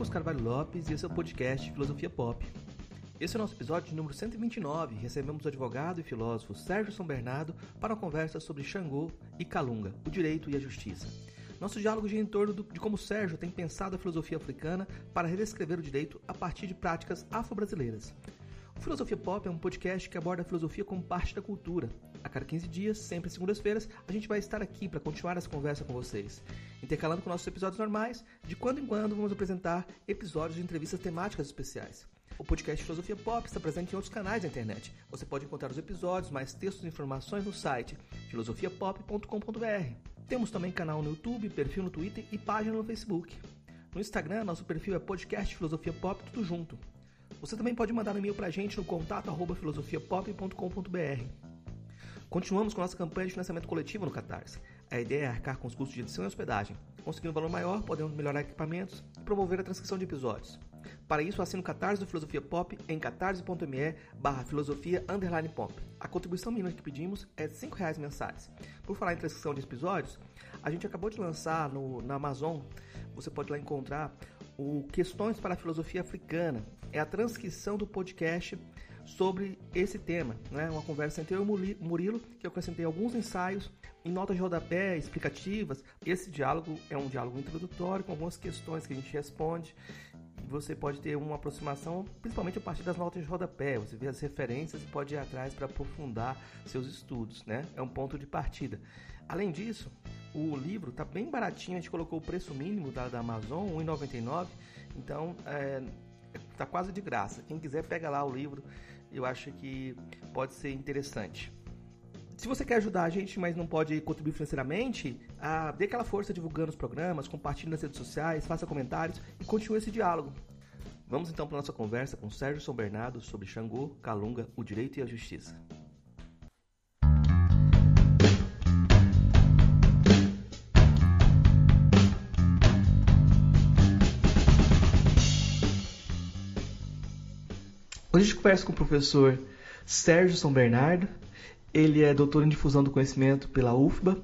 Marcos Carvalho Lopes e esse é o podcast Filosofia Pop. Esse é o nosso episódio número 129. Recebemos o advogado e filósofo Sérgio São Bernardo para uma conversa sobre Xangô e Calunga, o direito e a justiça. Nosso diálogo gira em torno do, de como Sérgio tem pensado a filosofia africana para reescrever o direito a partir de práticas afro-brasileiras. O Filosofia Pop é um podcast que aborda a filosofia como parte da cultura. A cada 15 dias, sempre segundas-feiras, a gente vai estar aqui para continuar essa conversa com vocês. Intercalando com nossos episódios normais, de quando em quando vamos apresentar episódios de entrevistas temáticas especiais. O podcast Filosofia Pop está presente em outros canais da internet. Você pode encontrar os episódios, mais textos e informações no site filosofiapop.com.br. Temos também canal no YouTube, perfil no Twitter e página no Facebook. No Instagram, nosso perfil é podcast Filosofia Pop, tudo junto. Você também pode mandar um e-mail para a gente no contato filosofiapop.com.br. Continuamos com nossa campanha de financiamento coletivo no Catarse. A ideia é arcar com os custos de edição e hospedagem. Conseguindo um valor maior, podemos melhorar equipamentos e promover a transcrição de episódios. Para isso, assine o Catarse do Filosofia Pop em catarse.me barra filosofia underline pop. A contribuição mínima que pedimos é R$ reais mensais. Por falar em transcrição de episódios, a gente acabou de lançar no, na Amazon, você pode lá encontrar o Questões para a Filosofia Africana. É a transcrição do podcast sobre esse tema, né? Uma conversa entre eu e o Murilo, que eu acrescentei alguns ensaios em notas de rodapé explicativas. Esse diálogo é um diálogo introdutório com algumas questões que a gente responde. Você pode ter uma aproximação, principalmente a partir das notas de rodapé. Você vê as referências e pode ir atrás para aprofundar seus estudos, né? É um ponto de partida. Além disso, o livro está bem baratinho, a gente colocou o preço mínimo da, da Amazon, R$ 1,99, então é, tá quase de graça. Quem quiser pega lá o livro, eu acho que pode ser interessante. Se você quer ajudar a gente, mas não pode contribuir financeiramente, ah, dê aquela força divulgando os programas, compartilhe nas redes sociais, faça comentários e continue esse diálogo. Vamos então para nossa conversa com Sérgio São Bernardo sobre Xangô, Calunga, o direito e a justiça. Hoje a gente conversa com o professor Sérgio São Bernardo. Ele é doutor em difusão do conhecimento pela UFBA.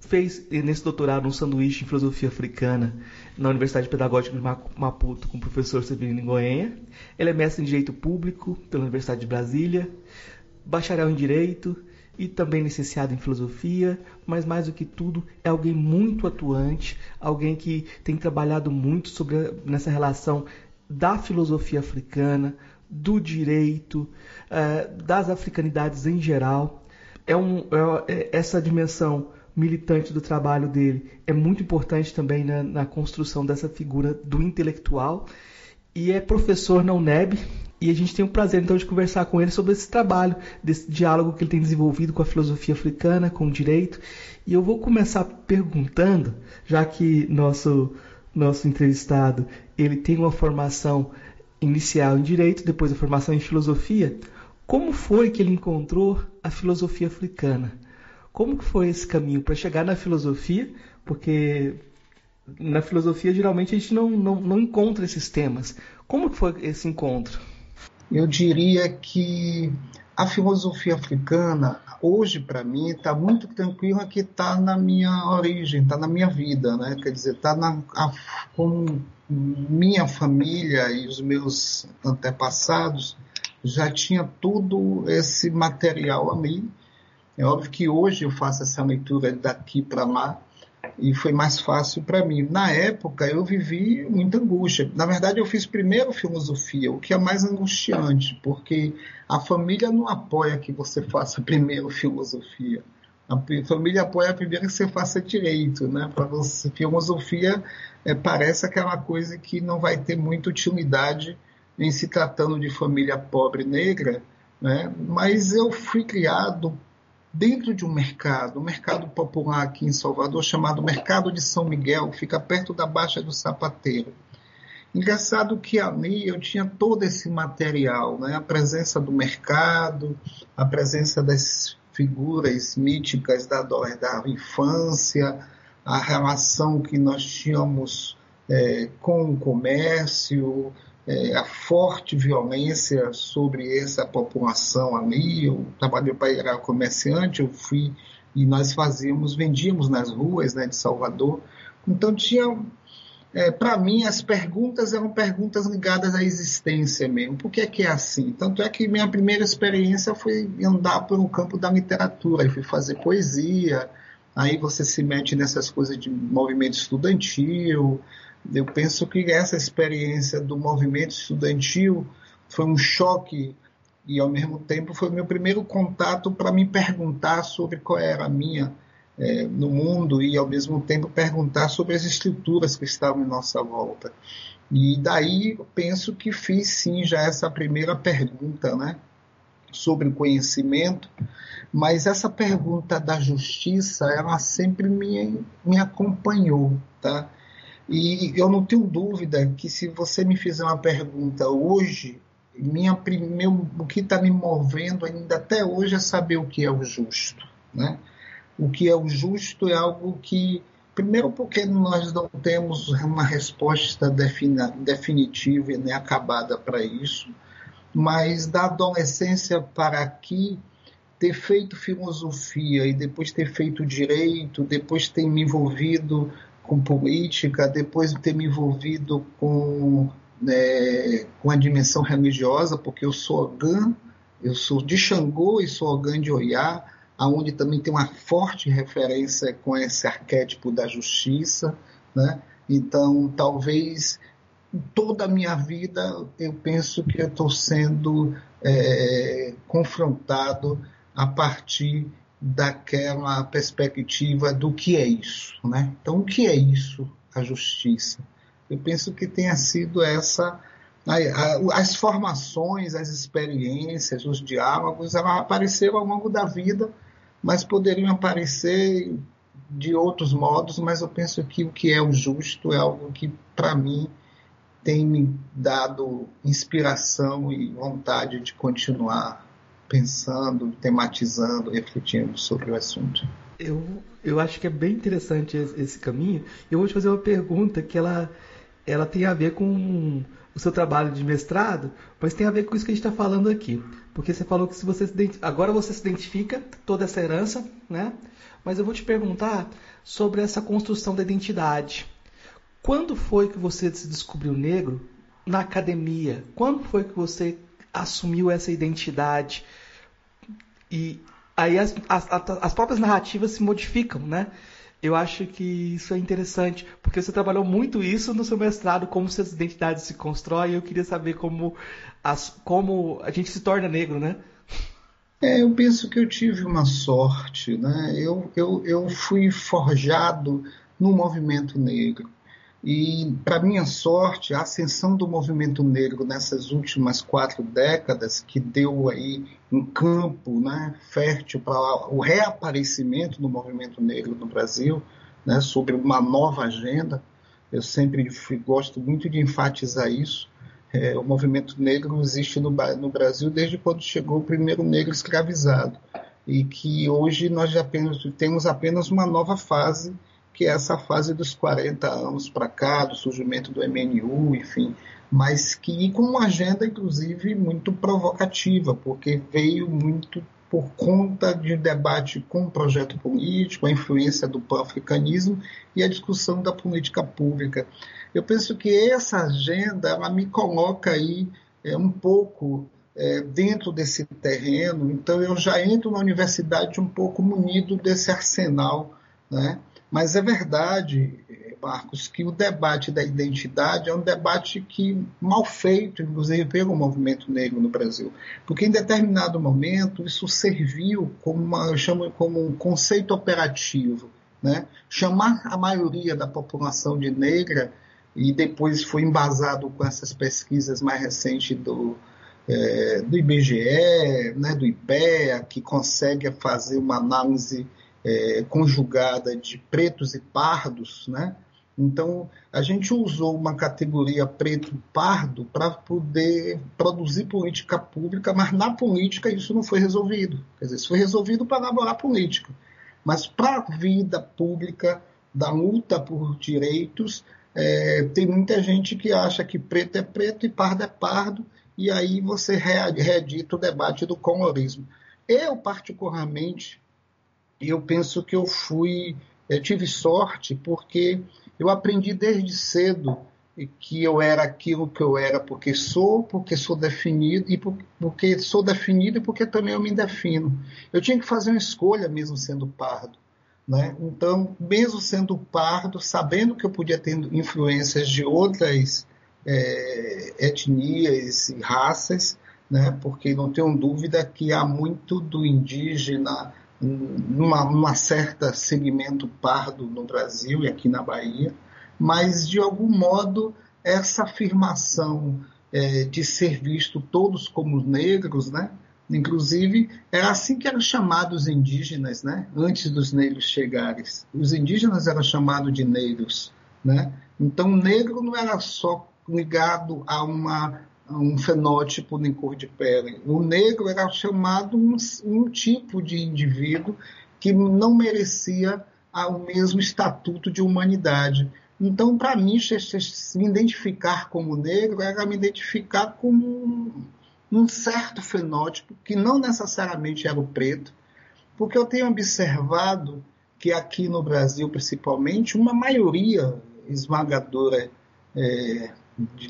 Fez nesse doutorado um sanduíche em filosofia africana na Universidade Pedagógica de Maputo com o professor Severino Goenha. Ele é mestre em Direito Público pela Universidade de Brasília, bacharel em Direito e também licenciado em Filosofia, mas mais do que tudo é alguém muito atuante, alguém que tem trabalhado muito sobre nessa relação da filosofia africana, do direito, é, das africanidades em geral. É um, é, é, essa dimensão militante do trabalho dele é muito importante também na, na, construção dessa figura do intelectual. E é professor na UNEB, e a gente tem o prazer então de conversar com ele sobre esse trabalho, desse diálogo que ele tem desenvolvido com a filosofia africana, com o direito. E eu vou começar perguntando, já que nosso nosso entrevistado ele tem uma formação inicial em direito, depois a formação em filosofia, como foi que ele encontrou a filosofia africana? Como que foi esse caminho para chegar na filosofia? Porque na filosofia geralmente a gente não, não, não encontra esses temas. Como que foi esse encontro? Eu diria que a filosofia africana, hoje para mim, está muito tranquila que está na minha origem, está na minha vida, né? Quer dizer, está como minha família e os meus antepassados já tinha todo esse material a mim. É óbvio que hoje eu faço essa leitura daqui para lá e foi mais fácil para mim. Na época eu vivi muita angústia. Na verdade eu fiz primeiro filosofia, o que é mais angustiante, porque a família não apoia que você faça primeiro filosofia. A família apoia primeiro que você faça direito, né? Para você filosofia é, parece aquela coisa que não vai ter muita utilidade em se tratando de família pobre negra, né? Mas eu fui criado dentro de um mercado, um mercado popular aqui em Salvador chamado Mercado de São Miguel, fica perto da Baixa do Sapateiro. Engraçado que ali eu tinha todo esse material, né? a presença do mercado, a presença das figuras míticas da, da infância, a relação que nós tínhamos é, com o comércio, é, a forte violência sobre essa população ali. Eu trabalhei para era comerciante, eu fui e nós fazíamos, vendíamos nas ruas né, de Salvador. Então tinha é, para mim, as perguntas eram perguntas ligadas à existência mesmo. Por que é que é assim? Tanto é que minha primeira experiência foi andar pelo campo da literatura. Eu fui fazer poesia, aí você se mete nessas coisas de movimento estudantil. Eu penso que essa experiência do movimento estudantil foi um choque e, ao mesmo tempo, foi o meu primeiro contato para me perguntar sobre qual era a minha é, no mundo e, ao mesmo tempo, perguntar sobre as estruturas que estavam em nossa volta. E daí penso que fiz sim já essa primeira pergunta, né? Sobre o conhecimento, mas essa pergunta da justiça, ela sempre me, me acompanhou, tá? E eu não tenho dúvida que se você me fizer uma pergunta hoje, minha, meu, o que está me movendo ainda até hoje é saber o que é o justo, né? O que é o justo é algo que, primeiro, porque nós não temos uma resposta definitiva e acabada para isso, mas da adolescência para aqui, ter feito filosofia e depois ter feito direito, depois ter me envolvido com política, depois ter me envolvido com, né, com a dimensão religiosa, porque eu sou Ogã, eu sou de Xangô e sou Ogã de Oiá, aonde também tem uma forte referência com esse arquétipo da justiça, né? Então, talvez toda a minha vida eu penso que eu estou sendo é, confrontado a partir daquela perspectiva do que é isso, né? Então, o que é isso, a justiça? Eu penso que tenha sido essa as formações, as experiências, os diálogos, elas apareceram ao longo da vida mas poderiam aparecer de outros modos, mas eu penso que o que é o justo é algo que, para mim, tem me dado inspiração e vontade de continuar pensando, tematizando, refletindo sobre o assunto. Eu, eu acho que é bem interessante esse caminho. Eu vou te fazer uma pergunta que ela, ela tem a ver com o seu trabalho de mestrado, mas tem a ver com isso que a gente está falando aqui. Porque você falou que se você agora você se identifica toda essa herança, né? Mas eu vou te perguntar sobre essa construção da identidade. Quando foi que você se descobriu negro na academia? Quando foi que você assumiu essa identidade? E aí as, as, as próprias narrativas se modificam, né? Eu acho que isso é interessante, porque você trabalhou muito isso no seu mestrado, como suas identidades se constroem, eu queria saber como, as, como a gente se torna negro, né? É, eu penso que eu tive uma sorte, né? Eu, eu, eu fui forjado no movimento negro. E, para minha sorte, a ascensão do movimento negro nessas últimas quatro décadas, que deu aí um campo né, fértil para o reaparecimento do movimento negro no Brasil, né, sobre uma nova agenda, eu sempre fui, gosto muito de enfatizar isso. É, o movimento negro existe no, no Brasil desde quando chegou o primeiro negro escravizado e que hoje nós já apenas, temos apenas uma nova fase que é essa fase dos 40 anos para cá, do surgimento do MNU, enfim, mas que com uma agenda, inclusive, muito provocativa, porque veio muito por conta de debate com o projeto político, a influência do pan-africanismo e a discussão da política pública. Eu penso que essa agenda ela me coloca aí é, um pouco é, dentro desse terreno, então eu já entro na universidade um pouco munido desse arsenal, né? Mas é verdade, Marcos, que o debate da identidade é um debate que mal feito, inclusive pelo movimento negro no Brasil, porque em determinado momento isso serviu como uma, eu chamo como um conceito operativo, né? Chamar a maioria da população de negra e depois foi embasado com essas pesquisas mais recentes do é, do IBGE, né, do IPEA, que consegue fazer uma análise é, conjugada de pretos e pardos, né? Então, a gente usou uma categoria preto e pardo para poder produzir política pública, mas na política isso não foi resolvido. Quer dizer, isso foi resolvido para elaborar política. Mas para a vida pública, da luta por direitos, é, tem muita gente que acha que preto é preto e pardo é pardo, e aí você reedita o debate do colorismo. Eu, particularmente, eu penso que eu fui, eu tive sorte porque Eu aprendi desde cedo que eu era aquilo que eu era porque sou, porque sou definido e porque sou definido e porque também eu me defino. Eu tinha que fazer uma escolha mesmo sendo pardo. Né? Então, mesmo sendo pardo, sabendo que eu podia ter influências de outras é, etnias e raças, né? porque não tenho dúvida que há muito do indígena numa, numa certa segmento pardo no Brasil e aqui na Bahia, mas de algum modo essa afirmação é, de ser visto todos como negros, né? Inclusive, era assim que eram chamados indígenas, né? Antes dos negros chegarem. Os indígenas eram chamados de negros, né? Então, negro não era só ligado a, uma, um fenótipo nem cor de pele. O negro era chamado um, um tipo de indivíduo que não merecia o mesmo estatuto de humanidade. Então, para mim, me identificar como negro era me identificar como um certo fenótipo, que não necessariamente era o preto, porque eu tenho observado que aqui no Brasil, principalmente, uma maioria esmagadora é,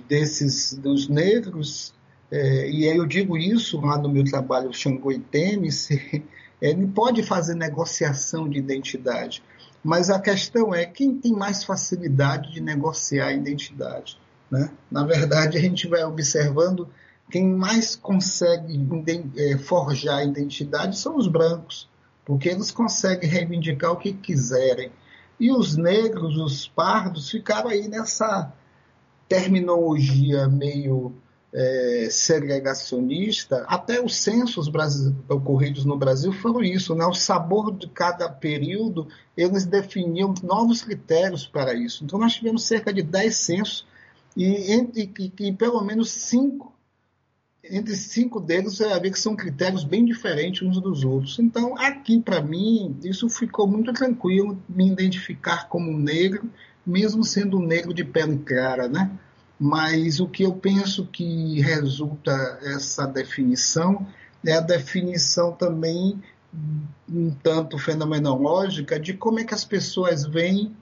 desses dos negros, é, e eu digo isso lá no meu trabalho Xangô e Tênis, ele pode fazer negociação de identidade. Mas a questão é quem tem mais facilidade de negociar a identidade. Né? Na verdade, a gente vai observando quem mais consegue é, forjar a identidade são os brancos, porque eles conseguem reivindicar o que quiserem. E os negros, os pardos, ficaram aí nessa terminologia meio é, segregacionista, até os censos ocorridos no Brasil foram isso, né? o sabor de cada período, eles definiam novos critérios para isso. Então nós tivemos cerca de 10 censos e, entre, e, e pelo menos cinco, entre cinco deles você vai ver que são critérios bem diferentes uns dos outros. Então aqui para mim isso ficou muito tranquilo, me identificar como negro, mesmo sendo negro de pele clara, né? mas o que eu penso que resulta essa definição é a definição também um tanto fenomenológica de como é que as pessoas veem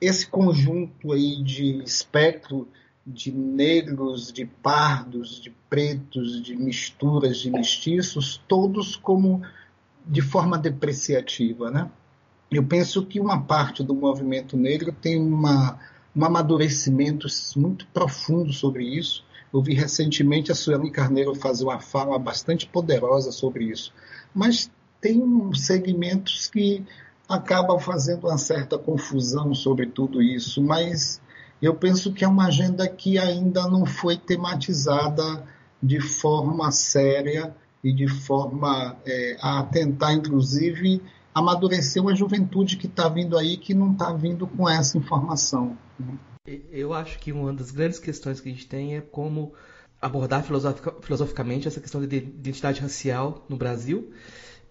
esse conjunto aí de espectro de negros, de pardos, de pretos, de misturas, de mestiços, todos como de forma depreciativa, né? Eu penso que uma parte do movimento negro tem uma um amadurecimento muito profundo sobre isso. Eu vi recentemente a Sueli Carneiro fazer uma fala bastante poderosa sobre isso. Mas tem segmentos que acabam fazendo uma certa confusão sobre tudo isso, mas eu penso que é uma agenda que ainda não foi tematizada de forma séria e de forma é, a tentar, inclusive, amadurecer uma juventude que está vindo aí que não está vindo com essa informação. Eu acho que uma das grandes questões que a gente tem é como abordar filosofic, filosoficamente essa questão de identidade racial no Brasil.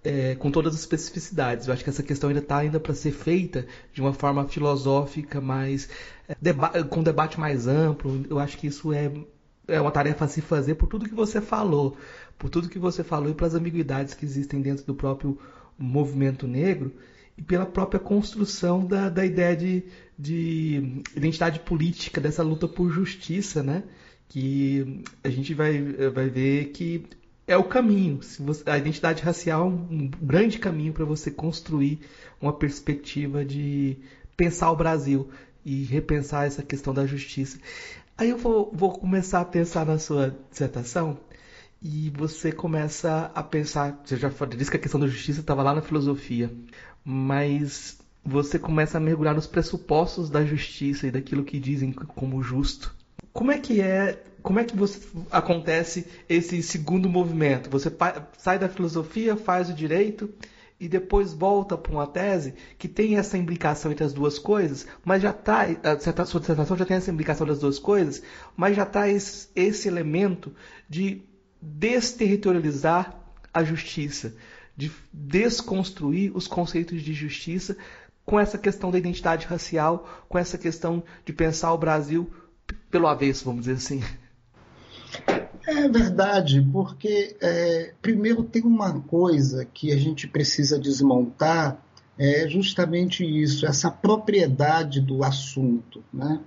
É, com todas as especificidades. Eu acho que essa questão ainda está ainda para ser feita de uma forma filosófica, mais é, deba com um debate mais amplo. Eu acho que isso é, é uma tarefa a se fazer por tudo que você falou, por tudo que você falou e pelas ambiguidades que existem dentro do próprio movimento negro e pela própria construção da, da ideia de, de identidade política, dessa luta por justiça, né? Que a gente vai, vai ver que é o caminho. Você, a identidade racial é um grande caminho para você construir uma perspectiva de pensar o Brasil e repensar essa questão da justiça. Aí eu vou, vou começar a pensar na sua dissertação e você começa a pensar. Você já disse que a questão da justiça estava lá na filosofia, mas você começa a mergulhar nos pressupostos da justiça e daquilo que dizem como justo. Como é que é? Como é que você, acontece esse segundo movimento? Você sai da filosofia, faz o direito e depois volta para uma tese que tem essa implicação entre as duas coisas, mas já está a sua dissertação já tem essa implicação das duas coisas, mas já traz esse elemento de desterritorializar a justiça, de desconstruir os conceitos de justiça com essa questão da identidade racial, com essa questão de pensar o Brasil pelo avesso, vamos dizer assim. É verdade, porque é, primeiro tem uma coisa que a gente precisa desmontar é justamente isso, essa propriedade do assunto. Né?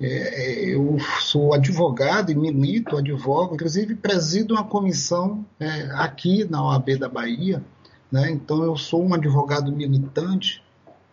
É, é eu sou advogado e milito, advogo, inclusive presido uma comissão é, aqui na OAB da Bahia, né? então eu sou um advogado militante,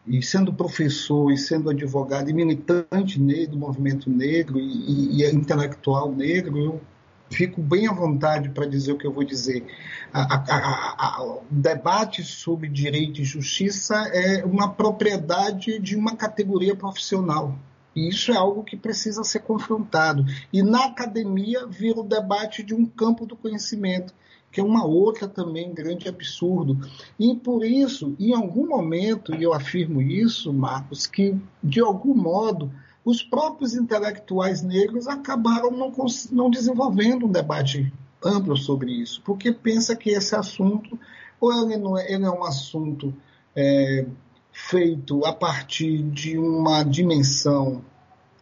e sendo professor e sendo advogado e militante do movimento negro e, e, e intelectual negro, eu fico bem à vontade para dizer o que eu vou dizer. A, a, a, o debate sobre direito e justiça é uma propriedade de uma categoria profissional. E isso é algo que precisa ser confrontado. E na academia vira o debate de um campo do conhecimento, que é uma outra também grande absurdo. E por isso, em algum momento, e eu afirmo isso, Marcos, que de algum modo os próprios intelectuais negros acabaram não, não desenvolvendo um debate amplo sobre isso, porque pensa que esse assunto, ou ele, não é, ele é um assunto é, feito a partir de uma dimensão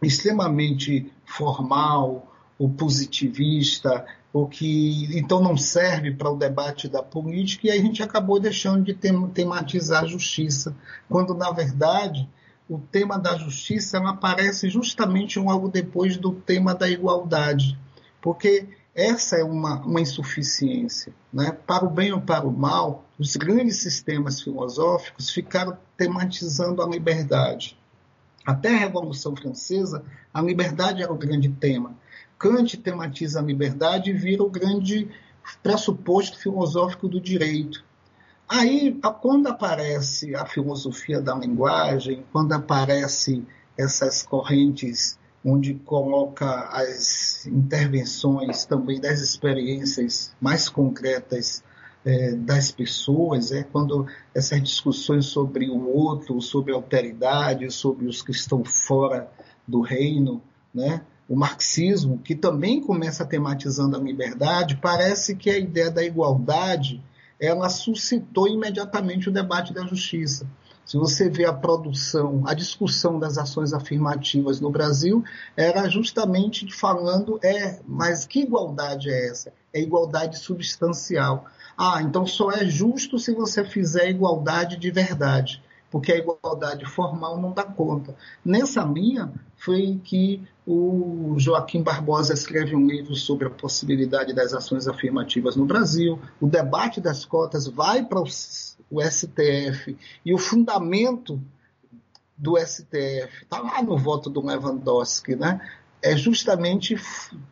extremamente formal ou positivista, ou que então não serve para o debate da política, e aí a gente acabou deixando de tematizar a justiça, quando na verdade o tema da justiça aparece justamente logo depois do tema da igualdade, porque essa é uma, uma insuficiência. Né? Para o bem ou para o mal, os grandes sistemas filosóficos ficaram tematizando a liberdade. Até a Revolução Francesa, a liberdade era o grande tema. Kant tematiza a liberdade e vira o grande pressuposto filosófico do direito. Aí, quando aparece a filosofia da linguagem, quando aparece essas correntes onde coloca as intervenções também das experiências mais concretas é, das pessoas, é quando essas discussões sobre o outro, sobre a alteridade, sobre os que estão fora do reino, né? o marxismo, que também começa tematizando a liberdade, parece que a ideia da igualdade ela suscitou imediatamente o debate da justiça. Se você vê a produção, a discussão das ações afirmativas no Brasil, era justamente falando, é, mas que igualdade é essa? É igualdade substancial. Ah, então só é justo se você fizer igualdade de verdade, porque a igualdade formal não dá conta. Nessa linha foi que o Joaquim Barbosa escreve um livro sobre a possibilidade das ações afirmativas no Brasil. O debate das cotas vai para o STF e o fundamento do STF está lá no voto do Lewandowski, né? É justamente,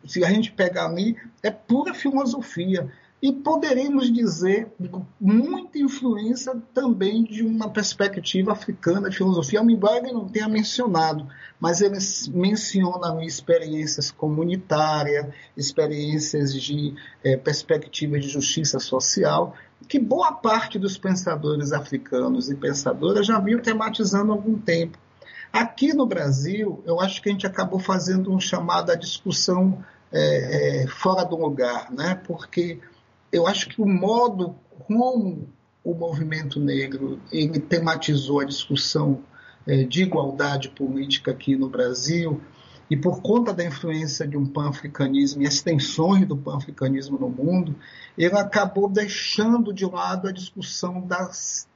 se a gente pegar ali, é pura filosofia e poderemos dizer muita influência também de uma perspectiva africana de filosofia, ele não tenha mencionado, mas ele menciona experiências comunitárias, experiências de é, perspectiva de justiça social, que boa parte dos pensadores africanos e pensadoras já vinham tematizando há algum tempo. Aqui no Brasil, eu acho que a gente acabou fazendo um chamado à discussão é, é, fora do lugar, né? porque eu acho que o modo como o movimento negro ele tematizou a discussão é, de igualdade política aqui no Brasil e por conta da influência de um pan-africanismo e as tensões do pan-africanismo no mundo, ele acabou deixando de lado a discussão das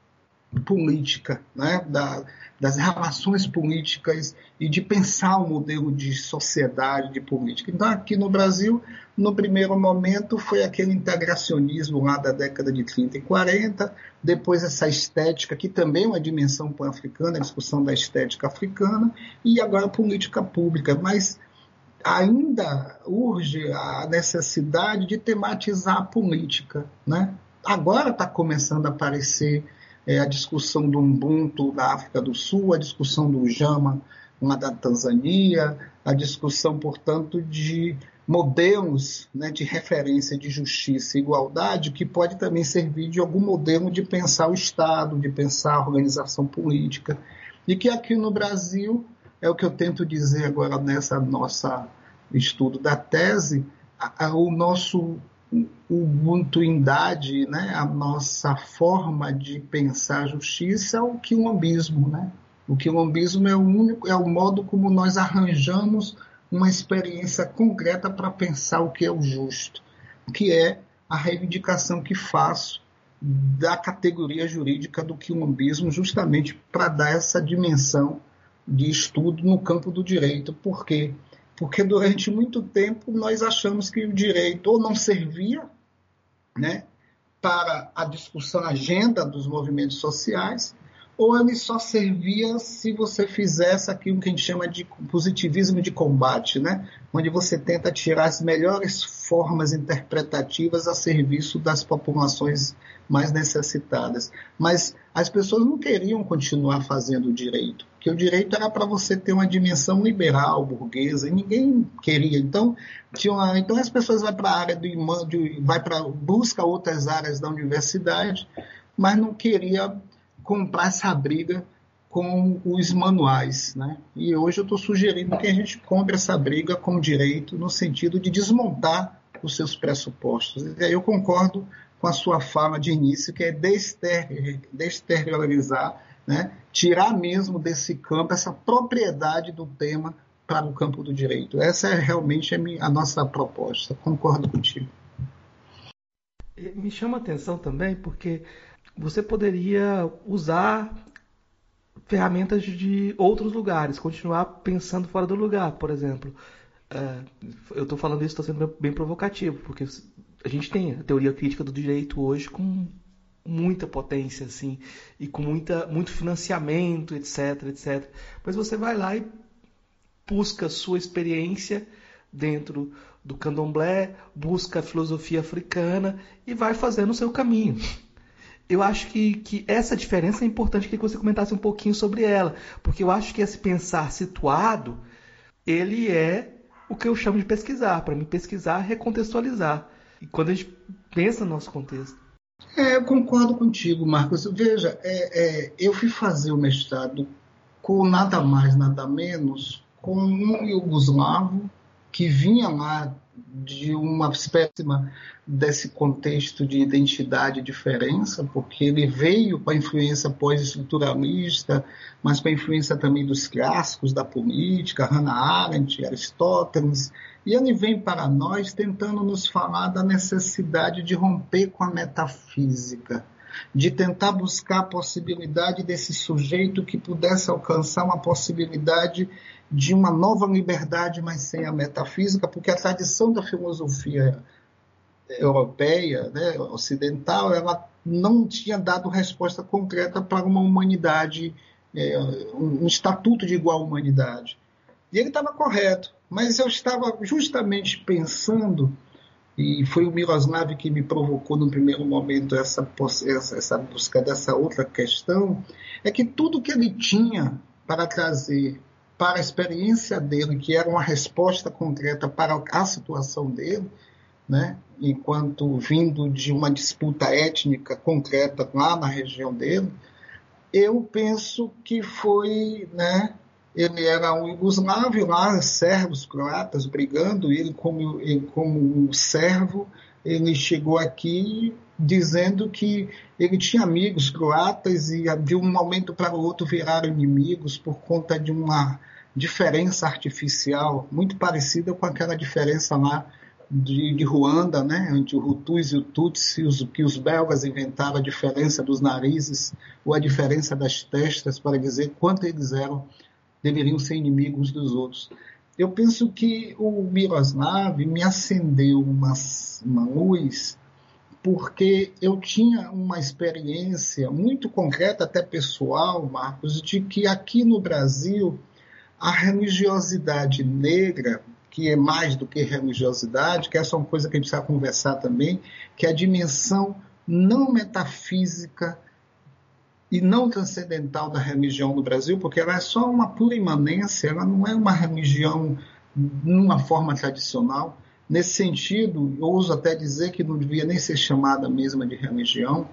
política, né? da, das relações políticas e de pensar o um modelo de sociedade, de política. Então, aqui no Brasil, no primeiro momento, foi aquele integracionismo lá da década de 30 e 40, depois essa estética, que também é uma dimensão pan-africana, a discussão da estética africana, e agora a política pública. Mas ainda urge a necessidade de tematizar a política. Né? Agora está começando a aparecer é, a discussão do Ubuntu da África do Sul, a discussão do Jama uma da Tanzânia, a discussão, portanto, de modelos né, de referência de justiça e igualdade que pode também servir de algum modelo de pensar o Estado, de pensar a organização política. E que aqui no Brasil, é o que eu tento dizer agora nessa nossa estudo da tese, a, a, o nosso ubuntuindade, né, a nossa forma de pensar a justiça é o quilombismo. Né? O quilombismo é o, único, é o modo como nós arranjamos uma experiência concreta para pensar o que é o justo, que é a reivindicação que faço da categoria jurídica do quilombismo, justamente para dar essa dimensão de estudo no campo do direito. Por quê? Porque durante muito tempo nós achamos que o direito ou não servia né, para a discussão, a agenda dos movimentos sociais, ou ele só servia se você fizesse aquilo que a gente chama de positivismo de combate, né? onde você tenta tirar as melhores formas interpretativas a serviço das populações mais necessitadas. Mas as pessoas não queriam continuar fazendo o direito, porque o direito era para você ter uma dimensão liberal, burguesa, e ninguém queria. Então, uma, então as pessoas vão para a área do imã, vai para busca outras áreas da universidade, mas não queria comprar essa briga com os manuais. Né? E hoje eu estou sugerindo que a gente compre essa briga com direito, no sentido de desmontar os seus pressupostos. E aí eu concordo com a sua fala de início, que é desteriorizar, né? tirar mesmo desse campo essa propriedade do tema para o campo do direito. Essa é realmente a, minha, a nossa proposta. Concordo contigo. Me chama a atenção também porque você poderia usar ferramentas de outros lugares, continuar pensando fora do lugar, por exemplo. Uh, eu estou falando isso, estou sendo bem provocativo, porque a gente tem a teoria crítica do direito hoje com muita potência, assim, e com muita, muito financiamento, etc, etc. Mas você vai lá e busca sua experiência dentro do candomblé, busca a filosofia africana e vai fazendo o seu caminho. Eu acho que, que essa diferença é importante que você comentasse um pouquinho sobre ela, porque eu acho que esse pensar situado, ele é o que eu chamo de pesquisar. Para mim, pesquisar recontextualizar. E quando a gente pensa no nosso contexto. É, eu concordo contigo, Marcos. Veja, é, é, eu fui fazer o mestrado com nada mais, nada menos, com um iugoslavo que vinha lá de uma espécie desse contexto de identidade e diferença, porque ele veio com a influência pós-estruturalista, mas com a influência também dos clássicos da política, Hannah Arendt, Aristóteles, e ele vem para nós tentando nos falar da necessidade de romper com a metafísica, de tentar buscar a possibilidade desse sujeito que pudesse alcançar uma possibilidade de uma nova liberdade, mas sem a metafísica, porque a tradição da filosofia europeia, né, ocidental, ela não tinha dado resposta concreta para uma humanidade, é, um estatuto de igual humanidade. E ele estava correto, mas eu estava justamente pensando, e foi o Miroslav que me provocou no primeiro momento essa, essa, busca dessa outra questão, é que tudo que ele tinha para trazer para a experiência dele, que era uma resposta concreta para a situação dele, né? enquanto vindo de uma disputa étnica concreta lá na região dele, eu penso que foi, né, ele era um yugoslavo lá, servos croatas brigando, ele como, ele como servo, ele chegou aqui dizendo que ele tinha amigos croatas e de um momento para o outro viraram inimigos por conta de uma diferença artificial muito parecida com aquela diferença lá de, de Ruanda, né, entre o Hutus e o Tutsi, os, que os belgas inventaram a diferença dos narizes ou a diferença das testas para dizer quanto eles eram deveriam ser inimigos dos outros. Eu penso que o Miroslav me acendeu uma, uma luz porque eu tinha uma experiência muito concreta, até pessoal, Marcos, de que aqui no Brasil a religiosidade negra, que é mais do que religiosidade, que essa é uma coisa que a gente precisa conversar também, que é a dimensão não metafísica e não transcendental da religião no Brasil, porque ela é só uma pura imanência, ela não é uma religião numa forma tradicional. Nesse sentido, ouso até dizer que não devia nem ser chamada mesma de religião.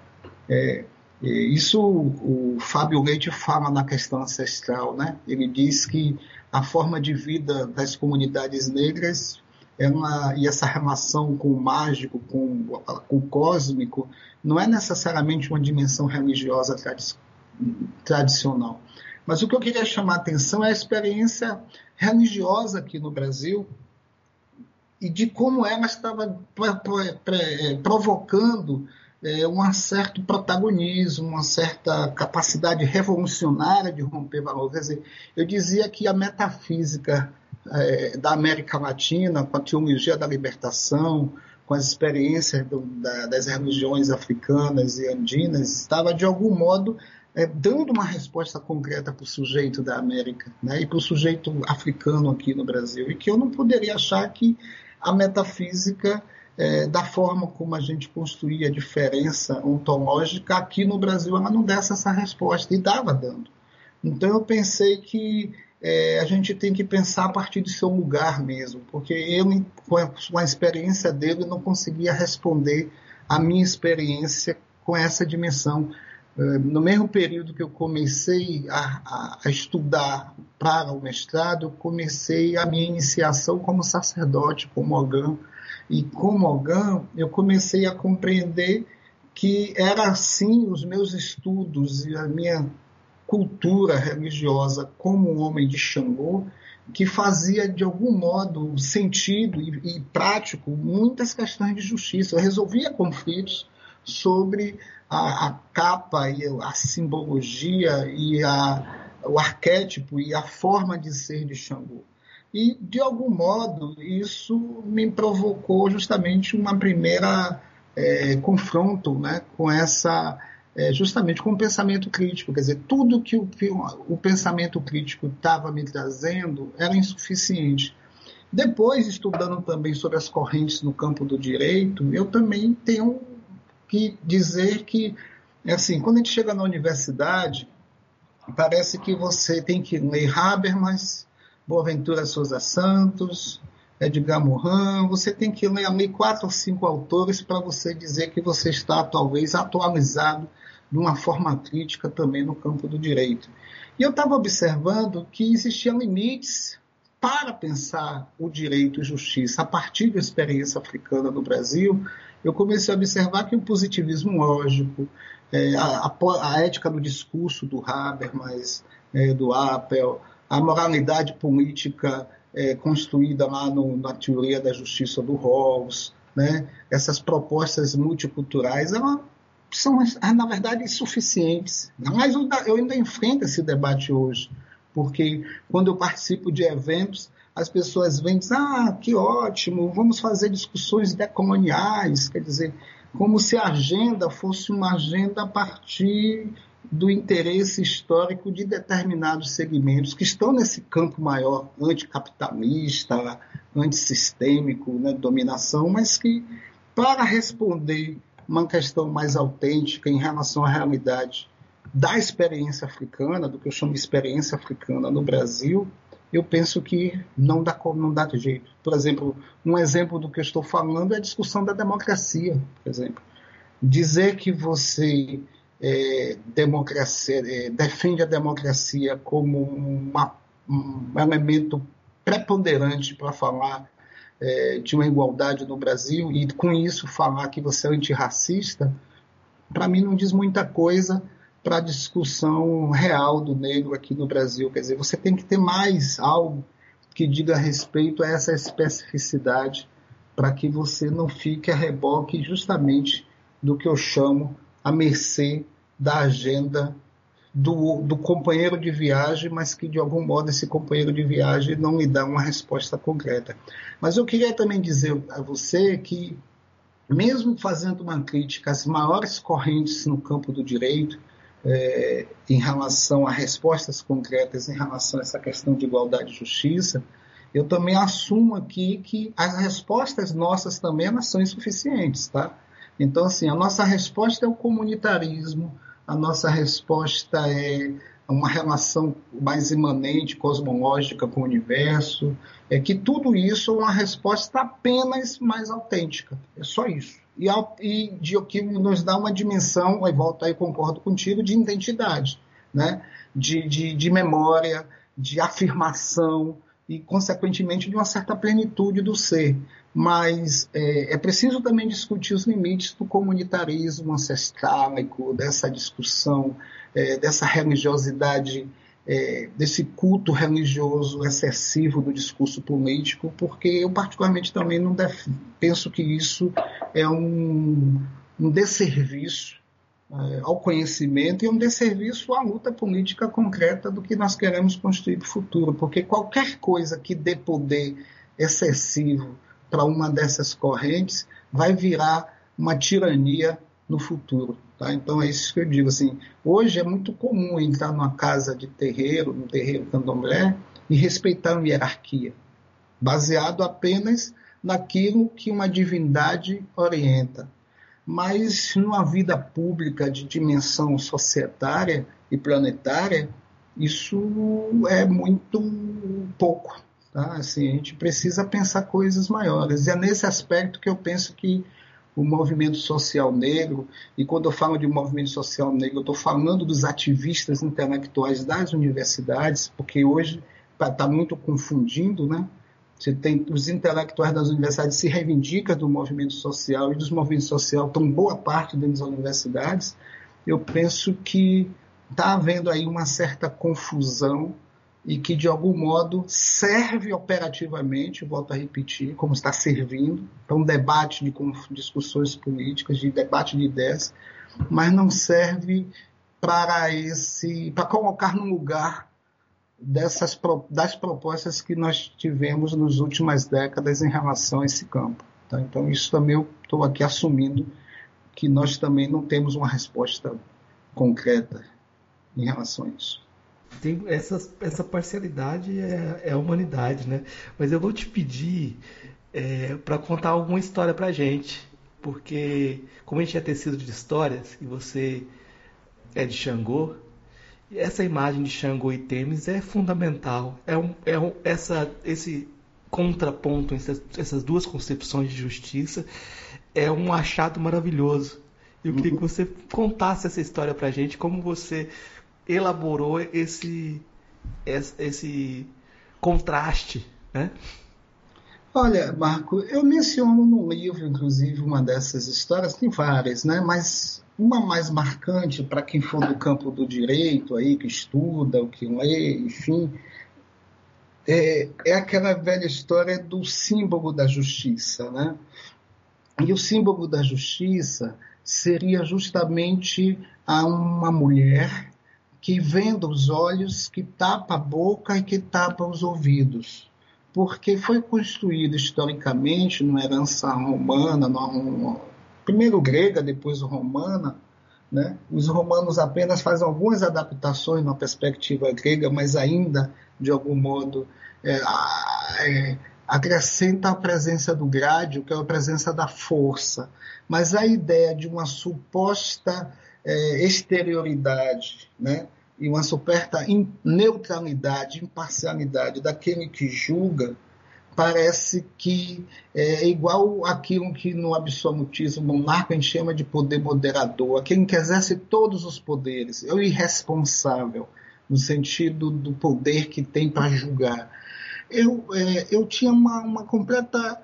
É, isso o Fábio Leite fala na questão ancestral, né? Ele diz que a forma de vida das comunidades negras é uma, e essa relação com o mágico, com, com, o cósmico, não é necessariamente uma dimensão religiosa tradi tradicional. Mas o que eu queria chamar a atenção é a experiência religiosa aqui no Brasil, e de como ela estava provocando é, um certo protagonismo, uma certa capacidade revolucionária de romper valores. Eu dizia que a metafísica é, da América Latina, com a teologia da libertação, com as experiências do, da, das religiões africanas e andinas, estava de algum modo é, dando uma resposta concreta para o sujeito da América né, e para o sujeito africano aqui no Brasil. E que eu não poderia achar que a metafísica é, da forma como a gente construía a diferença ontológica, aqui no Brasil ela não desse essa resposta, e dava dando. Então eu pensei que é, a gente tem que pensar a partir do seu lugar mesmo, porque eu, com a experiência dele, não conseguia responder a minha experiência com essa dimensão. É, no mesmo período que eu comecei a, a, estudar para o mestrado, eu comecei a minha iniciação como sacerdote, como órgão, e como Algan, eu comecei a compreender que era assim os meus estudos e a minha cultura religiosa como homem de Xangô que fazia de algum modo sentido e, e prático muitas questões de justiça. Eu resolvia conflitos sobre a, a capa e a simbologia e a, o arquétipo e a forma de ser de Xangô. E, de algum modo, isso me provocou justamente uma primeira é, confronto né, com essa, é, justamente com o pensamento crítico. Quer dizer, tudo que o, que o pensamento crítico estava me trazendo era insuficiente. Depois, estudando também sobre as correntes no campo do direito, eu também tenho que dizer que, assim, quando a gente chega na universidade, parece que você tem que ler Habermas, Boaventura Souza Santos, Edgar Morin, você tem que ler ali quatro ou cinco autores para você dizer que você está talvez atualizado de uma forma crítica também no campo do direito. E eu estava observando que existiam limites para pensar o direito e justiça a partir da experiência africana no Brasil. Eu comecei a observar que o positivismo lógico, é, a, a, a, ética do discurso do Habermas, é, do Appel, a moralidade política é, construída lá no, na teoria da justiça do Rawls, né? essas propostas multiculturais, elas são, na verdade, insuficientes. Mas eu ainda enfrento esse debate hoje, porque quando eu participo de eventos, as pessoas vêm e dizem, ah, que ótimo, vamos fazer discussões decoloniais, quer dizer, como se a agenda fosse uma agenda a partir do interesse histórico de determinados segmentos que estão nesse campo maior anticapitalista, antissistêmico, né, dominação, mas que, para responder uma questão mais autêntica em relação à realidade da experiência africana, do que eu chamo de experiência africana no Brasil, eu penso que não dá, não dá jeito. Por exemplo, um exemplo do que eu estou falando é a discussão da democracia, por exemplo. Dizer que você é, é, defende a democracia como uma, um elemento preponderante para falar é, de uma igualdade no Brasil e com isso falar que você é antirracista, para mim não diz muita coisa para a discussão real do negro aqui no Brasil. Quer dizer, você tem que ter mais algo que diga respeito a essa especificidade para que você não fique a reboque justamente do que eu chamo à mercê da agenda do, do, companheiro de viagem, mas que de algum modo esse companheiro de viagem não lhe dá uma resposta concreta. Mas eu queria também dizer a você que, mesmo fazendo uma crítica às maiores correntes no campo do direito, é, em relação a respostas concretas em relação a essa questão de igualdade e justiça, eu também assumo aqui que as respostas nossas também elas são insuficientes, tá? Então, assim, a nossa resposta é o comunitarismo, a nossa resposta é uma relação mais imanente, cosmológica com o universo, é que tudo isso é uma resposta apenas mais autêntica. É só isso. E, e de que nos dá uma dimensão, aí volta aí, concordo contigo, de identidade, né? de, de, de memória, de afirmação e, consequentemente, de uma certa plenitude do ser mas é, é, preciso também discutir os limites do comunitarismo ancestrálico, dessa discussão, é, dessa religiosidade, é, desse culto religioso excessivo do discurso político, porque eu particularmente também não def... penso que isso é um, um desserviço é, ao conhecimento e um desserviço à luta política concreta do que nós queremos construir para o futuro, porque qualquer coisa que dê poder excessivo para uma dessas correntes vai virar uma tirania no futuro. Tá? Então é isso que eu digo. Assim, hoje é muito comum entrar numa casa de terreiro, num terreiro candomblé, e respeitar uma hierarquia, baseado apenas naquilo que uma divindade orienta. Mas numa vida pública de dimensão societária e planetária, isso é muito pouco. Tá? Assim, a gente precisa pensar coisas maiores. E é nesse aspecto que eu penso que o movimento social negro, e quando eu falo de movimento social negro, eu estou falando dos ativistas intelectuais das universidades, porque hoje está muito confundindo, né? Você tem os intelectuais das universidades se reivindicam do movimento social e dos movimentos sociais estão boa parte dentro das universidades. Eu penso que está havendo aí uma certa confusão e que de algum modo serve operativamente, volto a repetir, como está servindo para um debate de discussões políticas, de debate de ideias, mas não serve para esse para colocar no lugar dessas das propostas que nós tivemos nas últimas décadas em relação a esse campo. Tá? Então isso também eu estou aqui assumindo que nós também não temos uma resposta concreta em relação a isso. Tem essa, essa parcialidade é, é a humanidade, né? Mas eu vou te pedir é, para contar alguma história para gente, porque como a gente é tecido de histórias e você é de Xangô, essa imagem de Xangô e Temis é fundamental. É, um, é um, essa, esse contraponto entre essas duas concepções de justiça é um achado maravilhoso. Eu queria que você contasse essa história pra gente, como você elaborou esse, esse contraste, né? Olha, Marco, eu menciono no livro, inclusive, uma dessas histórias, tem várias, né? Mas uma mais marcante para quem for do campo do direito aí, que estuda, o que lê, enfim, é, é aquela velha história do símbolo da justiça, né? E o símbolo da justiça seria justamente a uma mulher que venda os olhos, que tapa a boca e que tapa os ouvidos. Porque foi construído historicamente, numa herança romana, numa, primeiro grega, depois romana, né? Os romanos apenas fazem algumas adaptações na perspectiva grega, mas ainda, de algum modo, é, é, acrescenta a presença do grádio, que é a presença da força. Mas a ideia de uma suposta é, exterioridade, né? E uma superta neutralidade, imparcialidade daquele que julga, parece que é igual aquilo que no absolutismo monarca a gente chama de poder moderador, aquele que exerce todos os poderes, é o irresponsável, no sentido do poder que tem para julgar. Eu, é, eu tinha uma, uma completa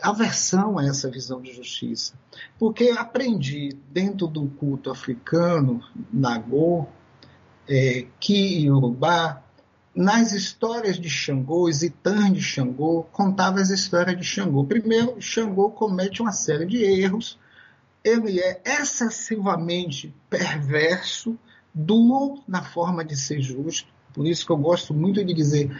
aversão a essa visão de justiça, porque aprendi dentro do culto africano, Nagô, é, Ki Yorubá, nas histórias de Xangô, os itãs de Xangô, contava as histórias de Xangô. Primeiro, Xangô comete uma série de erros, ele é excessivamente perverso, duro na forma de ser justo, por isso que eu gosto muito de dizer,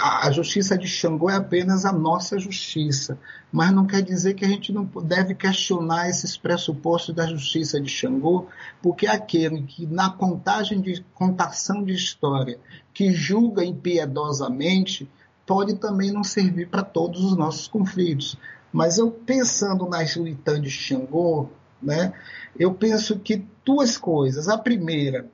a, justiça de Xangô é apenas a nossa justiça, mas não quer dizer que a gente não deve questionar esses pressupostos da justiça de Xangô, porque aquele que na contagem de contação de história, que julga impiedosamente, pode também não servir para todos os nossos conflitos. Mas eu pensando na Sulitã de Xangô, né, eu penso que duas coisas. A primeira,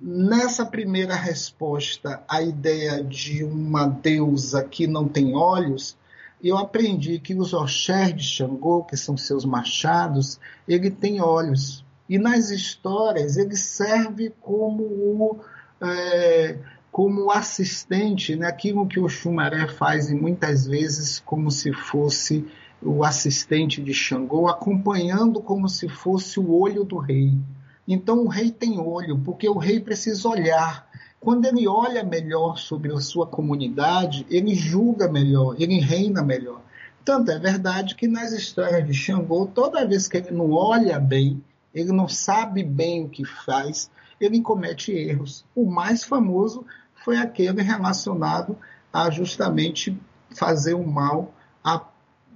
Nessa primeira resposta à ideia de uma deusa que não tem olhos, eu aprendi que os Oxés de Xangô, que são seus machados, ele tem olhos. E nas histórias ele serve como o, é, como assistente, né? aquilo que o Xumaré faz e muitas vezes como se fosse o assistente de Xangô, acompanhando como se fosse o olho do rei. Então o rei tem olho, porque o rei precisa olhar. Quando ele olha melhor sobre a sua comunidade, ele julga melhor, ele reina melhor. Tanto é verdade que nas histórias de Xangô, toda vez que ele não olha bem, ele não sabe bem o que faz, ele comete erros. O mais famoso foi aquele relacionado a justamente fazer o mal a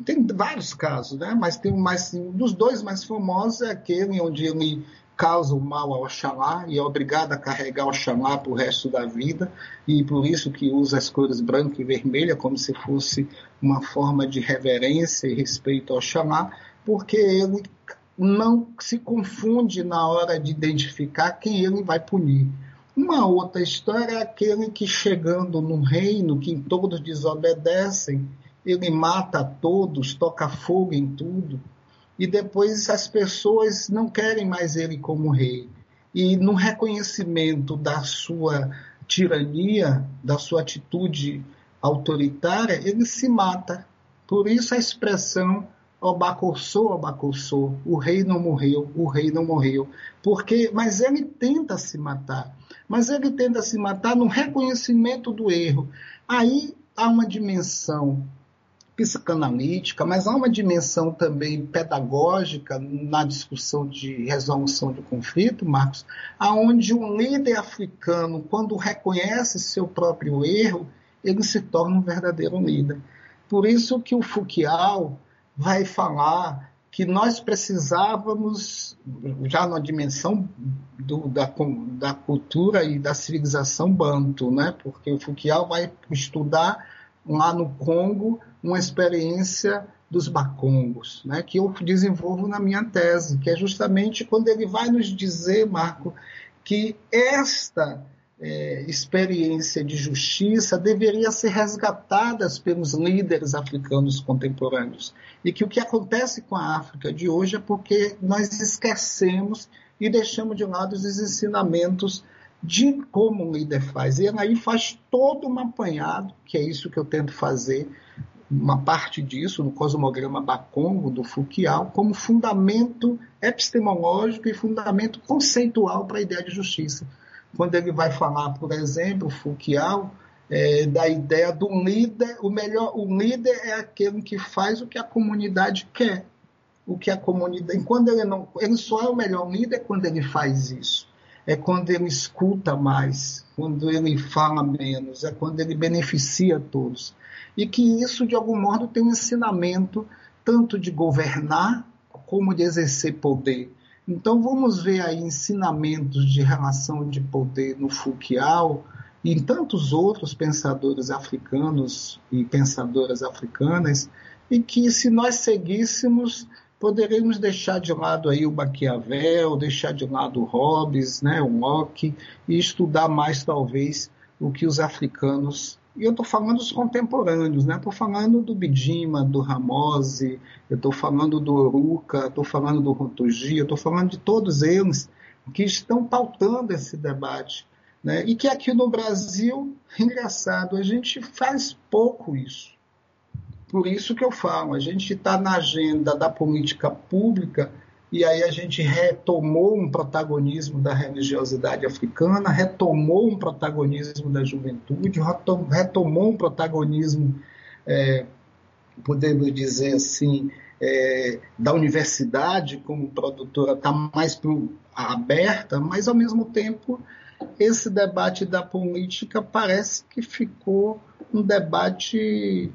tem vários casos, né? Mas tem um mais um dos dois mais famosos é aquele onde ele causa o mal ao Oxalá e é obrigado a carregar o Oxalá para o resto da vida e por isso que usa as cores branca e vermelha como se fosse uma forma de reverência e respeito ao Oxalá, porque ele não se confunde na hora de identificar quem ele vai punir. Uma outra história é aquele que chegando num reino que todos desobedecem, ele mata todos, toca fogo em tudo, e depois as pessoas não querem mais ele como rei. E no reconhecimento da sua tirania, da sua atitude autoritária, ele se mata. Por isso a expressão Obacossô, Obacossô, o rei não morreu, o rei não morreu. Porque, mas ele tenta se matar. Mas ele tenta se matar no reconhecimento do erro. Aí há uma dimensão psicanalítica, mas há uma dimensão também pedagógica na discussão de resolução de conflito, Marcos, aonde um líder africano, quando reconhece seu próprio erro, ele se torna um verdadeiro líder. Por isso que o Foucault vai falar que nós precisávamos, já na dimensão do, da, da, cultura e da civilização banto, né? porque o Foucault vai estudar lá no Congo uma experiência dos bacongos, né? que eu desenvolvo na minha tese, que é justamente quando ele vai nos dizer, Marco, que esta é, experiência de justiça deveria ser resgatada pelos líderes africanos contemporâneos. E que o que acontece com a África de hoje é porque nós esquecemos e deixamos de lado os ensinamentos de como um líder faz. E aí faz todo um apanhado, que é isso que eu tento fazer, uma parte disso no cosmograma Bacongo, do Foucault, como fundamento epistemológico e fundamento conceitual para a ideia de justiça quando ele vai falar, por exemplo, Foucault, é, da ideia do líder, o melhor, o líder é aquele que faz o que a comunidade quer, o que a comunidade, quando ele não, ele só é o melhor líder quando ele faz isso, é quando ele escuta mais, quando ele fala menos, é quando ele beneficia todos, e que isso de algum modo tem um ensinamento tanto de governar como de exercer poder. Então vamos ver aí ensinamentos de relação de poder no Foucault e em tantos outros pensadores africanos e pensadoras africanas, e que se nós seguíssemos poderíamos deixar de lado aí o Maquiavel, deixar de lado o Hobbes, né, o Locke e estudar mais talvez o que os africanos e eu estou falando dos contemporâneos, né? Estou falando do Bidima, do Ramose, eu estou falando do Oruca, estou falando do Rotogi, estou falando de todos eles que estão pautando esse debate. Né? E que aqui no Brasil, engraçado, a gente faz pouco isso. Por isso que eu falo, a gente está na agenda da política pública e aí a gente retomou um protagonismo da religiosidade africana, retomou um protagonismo da juventude, retomou um protagonismo, é, podemos dizer assim, é, da universidade como produtora está mais pro, aberta, mas ao mesmo tempo esse debate da política parece que ficou um debate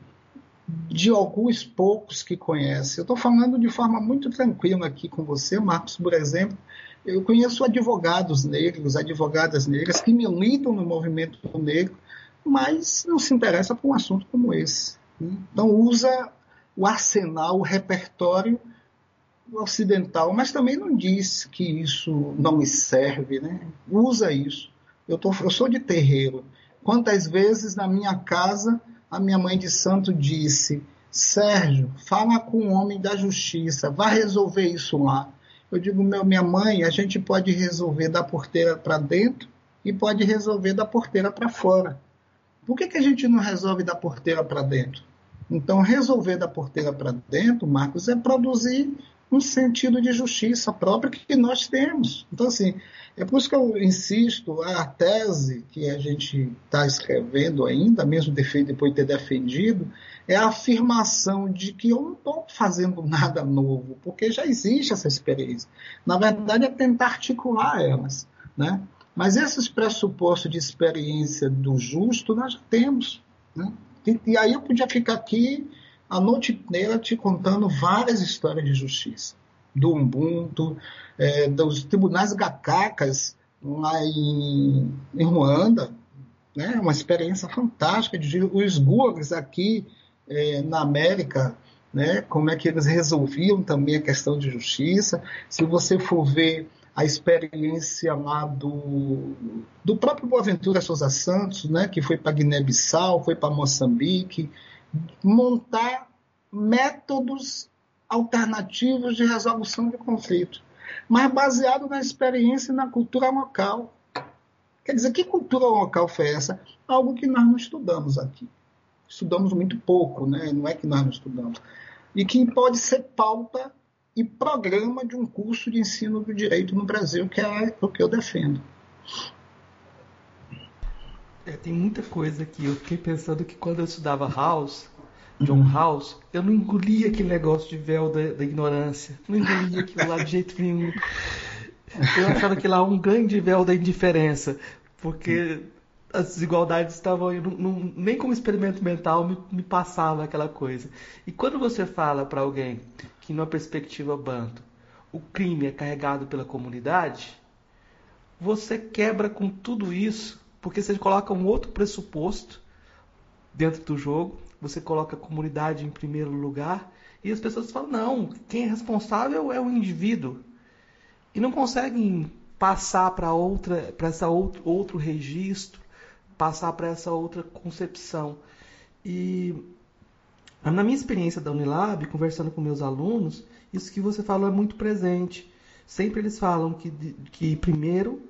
de alguns poucos que conhecem. Eu estou falando de forma muito tranquila aqui com você, Marcos, por exemplo. Eu conheço advogados negros, advogadas negras que militam no movimento negro, mas não se interessa por um assunto como esse. Então usa o arsenal, o repertório ocidental, mas também não diz que isso não me serve, né? Usa isso. Eu, tô, eu sou de terreiro. Quantas vezes na minha casa a minha mãe de santo disse: Sérgio, fala com o homem da justiça, vá resolver isso lá. Eu digo, meu, minha mãe, a gente pode resolver da porteira para dentro e pode resolver da porteira para fora. Por que, que a gente não resolve da porteira para dentro? Então, resolver da porteira para dentro, Marcos, é produzir um sentido de justiça própria que nós temos. Então, assim, é por isso que eu insisto, a tese que a gente está escrevendo ainda, mesmo depois de ter defendido, é a afirmação de que eu não estou fazendo nada novo, porque já existe essa experiência. Na verdade, é tentar articular elas. Né? Mas esses pressupostos de experiência do justo nós já temos. Né? E, e aí eu podia ficar aqui a noite inteira te contando várias histórias de justiça. Do Ubuntu, é, dos tribunais gacacas lá em, em Ruanda, né? uma experiência fantástica de os gurgs aqui é, na América, né? como é que eles resolviam também a questão de justiça. Se você for ver a experiência lá do, do próprio Boaventura Souza Santos, né? que foi para Guiné-Bissau, foi para Moçambique, montar métodos alternativos de resolução de conflito, mas baseado na experiência e na cultura local. Quer dizer, que cultura local foi essa? Algo que nós não estudamos aqui. Estudamos muito pouco, né? não é que nós não estudamos. E que pode ser pauta e programa de um curso de ensino do direito no Brasil, que é o que eu defendo. É, tem muita coisa aqui. Eu fiquei pensando que quando eu estudava House, John House, eu não engolia aquele negócio de véu da, da ignorância. Não engolia aquilo lá de jeito nenhum. Eu achava que lá um grande véu da indiferença, porque as desigualdades estavam aí, não, não, nem como experimento mental me, me, passava aquela coisa. E quando você fala para alguém que, numa perspectiva banto, o crime é carregado pela comunidade, você quebra com tudo isso, porque você coloca um outro pressuposto dentro do jogo, você coloca a comunidade em primeiro lugar e as pessoas falam: não, quem é responsável é o indivíduo. E não conseguem passar para outra, para essa outro, outro registro, passar para essa outra concepção. E na minha experiência da Unilab, conversando com meus alunos, isso que você falou é muito presente. Sempre eles falam que, que primeiro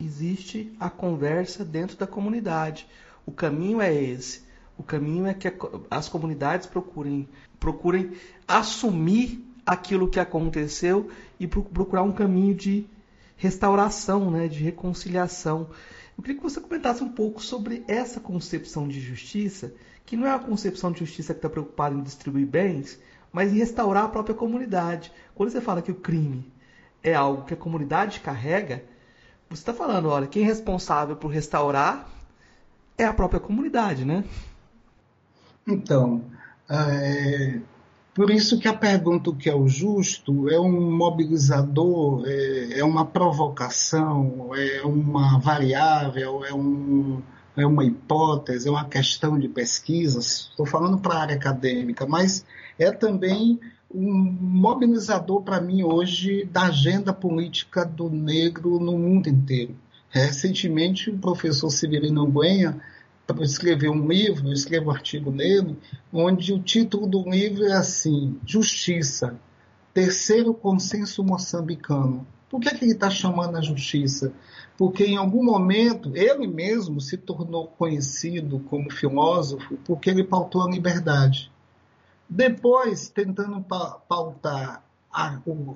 existe a conversa dentro da comunidade. O caminho é esse. O caminho é que as comunidades procurem, procurem assumir aquilo que aconteceu e procurar um caminho de restauração, né, de reconciliação. Eu queria que você comentasse um pouco sobre essa concepção de justiça, que não é uma concepção de justiça que está preocupada em distribuir bens, mas em restaurar a própria comunidade. Quando você fala que o crime é algo que a comunidade carrega, você está falando, olha, quem é responsável por restaurar é a própria comunidade, né? Então, é, por isso que a pergunta o que é o justo é um mobilizador, é, é uma provocação, é uma variável, é, um, é uma hipótese, é uma questão de pesquisa. Estou falando para a área acadêmica, mas é também um mobilizador para mim hoje da agenda política do negro no mundo inteiro. Recentemente, o professor Severino Guenha escrever um livro, eu um artigo nele, onde o título do livro é assim: Justiça, terceiro consenso moçambicano. Por que, é que ele está chamando a justiça? Porque em algum momento ele mesmo se tornou conhecido como filósofo porque ele pautou a liberdade. Depois, tentando pautar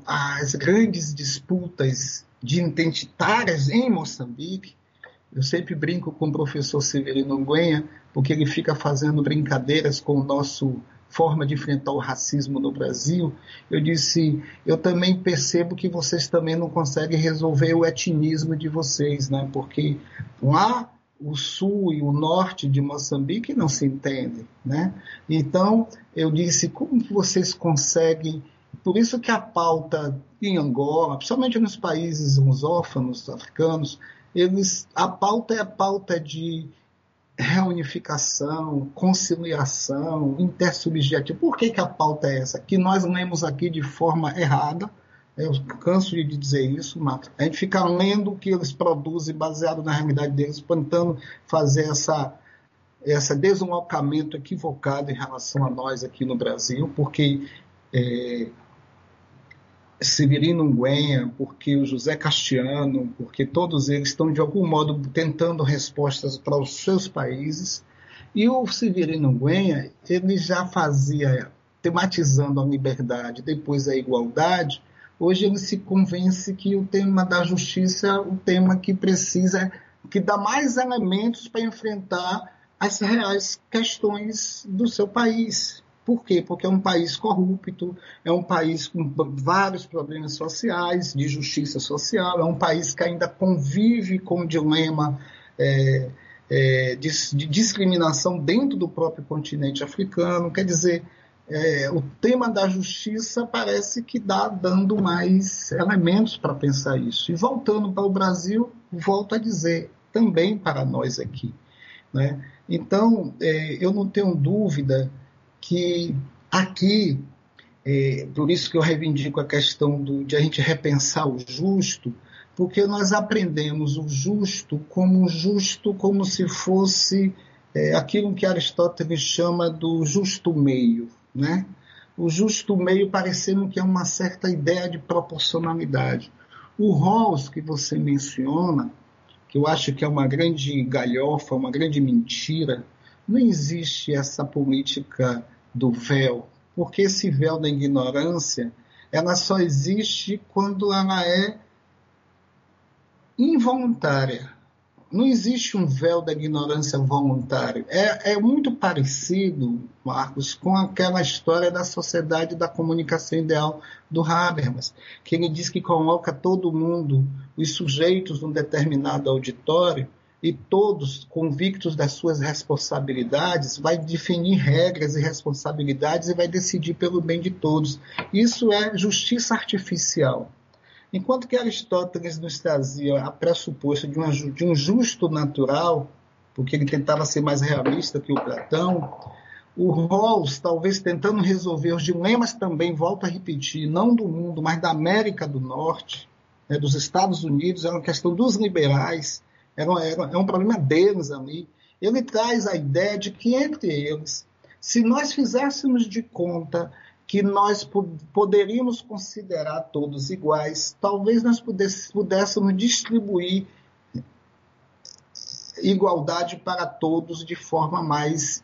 as grandes disputas de identitárias em Moçambique, eu sempre brinco com o professor Severino Guenha, porque ele fica fazendo brincadeiras com o nosso forma de enfrentar o racismo no Brasil. Eu disse, eu também percebo que vocês também não conseguem resolver o etnismo de vocês, né? Porque lá o sul e o norte de Moçambique não se entendem, né? Então, eu disse, como vocês conseguem por isso que a pauta em Angola, principalmente nos países lusófonos africanos, eles, a pauta é a pauta de reunificação, conciliação, intersubjetivo. Por que, que a pauta é essa? Que nós lemos aqui de forma errada, eu canso de dizer isso, mas a gente fica lendo o que eles produzem baseado na realidade deles, tentando fazer essa, esse deslocamento equivocado em relação a nós aqui no Brasil, porque é, Severino Nguenha, porque o José Castiano, porque todos eles estão de algum modo tentando respostas para os seus países. E o Severino Nguenha, ele já fazia tematizando a liberdade, depois a igualdade, hoje ele se convence que o tema da justiça é o tema que precisa, que dá mais elementos para enfrentar as reais questões do seu país. Por quê? Porque é um país corrupto, é um país com vários problemas sociais, de justiça social, é um país que ainda convive com o dilema é, é, de, de, discriminação dentro do próprio continente africano. Quer dizer, é, o tema da justiça parece que dá dando mais elementos para pensar isso. E voltando para o Brasil, volto a dizer, também para nós aqui. Né? Então, é, eu não tenho dúvida que aqui, é, por isso que eu reivindico a questão do, de a gente repensar o justo, porque nós aprendemos o justo como justo como se fosse é, aquilo que Aristóteles chama do justo meio, né? O justo meio parecendo que é uma certa ideia de proporcionalidade. O Rawls que você menciona, que eu acho que é uma grande galhofa, uma grande mentira, não existe essa política do véu, porque esse véu da ignorância, ela só existe quando ela é involuntária. Não existe um véu da ignorância voluntário. É, é muito parecido, Marcos, com aquela história da sociedade da comunicação ideal do Habermas, que ele diz que coloca todo mundo, os sujeitos, num determinado auditório, e todos convictos das suas responsabilidades, vai definir regras e responsabilidades e vai decidir pelo bem de todos. Isso é justiça artificial. Enquanto que Aristóteles nos trazia a pressuposto de, uma, de um justo natural, porque ele tentava ser mais realista que o Platão, o Rawls, talvez tentando resolver os dilemas também, volto a repetir, não do mundo, mas da América do Norte, né, dos Estados Unidos, é uma questão dos liberais, era, era, é um problema deles ali. Ele traz a ideia de que entre eles, se nós fizéssemos de conta que nós poderíamos considerar todos iguais, talvez nós pudéssemos distribuir igualdade para todos de forma mais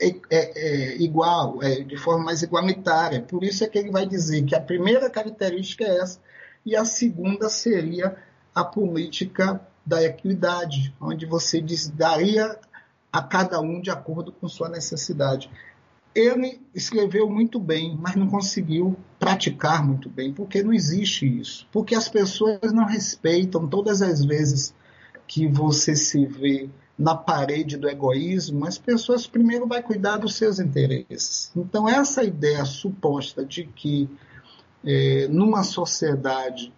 é, é, igual, é, de forma mais igualitária. Por isso é que ele vai dizer que a primeira característica é essa e a segunda seria a política da equidade, onde você diz, daria a cada um de acordo com sua necessidade. Ele escreveu muito bem, mas não conseguiu praticar muito bem, porque não existe isso. Porque as pessoas não respeitam todas as vezes que você se vê na parede do egoísmo, as pessoas primeiro vai cuidar dos seus interesses. Então essa ideia suposta de que é, numa sociedade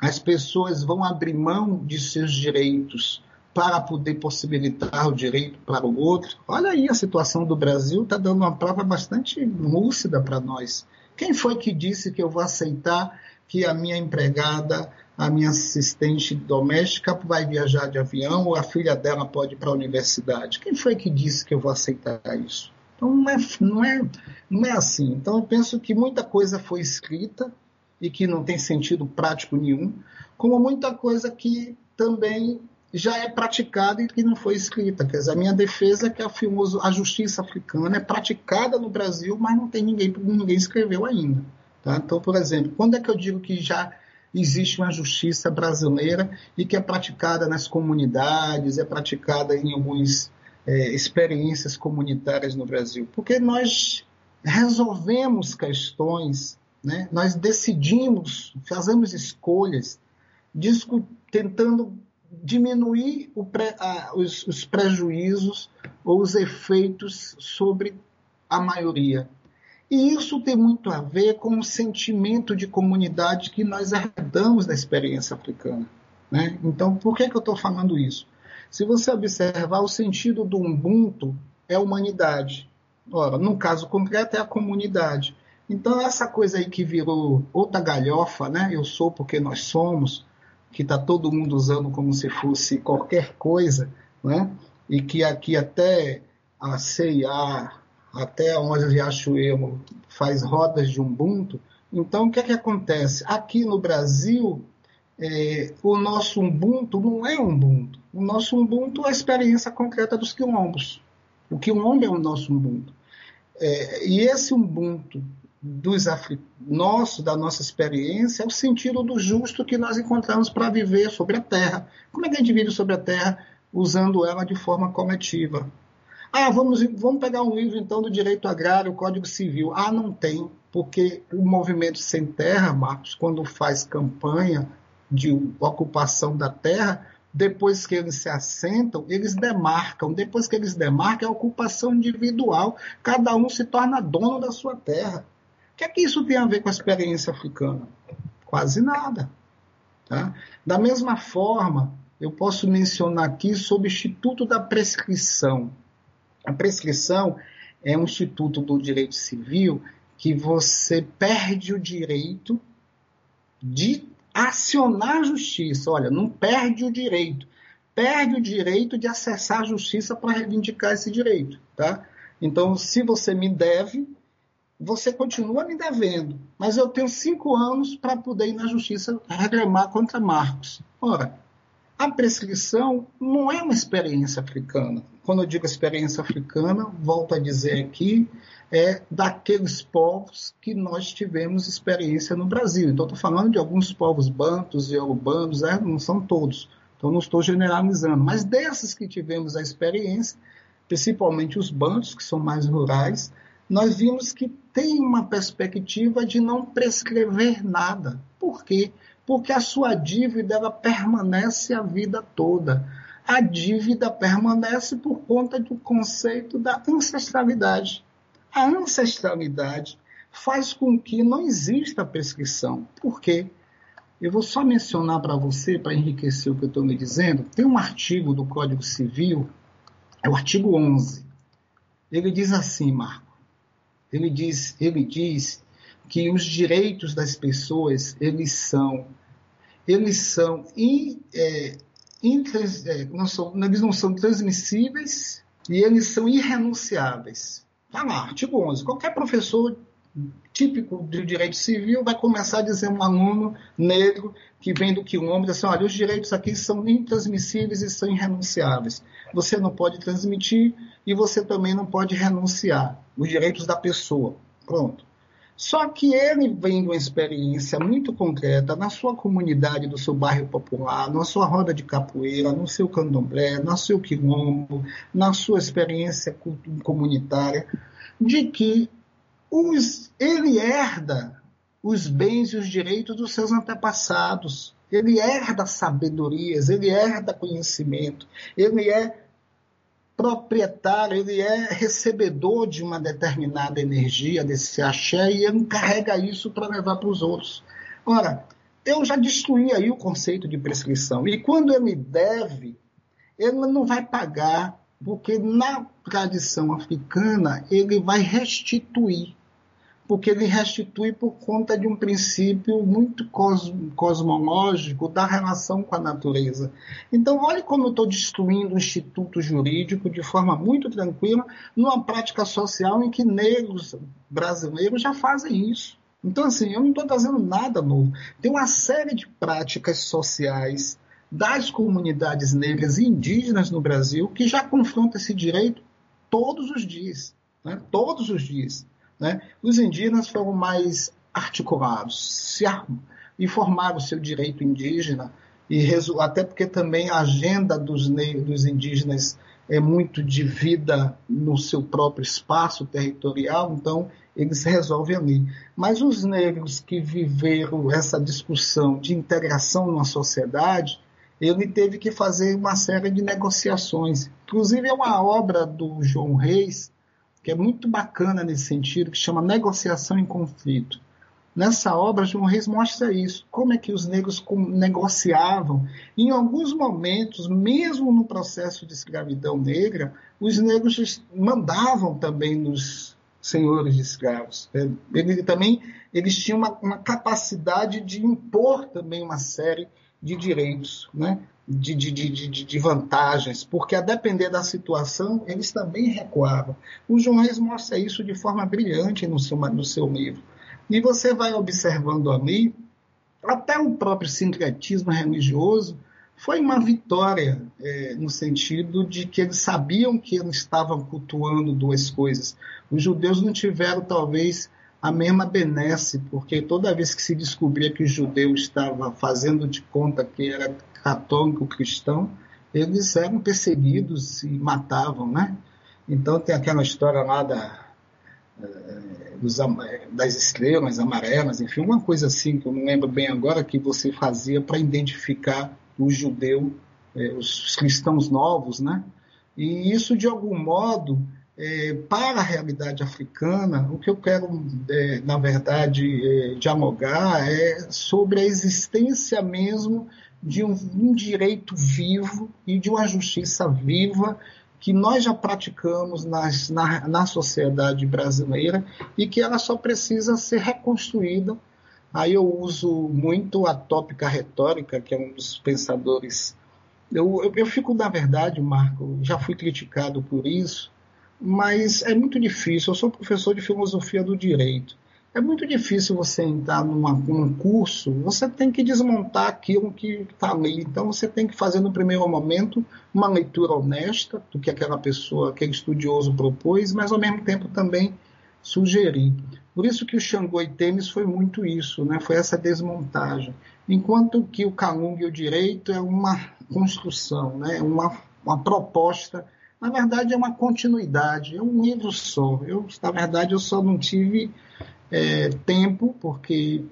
as pessoas vão abrir mão de seus direitos para poder possibilitar o direito para o outro. Olha aí, a situação do Brasil está dando uma prova bastante lúcida para nós. Quem foi que disse que eu vou aceitar que a minha empregada, a minha assistente doméstica vai viajar de avião ou a filha dela pode ir para a universidade? Quem foi que disse que eu vou aceitar isso? Então não é, não é, não é assim. Então eu penso que muita coisa foi escrita e que não tem sentido prático nenhum, como muita coisa que também já é praticada e que não foi escrita. Quer dizer, a minha defesa é que a, a justiça africana é praticada no Brasil, mas não tem ninguém, ninguém escreveu ainda. Tá? Então, por exemplo, quando é que eu digo que já existe uma justiça brasileira e que é praticada nas comunidades, é praticada em algumas é, experiências comunitárias no Brasil? Porque nós resolvemos questões né? Nós decidimos, fazemos escolhas, tentando diminuir a, os, os prejuízos ou os efeitos sobre a maioria. E isso tem muito a ver com o sentimento de comunidade que nós herdamos da experiência africana. Né? Então, por que, que eu estou falando isso? Se você observar, o sentido do Ubuntu é a humanidade. Ora, no caso concreto, é a comunidade. Então, essa coisa aí que virou outra galhofa, né? Eu sou porque nós somos, que está todo mundo usando como se fosse qualquer coisa, né? E que aqui até a CIA, até a Onze Riachuelo faz rodas de Ubuntu. Então, o que é que acontece? Aqui no Brasil, é, o nosso Ubuntu não é Ubuntu. O nosso Ubuntu é a experiência concreta dos quilombos. O quilombo é o nosso Ubuntu é, e esse Ubuntu dos nosso, da nossa experiência, é o sentido do justo que nós encontramos para viver sobre a terra. Como é que a gente vive sobre a terra usando ela de forma coletiva? Ah, vamos, vamos pegar um livro então do direito agrário, Código Civil. Ah, não tem, porque o movimento sem terra, Marcos, quando faz campanha de ocupação da terra, depois que eles se assentam, eles demarcam. Depois que eles demarcam, é ocupação individual. Cada um se torna dono da sua terra. Que é que isso tem a ver com a experiência africana? Quase nada. Tá? Da mesma forma, eu posso mencionar aqui sobre o Instituto da Prescrição. A prescrição é um instituto do direito civil que você perde o direito de acionar a justiça. Olha, não perde o direito, perde o direito de acessar a justiça para reivindicar esse direito, tá? Então, se você me deve, você continua me devendo, mas eu tenho cinco anos para poder ir na justiça reclamar contra Marcos. Ora, a prescrição não é uma experiência africana. Quando eu digo experiência africana, volto a dizer aqui, é daqueles povos que nós tivemos experiência no Brasil. Então, estou falando de alguns povos bantos e urbanos, né? não são todos. Então, não estou generalizando. Mas desses que tivemos a experiência, principalmente os bantos, que são mais rurais, nós vimos que tem uma perspectiva de não prescrever nada. Por quê? Porque a sua dívida ela permanece a vida toda. A dívida permanece por conta do conceito da ancestralidade. A ancestralidade faz com que não exista prescrição. Por quê? Eu vou só mencionar para você, para enriquecer o que eu estou me dizendo, tem um artigo do Código Civil, é o artigo 11. Ele diz assim, Marco, ele diz, ele diz que os direitos das pessoas, eles são, eles são, in, é, é, não são, eles não são transmissíveis e eles são irrenunciáveis. Tá lá, artigo 11. Qualquer professor típico de direito civil vai começar a dizer um aluno negro que vem do quilômetro assim, olha, os direitos aqui são intransmissíveis e são irrenunciáveis. Você não pode transmitir e você também não pode renunciar os direitos da pessoa. Pronto. Só que ele vem de uma experiência muito concreta na sua comunidade, do seu bairro popular, na sua roda de capoeira, no seu candomblé, no seu quilombo, na sua experiência comunitária, de que os, ele herda os bens e os direitos dos seus antepassados. Ele herda sabedorias, ele herda conhecimento, ele é proprietário, ele é recebedor de uma determinada energia, desse axé, e ele carrega isso para levar para os outros. Ora, eu já destruí aí o conceito de prescrição. E quando ele deve, ele não vai pagar, porque na tradição africana ele vai restituir porque ele restitui por conta de um princípio muito cosmológico da relação com a natureza. Então, olhe como eu estou destruindo o instituto jurídico de forma muito tranquila, numa prática social em que negros brasileiros já fazem isso. Então, assim, eu não estou trazendo nada novo. Tem uma série de práticas sociais das comunidades negras e indígenas no Brasil que já confrontam esse direito todos os dias. Né? Todos os dias. Né? Os indígenas foram mais articulados, se e formaram o seu direito indígena, e até porque também a agenda dos, dos indígenas é muito de vida no seu próprio espaço territorial, então eles resolvem ali. Mas os negros que viveram essa discussão de integração na sociedade, ele teve que fazer uma série de negociações. Inclusive, é uma obra do João Reis, que é muito bacana nesse sentido, que chama Negociação em Conflito. Nessa obra, João Reis mostra isso, como é que os negros negociavam. Em alguns momentos, mesmo no processo de escravidão negra, os negros mandavam também nos senhores de escravos. É, ele, também eles tinham uma, uma capacidade de impor também uma série de direitos. Né? De, de, de, de, vantagens, porque a depender da situação, eles também recuavam. O João Reis mostra isso de forma brilhante no seu, no seu livro. E você vai observando ali, até o próprio sincretismo religioso foi uma vitória é, no sentido de que eles sabiam que eles estavam cultuando duas coisas. Os judeus não tiveram, talvez, a mesma benesse, porque toda vez que se descobria que o judeu estava fazendo de conta que era católico cristão, eles eram perseguidos e matavam, né? Então tem aquela história lá da, eh, das estrelas amarelas, enfim, uma coisa assim que eu não lembro bem agora que você fazia para identificar o judeu, eh, os cristãos novos, né? E isso de algum modo é, para a realidade africana, o que eu quero, na verdade, dialogar é sobre a existência mesmo de um, direito vivo e de uma justiça viva que nós já praticamos nas, na, na sociedade brasileira e que ela só precisa ser reconstruída. Aí eu uso muito a tópica retórica, que é um dos pensadores. Eu, eu, eu fico, na verdade, Marco, já fui criticado por isso, mas é muito difícil. Eu sou professor de filosofia do direito. É muito difícil você entrar numa, num curso, você tem que desmontar aquilo que está ali. Então, você tem que fazer, no primeiro momento, uma leitura honesta do que aquela pessoa, aquele estudioso propôs, mas, ao mesmo tempo, também sugerir. Por isso que o Xangô e Temes foi muito isso, né? foi essa desmontagem. Enquanto que o Calung e o Direito é uma construção, né? uma, uma proposta na verdade é uma continuidade, é um livro só. Eu, na verdade, eu só não tive é, tempo, porque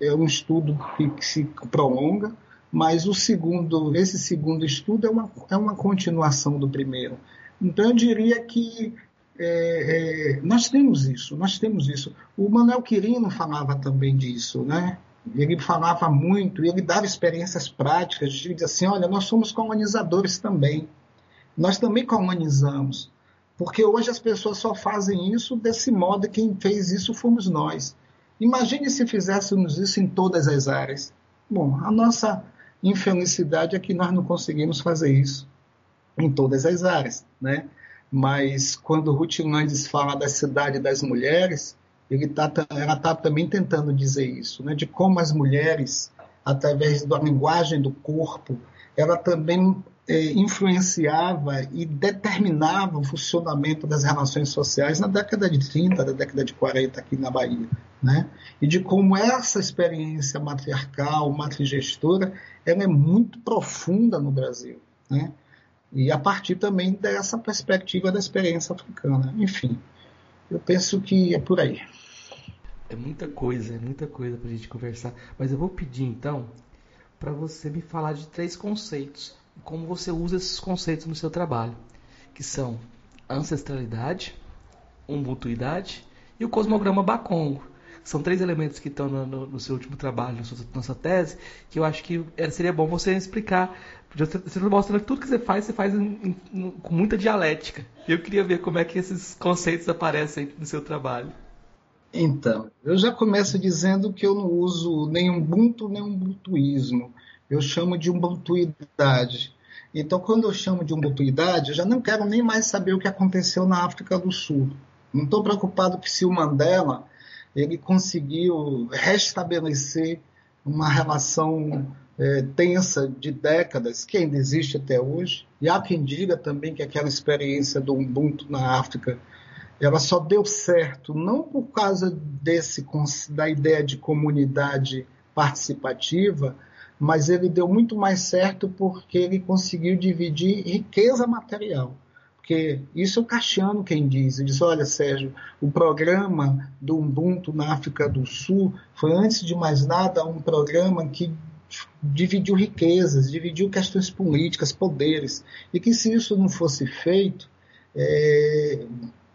é um estudo que, se prolonga, mas o segundo, esse segundo estudo é uma, é uma continuação do primeiro. Então eu diria que é, é, nós temos isso, nós temos isso. O Manuel Quirino falava também disso, né? Ele falava muito, ele dava experiências práticas, de dizer assim, olha, nós somos colonizadores também. Nós também colonizamos, porque hoje as pessoas só fazem isso desse modo, e quem fez isso fomos nós. Imagine se fizéssemos isso em todas as áreas. Bom, a nossa infelicidade é que nós não conseguimos fazer isso em todas as áreas, né? Mas quando Ruth Landes fala da cidade das mulheres, ele tá, ela está também tentando dizer isso, né? De como as mulheres, através da linguagem do corpo, ela também é, influenciava e determinava o funcionamento das relações sociais na década de 30, na década de 40 aqui na Bahia. Né? E de como essa experiência matriarcal, matrigestora, ela é muito profunda no Brasil. Né? E a partir também dessa perspectiva da experiência africana. Enfim, eu penso que é por aí. É muita coisa, é muita coisa para a gente conversar. Mas eu vou pedir então para você me falar de três conceitos como você usa esses conceitos no seu trabalho, que são ancestralidade, ubuntuidade e o cosmograma Bakongo. São três elementos que estão no, no, no seu último trabalho, na sua, na sua, tese, que eu acho que seria bom você explicar. Você está mostrando que tudo que você faz, você faz em, em, com muita dialética. E eu queria ver como é que esses conceitos aparecem no seu trabalho. Então, eu já começo dizendo que eu não uso nem Ubuntu nem Ubuntuísmo eu chamo de ubuntuidade. Então, quando eu chamo de ubuntuidade, eu já não quero nem mais saber o que aconteceu na África do Sul. Não estou preocupado que se o Mandela ele conseguiu restabelecer uma relação é, tensa de décadas, que ainda existe até hoje. E há quem diga também que aquela experiência do Ubuntu na África ela só deu certo não por causa desse da ideia de comunidade participativa, mas ele deu muito mais certo porque ele conseguiu dividir riqueza material. Porque isso é o Caxiano quem diz. Ele diz, olha, Sérgio, o programa do Ubuntu na África do Sul foi, antes de mais nada, um programa que dividiu riquezas, dividiu questões políticas, poderes. E que se isso não fosse feito, é,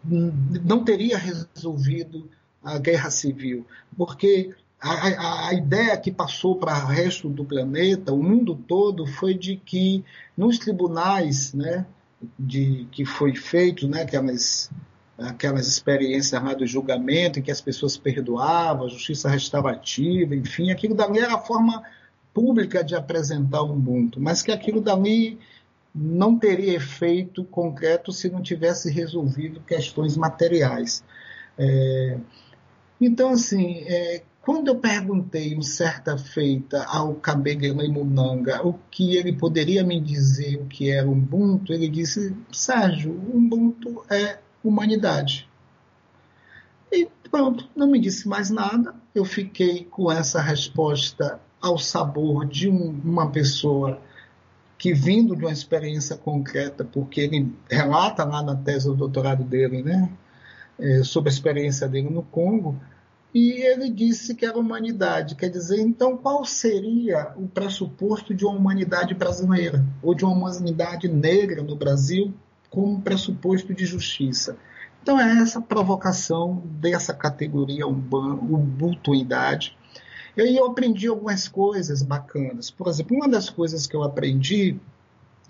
não teria resolvido a guerra civil. Porque a, a, ideia que passou para o resto do planeta, o mundo todo, foi de que nos tribunais, né, de que foi feito, né, aquelas aquelas experiências lá do julgamento em que as pessoas perdoavam, a justiça restaurativa, enfim, aquilo dali era a forma pública de apresentar o mundo, mas que aquilo dali não teria efeito concreto se não tivesse resolvido questões materiais. É, então, assim, é, quando eu perguntei, em certa feita, ao Kabengele Munanga o que ele poderia me dizer o que era Ubuntu, ele disse: Sérgio, Ubuntu é humanidade. E pronto, não me disse mais nada. Eu fiquei com essa resposta ao sabor de um, uma pessoa que vindo de uma experiência concreta, porque ele relata lá na tese do doutorado dele, né, é, sobre a experiência dele no Congo, e ele disse que era humanidade. Quer dizer, então qual seria o pressuposto de uma humanidade brasileira, ou de uma humanidade negra no Brasil, como pressuposto de justiça? Então é essa provocação dessa categoria ubuntuidade. E aí eu aprendi algumas coisas bacanas. Por exemplo, uma das coisas que eu aprendi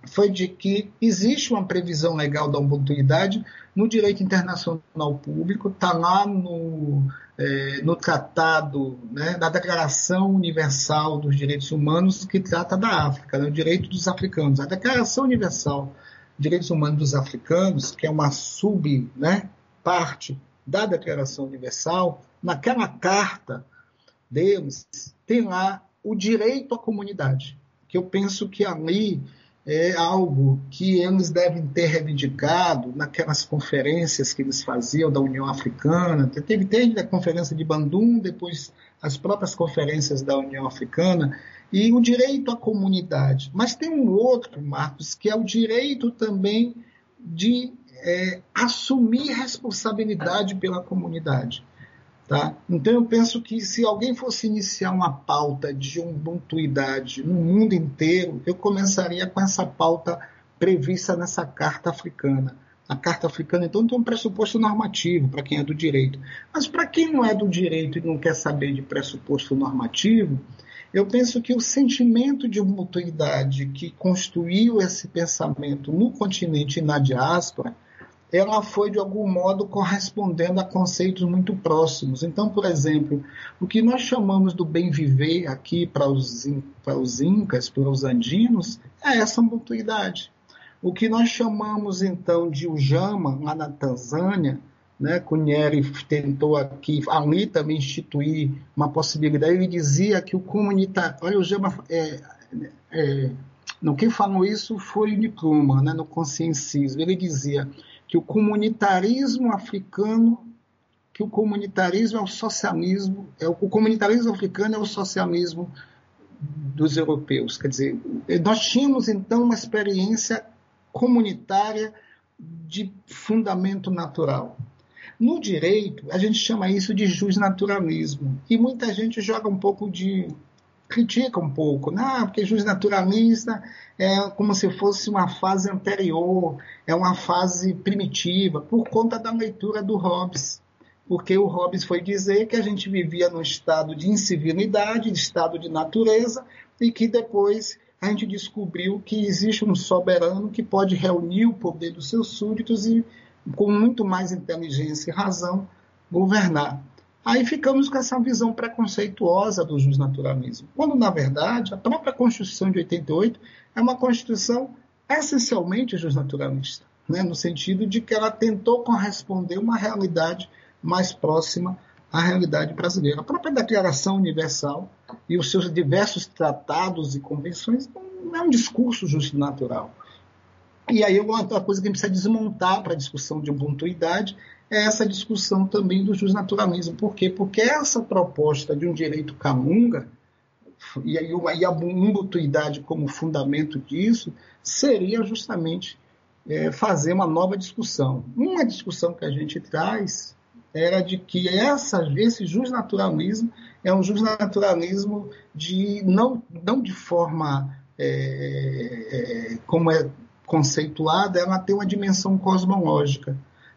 foi de que existe uma previsão legal da ubuntuidade no direito internacional público, está lá no, é, no tratado né, da Declaração Universal dos Direitos Humanos que trata da África, né, o direito dos africanos. A Declaração Universal Direitos Humanos dos Africanos, que é uma sub né, parte da Declaração Universal, naquela carta deles, tem lá o direito à comunidade, que eu penso que ali é algo que eles devem ter reivindicado naquelas conferências que eles faziam da União Africana. Teve desde a conferência de Bandung, depois as próprias conferências da União Africana, e o direito à comunidade. Mas tem um outro, Marcos, que é o direito também de é, assumir responsabilidade pela comunidade. Tá? Então eu penso que se alguém fosse iniciar uma pauta de ubuntuidade no mundo inteiro, eu começaria com essa pauta prevista nessa carta africana. A carta africana, então, tem um pressuposto normativo para quem é do direito. Mas para quem não é do direito e não quer saber de pressuposto normativo, eu penso que o sentimento de mutuidade que construiu esse pensamento no continente e na diáspora, ela foi de algum modo correspondendo a conceitos muito próximos. Então, por exemplo, o que nós chamamos do bem viver aqui para os, para os incas, para os andinos, é essa mutuidade. O que nós chamamos então de Ujama, lá na Tanzânia, né, Cunheri tentou aqui, ali também instituir uma possibilidade, ele dizia que o comunitário, olha, o Jama, é, é, no que falou isso foi o Nkrumah, né, no consciencismo, ele dizia que o comunitarismo africano, que o comunitarismo é o socialismo, é o, o comunitarismo africano é o socialismo dos europeus, quer dizer, nós tínhamos então uma experiência comunitária de fundamento natural. No direito, a gente chama isso de justnaturalismo. E muita gente joga um pouco de. Critica um pouco? Ah, porque justnaturalista é como se fosse uma fase anterior, é uma fase primitiva, por conta da leitura do Hobbes. Porque o Hobbes foi dizer que a gente vivia num estado de incivilidade, de estado de natureza, e que depois a gente descobriu que existe um soberano que pode reunir o poder dos seus súditos e com muito mais inteligência e razão, governar. Aí ficamos com essa visão preconceituosa do justnaturalismo, quando, na verdade, a própria Constituição de 88 é uma Constituição essencialmente justnaturalista, né? no sentido de que ela tentou corresponder uma realidade mais próxima à realidade brasileira. A própria Declaração Universal e os seus diversos tratados e convenções não é um discurso justnatural. E aí outra coisa que a gente precisa desmontar para a discussão de ubuntuidade é essa discussão também do justnaturalismo. Por quê? Porque essa proposta de um direito camunga, e, e a ubuntuidade como fundamento disso, seria justamente é, fazer uma nova discussão. Uma discussão que a gente traz era de que essa, esse justnaturalismo é um justnaturalismo de não, não de forma é, é, como é conceituada, ela tem uma dimensão cosmológica,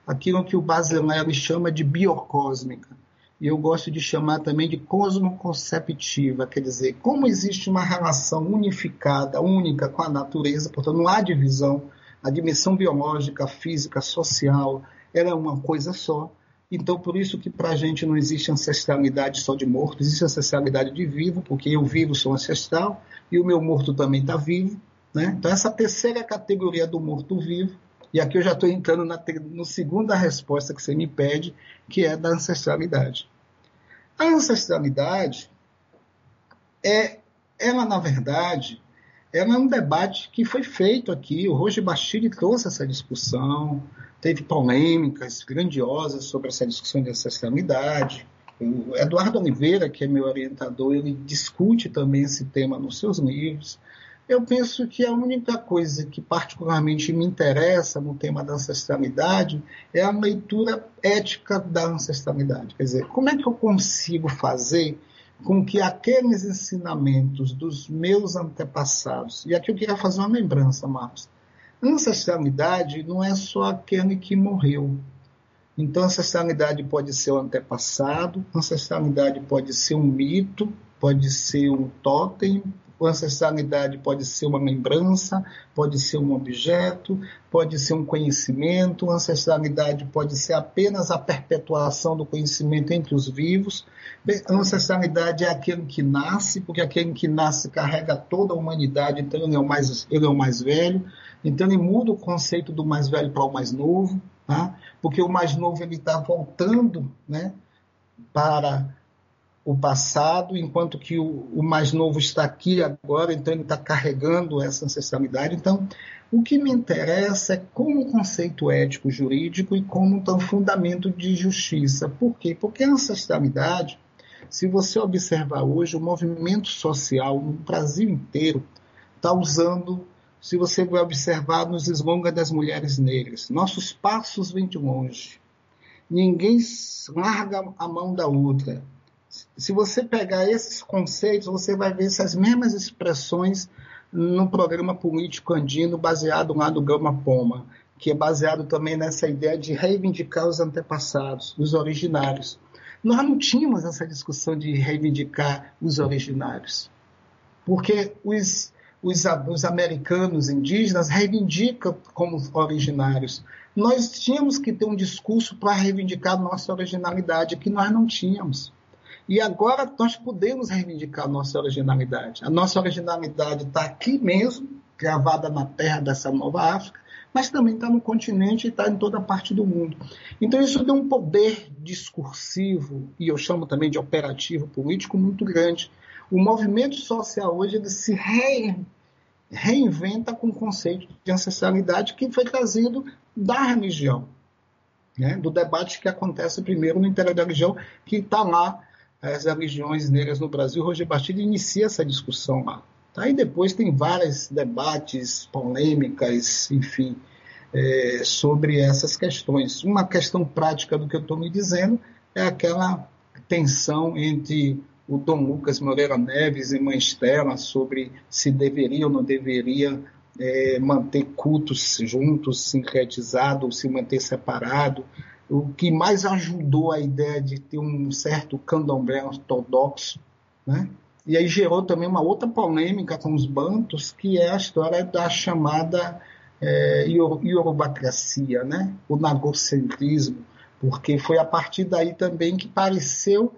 aquilo que o Basilea chama de biocósmica. E eu gosto de chamar também de cosmoconceptiva, quer dizer, como existe uma relação unificada, única com a natureza, portanto não há divisão, a dimensão biológica, física, social, ela é uma coisa só. Então, por isso que para a gente não existe ancestralidade só de morto, existe ancestralidade de vivo, porque eu vivo sou ancestral e o meu morto também está vivo. Né? Então, essa terceira categoria do morto-vivo, e aqui eu já estou entrando na, na segunda resposta que você me pede, que é da ancestralidade. A ancestralidade é, ela na verdade, ela é um debate que foi feito aqui. O Roger Bastille trouxe essa discussão, teve polêmicas grandiosas sobre essa discussão de ancestralidade. O Eduardo Oliveira, que é meu orientador, ele discute também esse tema nos seus livros. Eu penso que a única coisa que particularmente me interessa no tema da ancestralidade é a leitura ética da ancestralidade. Quer dizer, como é que eu consigo fazer com que aqueles ensinamentos dos meus antepassados, e aqui eu queria fazer uma lembrança, Marcos, ancestralidade não é só aquele que morreu, então, ancestralidade pode ser o antepassado, ancestralidade pode ser um mito, pode ser um totem, ancestralidade pode ser uma lembrança, pode ser um objeto, pode ser um conhecimento, ancestralidade pode ser apenas a perpetuação do conhecimento entre os vivos. Ancestralidade é aquele que nasce, porque aquele que nasce carrega toda a humanidade, então ele é o mais, ele é o mais velho. Então ele muda o conceito do mais velho para o mais novo. Tá? porque o mais novo ele está voltando né, para o passado, enquanto que o, o, mais novo está aqui agora, então ele está carregando essa ancestralidade. Então, o que me interessa é como conceito ético jurídico e como um fundamento de justiça. Por quê? Porque a ancestralidade, se você observar hoje, o movimento social no Brasil inteiro está usando se você vai observar nos slogans das mulheres negras, nossos passos vêm de longe. Ninguém larga a mão da outra. Se você pegar esses conceitos, você vai ver essas mesmas expressões no programa político andino baseado lá do Gama Poma, que é baseado também nessa ideia de reivindicar os antepassados, os originários. Nós não tínhamos essa discussão de reivindicar os originários, porque os os, os americanos indígenas reivindicam como originários. Nós tínhamos que ter um discurso para reivindicar nossa originalidade, que nós não tínhamos. E agora nós podemos reivindicar a nossa originalidade. A nossa originalidade está aqui mesmo, gravada na terra dessa nova África, mas também está no continente e está em toda parte do mundo. Então isso deu um poder discursivo, e eu chamo também de operativo político, muito grande o movimento social hoje ele se re, reinventa com o conceito de ancestralidade que foi trazido da religião, né? do debate que acontece primeiro no interior da religião, que está lá, as religiões negras no Brasil. Roger Bastilho inicia essa discussão lá. Tá? E depois tem vários debates, polêmicas, enfim, é, sobre essas questões. Uma questão prática do que eu estou me dizendo é aquela tensão entre o Dom Lucas Moreira Neves e Mãe Estela sobre se deveria ou não deveria é, manter cultos juntos, sincretizado ou se manter separado. O que mais ajudou a ideia de ter um certo candomblé ortodoxo, né? E aí gerou também uma outra polêmica com os bantos, que é a história da chamada é, né? o nagocentrismo, porque foi a partir daí também que pareceu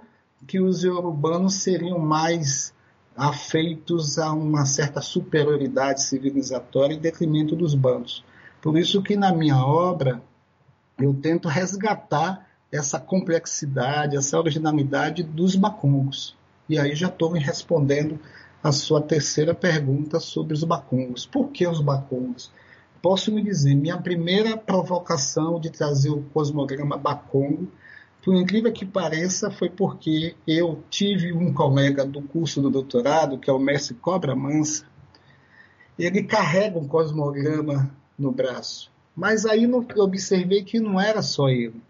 que os urbanos seriam mais afeitos a uma certa superioridade civilizatória em detrimento dos bandos. Por isso que na minha obra eu tento resgatar essa complexidade, essa originalidade dos macongos. E aí já estou me respondendo a sua terceira pergunta sobre os bacongos. Por que os bacongos? Posso me dizer, minha primeira provocação de trazer o cosmograma bacongo por incrível que pareça, foi porque eu tive um colega do curso do doutorado, que é o mestre Cobra Mansa, ele carrega um cosmograma no braço. Mas aí eu observei que não era só ele.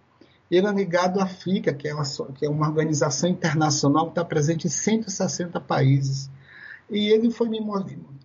Ele é ligado à FICA, que é uma, que é uma organização internacional que está presente em 160 países. E ele foi me.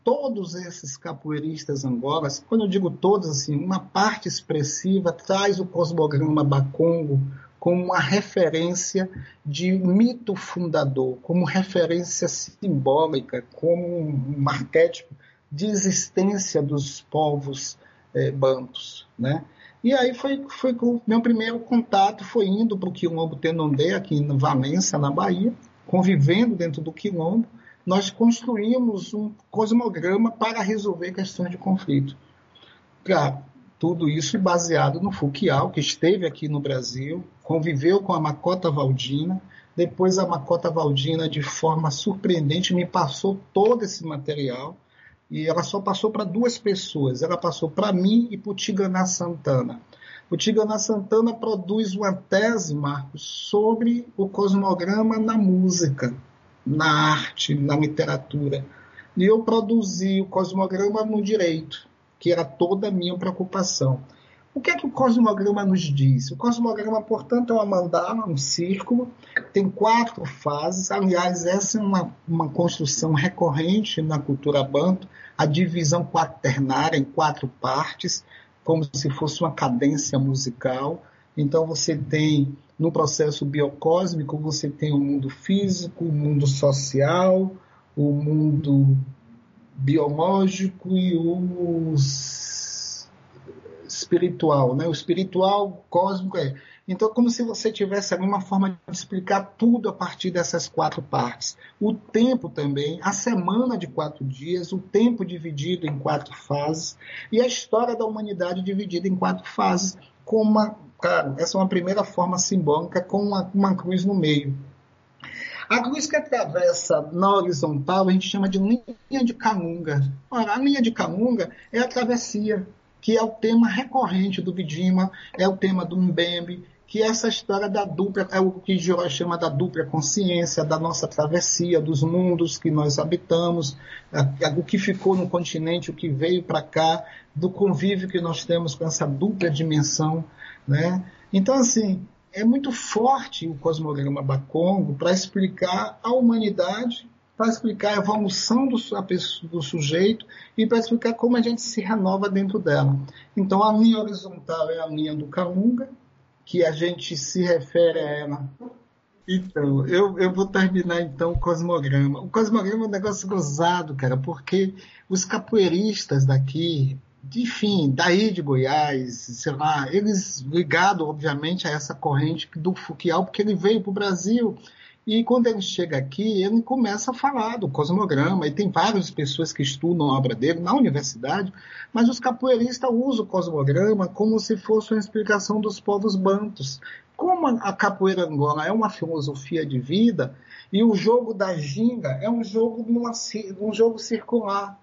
Todos esses capoeiristas angolas, quando eu digo todos, assim, uma parte expressiva traz o cosmograma Bacongo, como uma referência de mito fundador, como referência simbólica, como um arquétipo de existência dos povos é, bantos, né? E aí foi, foi o meu primeiro contato foi indo para o Quilombo Tenondé, aqui em Valença, na Bahia, convivendo dentro do Quilombo, nós construímos um cosmograma para resolver questões de conflito. Para tudo isso baseado no Fuquial, que esteve aqui no Brasil, conviveu com a Macota Valdina, Depois a Macota Valdina, de forma surpreendente, me passou todo esse material e ela só passou para duas pessoas. Ela passou para mim e para o Tiganá Santana. O Tiganá Santana produz uma tese, Marcos, sobre o cosmograma na música, na arte, na literatura. E eu produzi o cosmograma no direito, que era toda a minha preocupação. O que é que o cosmograma nos diz? O cosmograma, portanto, é uma mandala, um círculo, tem quatro fases. Aliás, essa é uma, uma construção recorrente na cultura banto, a divisão quaternária em quatro partes, como se fosse uma cadência musical. Então, você tem, no processo biocósmico, você tem o mundo físico, o mundo social, o mundo biológico e os espiritual, né? O espiritual cósmico é. Então, como se você tivesse alguma forma de explicar tudo a partir dessas quatro partes. O tempo também, a semana de quatro dias, o tempo dividido em quatro fases e a história da humanidade dividida em quatro fases, com uma, claro, essa é uma primeira forma simbólica com uma, uma cruz no meio. A cruz que atravessa na horizontal a gente chama de linha de Canunga. Ora, a linha de Canunga é a travessia que é o tema recorrente do Vidima, é o tema do Mbembe, que é essa história da dupla, é o que Jorge chama da dupla consciência, da nossa travessia, dos mundos que nós habitamos, o que ficou no continente, o que veio para cá, do convívio que nós temos com essa dupla dimensão, né? Então, assim, é muito forte o cosmograma Bakongo para explicar a humanidade para explicar a evolução do, do sujeito e para explicar como a gente se renova dentro dela. Então, a linha horizontal é a linha do Calunga, que a gente se refere a ela. Então, eu, eu vou terminar então o cosmograma. O cosmograma é um negócio gozado, cara, porque os capoeiristas daqui, enfim, daí de Goiás, sei lá, eles ligados, obviamente, a essa corrente do Fuquial, porque ele veio para o Brasil e quando ele chega aqui, ele começa a falar do cosmograma, e tem várias pessoas que estudam a obra dele na universidade, mas os capoeiristas usam o cosmograma como se fosse uma explicação dos povos bantos. Como a capoeira angola é uma filosofia de vida, e o jogo da ginga é um jogo, numa, um jogo circular.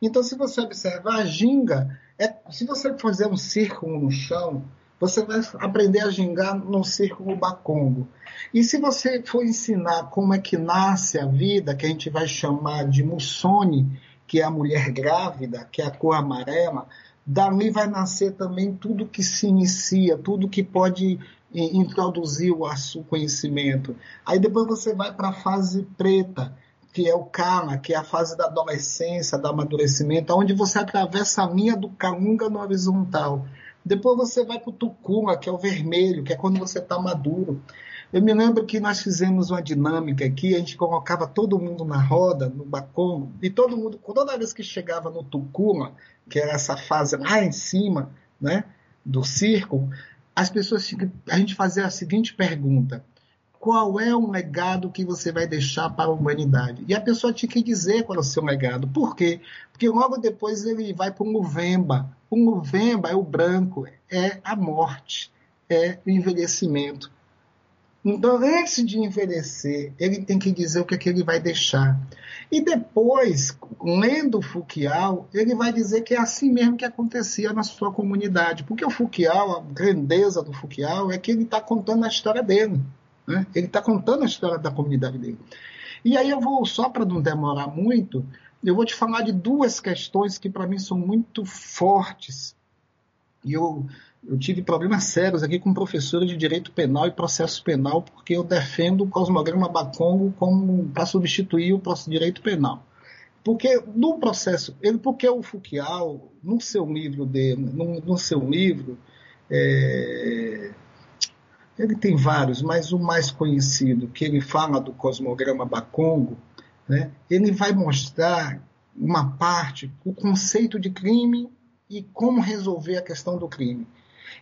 Então, se você observar, a ginga, é, se você fazer um círculo no chão, você vai aprender a gingar no círculo bacongo. E se você for ensinar como é que nasce a vida, que a gente vai chamar de mussone, que é a mulher grávida, que é a cor amarela, dali vai nascer também tudo que se inicia, tudo que pode introduzir o conhecimento. Aí depois você vai para a fase preta, que é o Kama, que é a fase da adolescência, do amadurecimento, onde você atravessa a linha do Kalunga no horizontal. Depois você vai para o Tucuma, que é o vermelho, que é quando você está maduro. Eu me lembro que nós fizemos uma dinâmica aqui, a gente colocava todo mundo na roda, no bacongo, e todo mundo, toda vez que chegava no Tucuma, que era essa fase lá em cima, né, do círculo, as pessoas, a gente fazia a seguinte pergunta: qual é o legado que você vai deixar para a humanidade? E a pessoa tinha que dizer qual é o seu legado. Por quê? Porque logo depois ele vai para o Muvemba. O Muvemba é o branco, é a morte, é o envelhecimento. Então, antes de envelhecer, ele tem que dizer o que, é que ele vai deixar. E depois, lendo o Fukial, ele vai dizer que é assim mesmo que acontecia na sua comunidade. Porque o Fukial, a grandeza do Fukial, é que ele está contando a história dele. Né? Ele está contando a história da comunidade dele. E aí eu vou, só para não demorar muito, eu vou te falar de duas questões que para mim são muito fortes. E eu, eu tive problemas sérios aqui com professores de direito penal e processo penal, porque eu defendo o cosmograma Bacongo como para substituir o direito penal. Porque no processo, ele, porque o Foucault, no seu livro dele, no, no seu livro, é, ele tem vários, mas o mais conhecido, que ele fala do cosmograma Bacongo, né, ele vai mostrar uma parte, o conceito de crime e como resolver a questão do crime.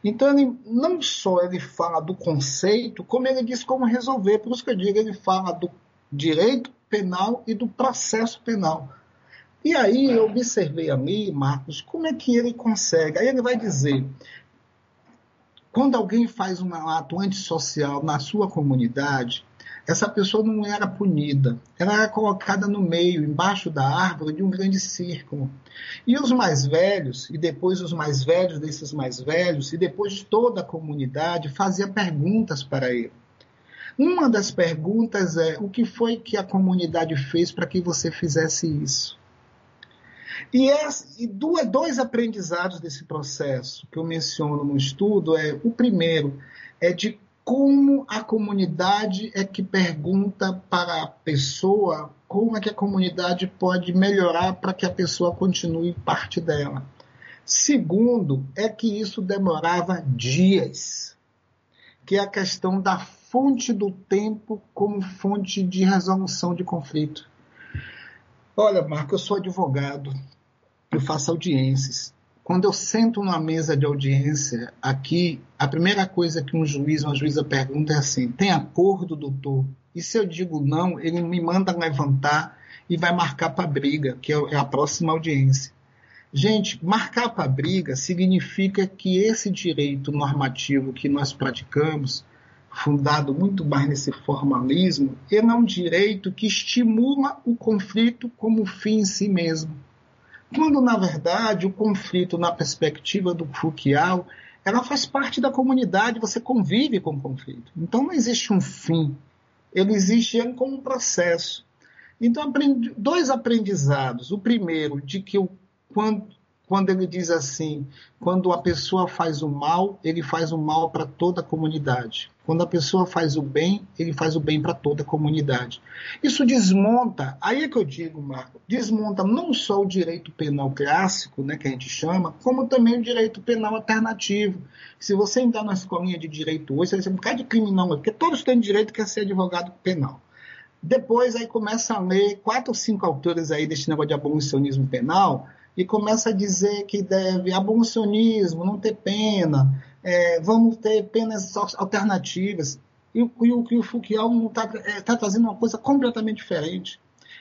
Então, ele, não só ele fala do conceito, como ele diz como resolver. Por isso que eu digo, ele fala do direito penal e do processo penal. E aí eu observei ali, Marcos, como é que ele consegue. Aí ele vai dizer: quando alguém faz um ato antissocial na sua comunidade, essa pessoa não era punida, ela era colocada no meio, embaixo da árvore de um grande círculo. E os mais velhos, e depois os mais velhos desses mais velhos, e depois de toda a comunidade, fazia perguntas para ele. Uma das perguntas é: o que foi que a comunidade fez para que você fizesse isso? E, e dois aprendizados desse processo que eu menciono no estudo é o primeiro é de como a comunidade é que pergunta para a pessoa como é que a comunidade pode melhorar para que a pessoa continue parte dela. Segundo, é que isso demorava dias, que é a questão da fonte do tempo como fonte de resolução de conflito. Olha, Marco, eu sou advogado, eu faço audiências. Quando eu sento numa mesa de audiência aqui, a primeira coisa que um juiz, uma juíza pergunta é assim: tem acordo, doutor? E se eu digo não, ele me manda levantar e vai marcar para briga, que é a próxima audiência. Gente, marcar para briga significa que esse direito normativo que nós praticamos fundado muito mais nesse formalismo, é um direito que estimula o conflito como fim em si mesmo. Quando, na verdade, o conflito, na perspectiva do Foucault, ela faz parte da comunidade, você convive com o conflito. Então não existe um fim, ele existe como um processo. Então, dois aprendizados. O primeiro, de que o, quando, quando ele diz assim, quando a pessoa faz o mal, ele faz o mal para toda a comunidade. Quando a pessoa faz o bem, ele faz o bem para toda a comunidade. Isso desmonta, aí é que eu digo, Marco, desmonta não só o direito penal clássico, né, que a gente chama, como também o direito penal alternativo. Se você entrar na escolinha de direito hoje, você vai ser um bocado de criminal, porque todos têm direito que é ser advogado penal. Depois aí começa a ler quatro ou cinco autores aí desse negócio de abolicionismo penal, e começa a dizer que deve abolicionismo, não ter pena, é, vamos ter penas alternativas. E, e o que o Foucault está é, tá trazendo uma coisa completamente diferente.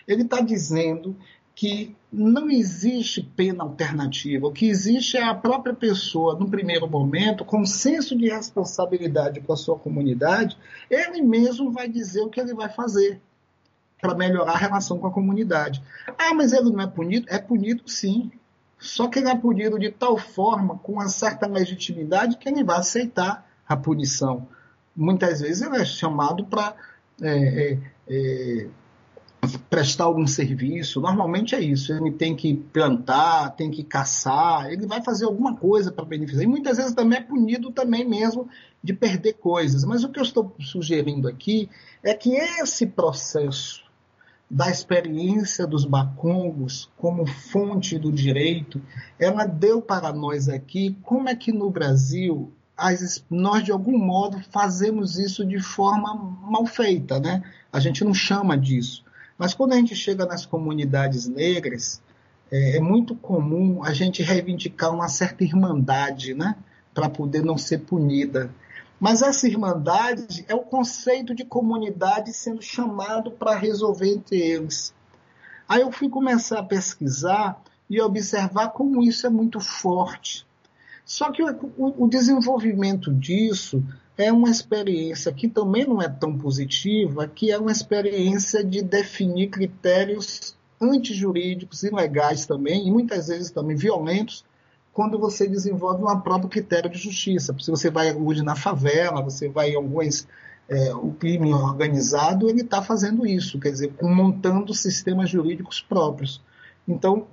Ele está dizendo que não existe pena alternativa. O que existe é a própria pessoa, no primeiro momento, com senso de responsabilidade com a sua comunidade, ele mesmo vai dizer o que ele vai fazer para melhorar a relação com a comunidade. Ah, mas ele não é punido? É punido sim. Só que ele é punido de tal forma, com uma certa legitimidade, que ele vai aceitar a punição. Muitas vezes ele é chamado para é, é, é, prestar algum serviço. Normalmente é isso. Ele tem que plantar, tem que caçar, ele vai fazer alguma coisa para beneficiar. E muitas vezes também é punido também mesmo de perder coisas. Mas o que eu estou sugerindo aqui é que esse processo da experiência dos bacongos como fonte do direito, ela deu para nós aqui como é que no Brasil as, nós de algum modo fazemos isso de forma mal feita, né? A gente não chama disso. Mas quando a gente chega nas comunidades negras, é, é muito comum a gente reivindicar uma certa irmandade, né? Para poder não ser punida. Mas essa irmandade é o conceito de comunidade sendo chamado para resolver entre eles. Aí eu fui começar a pesquisar e observar como isso é muito forte. Só que o, o desenvolvimento disso é uma experiência que também não é tão positiva, que é uma experiência de definir critérios antijurídicos e legais também, e muitas vezes também violentos, quando você desenvolve um próprio critério de justiça. Se você vai hoje na favela, você vai em alguns. É, o crime organizado, ele está fazendo isso, quer dizer, montando sistemas jurídicos próprios. Então,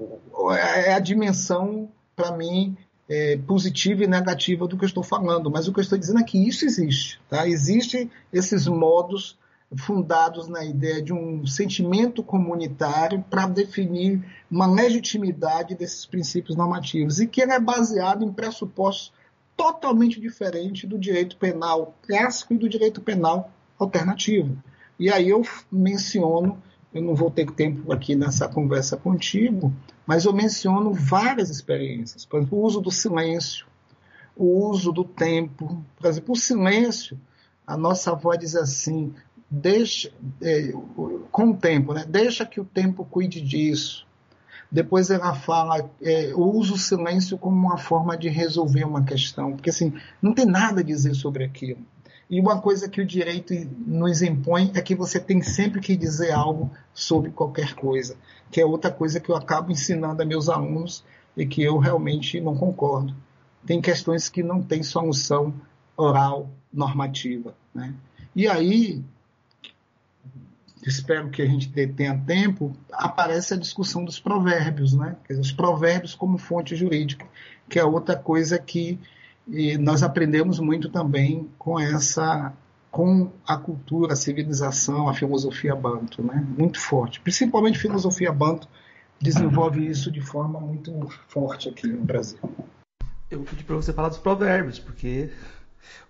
é a dimensão, para mim, é, positiva e negativa do que eu estou falando, mas o que eu estou dizendo é que isso existe. Tá? Existem esses modos fundados na ideia de um sentimento comunitário para definir uma legitimidade desses princípios normativos e que ele é baseado em pressupostos totalmente diferentes do direito penal clássico e do direito penal alternativo. E aí eu menciono, eu não vou ter tempo aqui nessa conversa contigo, mas eu menciono várias experiências, por exemplo, o uso do silêncio, o uso do tempo, por exemplo, o silêncio, a nossa avó diz assim, deixa, é, com o tempo, né? deixa que o tempo cuide disso. Depois ela fala, é, usa o silêncio como uma forma de resolver uma questão, porque assim, não tem nada a dizer sobre aquilo. E uma coisa que o direito nos impõe é que você tem sempre que dizer algo sobre qualquer coisa, que é outra coisa que eu acabo ensinando a meus alunos e que eu realmente não concordo. Tem questões que não têm solução oral normativa. Né? E aí, espero que a gente tenha tempo, aparece a discussão dos provérbios, né? os provérbios como fonte jurídica, que é outra coisa que nós aprendemos muito também com essa com a cultura, a civilização, a filosofia banto, né? Muito forte. Principalmente a filosofia banto desenvolve isso de forma muito forte aqui no Brasil. Eu vou pedir para você falar dos provérbios, porque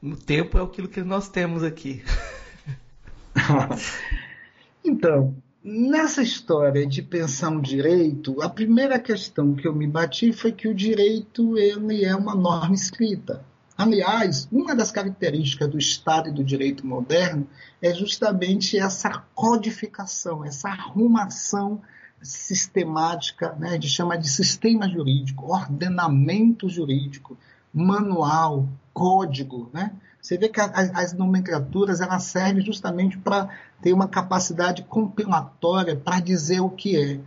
o tempo é aquilo que nós temos aqui. então, nessa história de pensar um direito, a primeira questão que eu me bati foi que o direito ele é uma norma escrita. Aliás, uma das características do Estado e do direito moderno é justamente essa codificação, essa arrumação sistemática, né, de chama de sistema jurídico, ordenamento jurídico, manual, código, né? Você vê que a, as nomenclaturas elas servem justamente para ter uma capacidade compilatória para dizer o que é.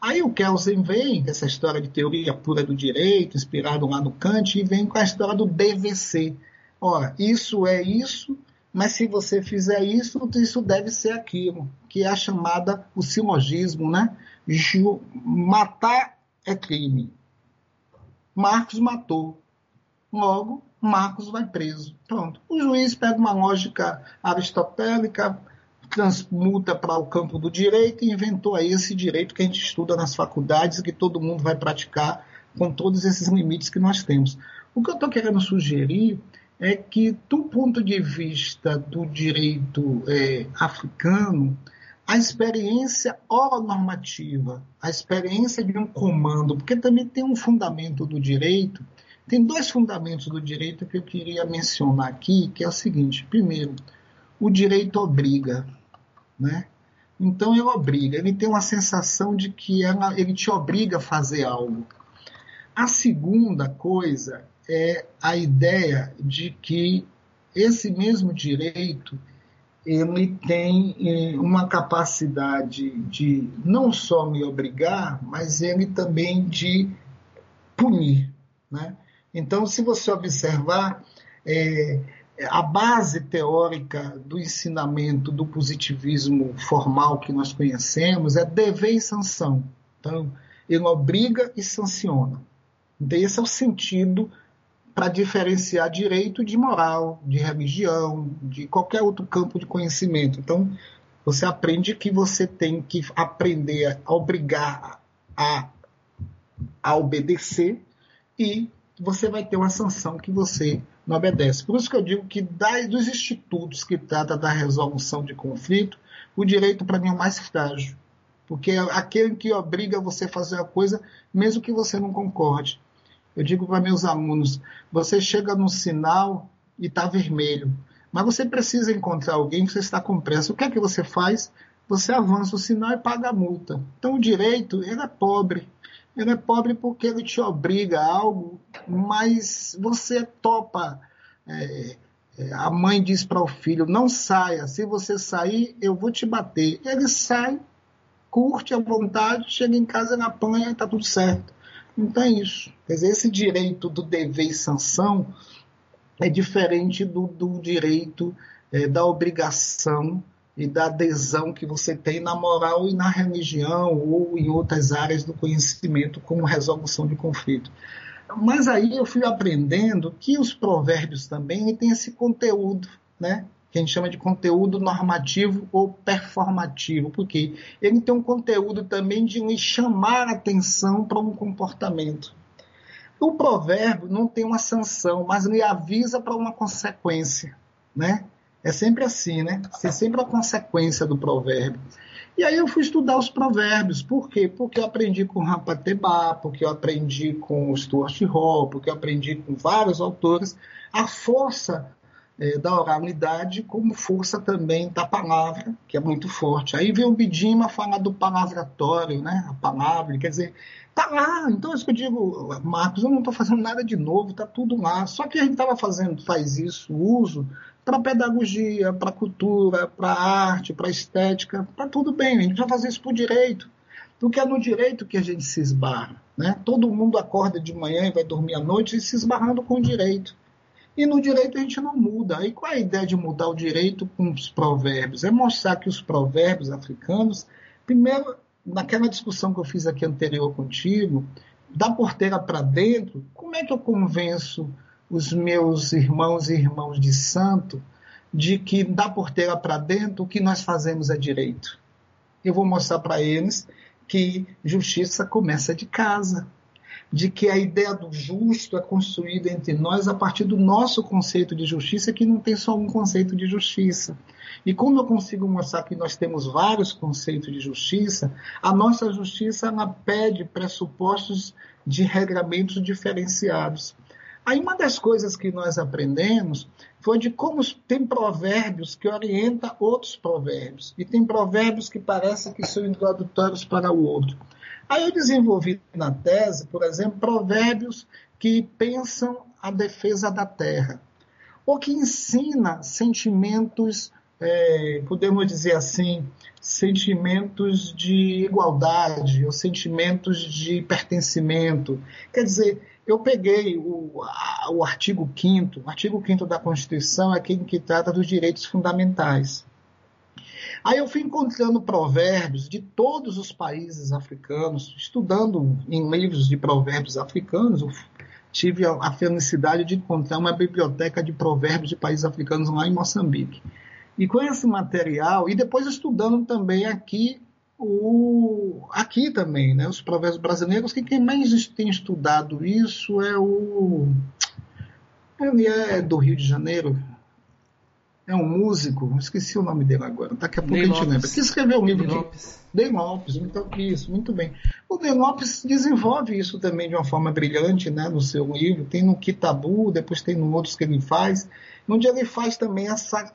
Aí o Kelsen vem essa história de teoria pura do direito, inspirado lá no Kant, e vem com a história do DVC. Ora, isso é isso, mas se você fizer isso, isso deve ser aquilo, que é a chamada, o silogismo, né? Matar é crime. Marcos matou. Logo, Marcos vai preso. Pronto. O juiz pega uma lógica aristotélica, transmuta para o campo do direito e inventou aí esse direito que a gente estuda nas faculdades e que todo mundo vai praticar com todos esses limites que nós temos. O que eu estou querendo sugerir é que, do ponto de vista do direito é, africano, a experiência oronormativa, a experiência de um comando, porque também tem um fundamento do direito tem dois fundamentos do direito que eu queria mencionar aqui, que é o seguinte: primeiro, o direito obriga, né? Então ele obriga, ele tem uma sensação de que ela, ele te obriga a fazer algo. A segunda coisa é a ideia de que esse mesmo direito ele tem eh, uma capacidade de não só me obrigar, mas ele também de punir, né? Então, se você observar, é, a base teórica do ensinamento do positivismo formal que nós conhecemos é dever e sanção. Então, ele obriga e sanciona. Então, esse é o sentido para diferenciar direito de moral, de religião, de qualquer outro campo de conhecimento. Então, você aprende que você tem que aprender a obrigar a, a obedecer e você vai ter uma sanção que você não obedece. Por isso que eu digo que dos institutos que tratam da resolução de conflito, o direito para mim é o mais frágil. Porque é aquele que obriga você a fazer a coisa, mesmo que você não concorde. Eu digo para meus alunos: você chega no sinal e está vermelho, mas você precisa encontrar alguém que você está com pressa. O que é que você faz? Você avança o sinal e paga a multa. Então o direito ele é pobre. Ele é pobre porque ele te obriga a algo, mas você topa. É, é, a mãe diz para o filho: não saia, se você sair, eu vou te bater. Ele sai, curte à vontade, chega em casa, ele apanha e está tudo certo. Então é isso. Quer dizer, esse direito do dever e sanção é diferente do, do direito é, da obrigação e da adesão que você tem na moral e na religião ou em outras áreas do conhecimento, como resolução de conflito. Mas aí eu fui aprendendo que os provérbios também têm esse conteúdo, né? que a gente chama de conteúdo normativo ou performativo, porque ele tem um conteúdo também de me chamar a atenção para um comportamento. O provérbio não tem uma sanção, mas lhe avisa para uma consequência, né? É sempre assim, né? É sempre a consequência do provérbio. E aí eu fui estudar os provérbios. Por quê? Porque eu aprendi com Rapatebá, porque eu aprendi com Stuart Hall, porque eu aprendi com vários autores a força é, da oralidade como força também da palavra, que é muito forte. Aí vem o Bidima falar do palavratório, né? A palavra, quer dizer, tá lá. Então, é isso que eu digo, Marcos, eu não estou fazendo nada de novo, tá tudo lá. Só que a gente estava fazendo, faz isso, uso para pedagogia, para cultura, para arte, para estética, para tudo bem, a gente vai fazer isso por direito. Porque é no direito que a gente se esbarra. Né? Todo mundo acorda de manhã e vai dormir à noite e se esbarrando com o direito. E no direito a gente não muda. E qual é a ideia de mudar o direito com os provérbios? É mostrar que os provérbios africanos, primeiro, naquela discussão que eu fiz aqui anterior contigo, da porteira para dentro, como é que eu convenço os meus irmãos e irmãos de santo de que da porteira para dentro o que nós fazemos é direito? Eu vou mostrar para eles que justiça começa de casa, de que a ideia do justo é construída entre nós a partir do nosso conceito de justiça, que não tem só um conceito de justiça. E como eu consigo mostrar que nós temos vários conceitos de justiça, a nossa justiça ela pede pressupostos de regramentos diferenciados. Aí uma das coisas que nós aprendemos foi de como tem provérbios que orientam outros provérbios. E tem provérbios que parecem que são introdutórios para o outro. Aí eu desenvolvi na tese, por exemplo, provérbios que pensam a defesa da terra. Ou que ensina sentimentos, é, podemos dizer assim, sentimentos de igualdade, ou sentimentos de pertencimento. Quer dizer, eu peguei o, a, o artigo 5 o artigo 5 da Constituição é aquele que trata dos direitos fundamentais. Aí eu fui encontrando provérbios de todos os países africanos, estudando em livros de provérbios africanos, eu tive a, felicidade de encontrar uma biblioteca de provérbios de países africanos lá em Moçambique. E com esse material, e depois estudando também aqui o, aqui também, né, os provérbios brasileiros, que quem mais tem estudado isso é o. Ele é do Rio de Janeiro, é um músico, esqueci o nome dele agora, daqui a pouco a gente Lopes. lembra. Que escreveu um livro Ney Lopes. Ney Lopes, então, isso, muito bem. O Ney Lopes desenvolve isso também de uma forma brilhante né, no seu livro. Tem no Kitabu, depois tem no outros que ele faz, onde ele faz também essa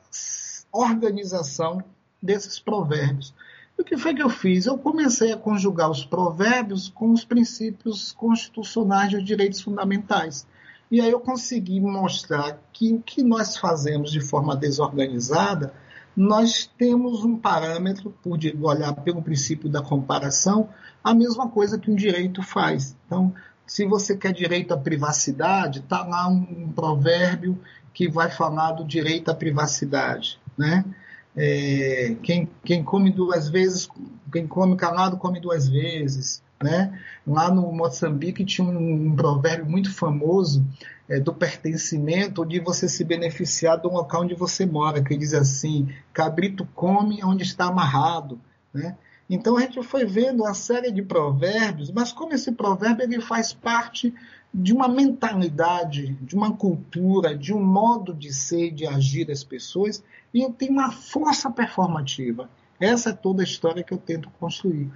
organização desses provérbios. O que foi que eu fiz? Eu comecei a conjugar os provérbios com os princípios constitucionais de direitos fundamentais. E aí eu consegui mostrar que o que nós fazemos de forma desorganizada, nós temos um parâmetro, por olhar pelo princípio da comparação, a mesma coisa que um direito faz. Então, se você quer direito à privacidade, está lá um, um provérbio que vai falar do direito à privacidade. Né? É, quem, quem come duas vezes, quem come calado come duas vezes. Né? Lá no Moçambique tinha um, um provérbio muito famoso é, do pertencimento, de você se beneficiar do local onde você mora, que diz assim: cabrito come onde está amarrado. Né? Então a gente foi vendo uma série de provérbios, mas como esse provérbio ele faz parte de uma mentalidade, de uma cultura, de um modo de ser de agir das pessoas, e tem uma força performativa. Essa é toda a história que eu tento construir.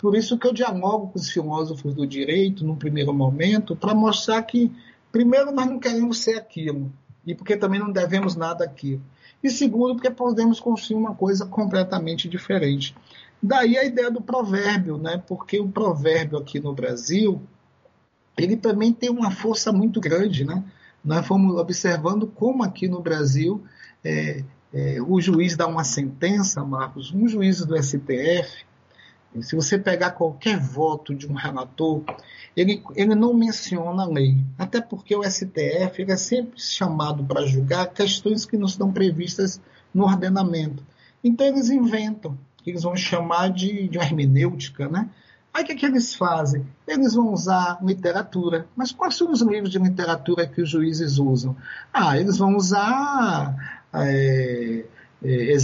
Por isso que eu dialogo com os filósofos do direito, num primeiro momento, para mostrar que, primeiro, nós não queremos ser aquilo, e porque também não devemos nada aquilo. E segundo, porque podemos construir uma coisa completamente diferente. Daí a ideia do provérbio, né? porque o provérbio aqui no Brasil, ele também tem uma força muito grande. Né? Nós fomos observando como aqui no Brasil é, é, o juiz dá uma sentença, Marcos, um juiz do STF, se você pegar qualquer voto de um relator, ele, ele não menciona a lei. Até porque o STF é sempre chamado para julgar questões que não estão previstas no ordenamento. Então eles inventam, eles vão chamar de, de hermenêutica, né? Aí o que, é que eles fazem? Eles vão usar literatura. Mas quais são os livros de literatura que os juízes usam? Ah, eles vão usar é, é,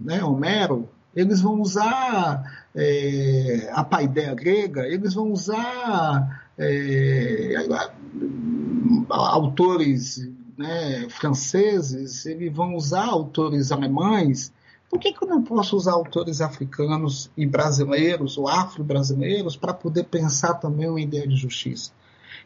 né, Homero, eles vão usar é, a paideia grega, eles vão usar é, autores né, franceses, eles vão usar autores alemães, por que, que eu não posso usar autores africanos e brasileiros, ou afro-brasileiros, para poder pensar também uma ideia de justiça?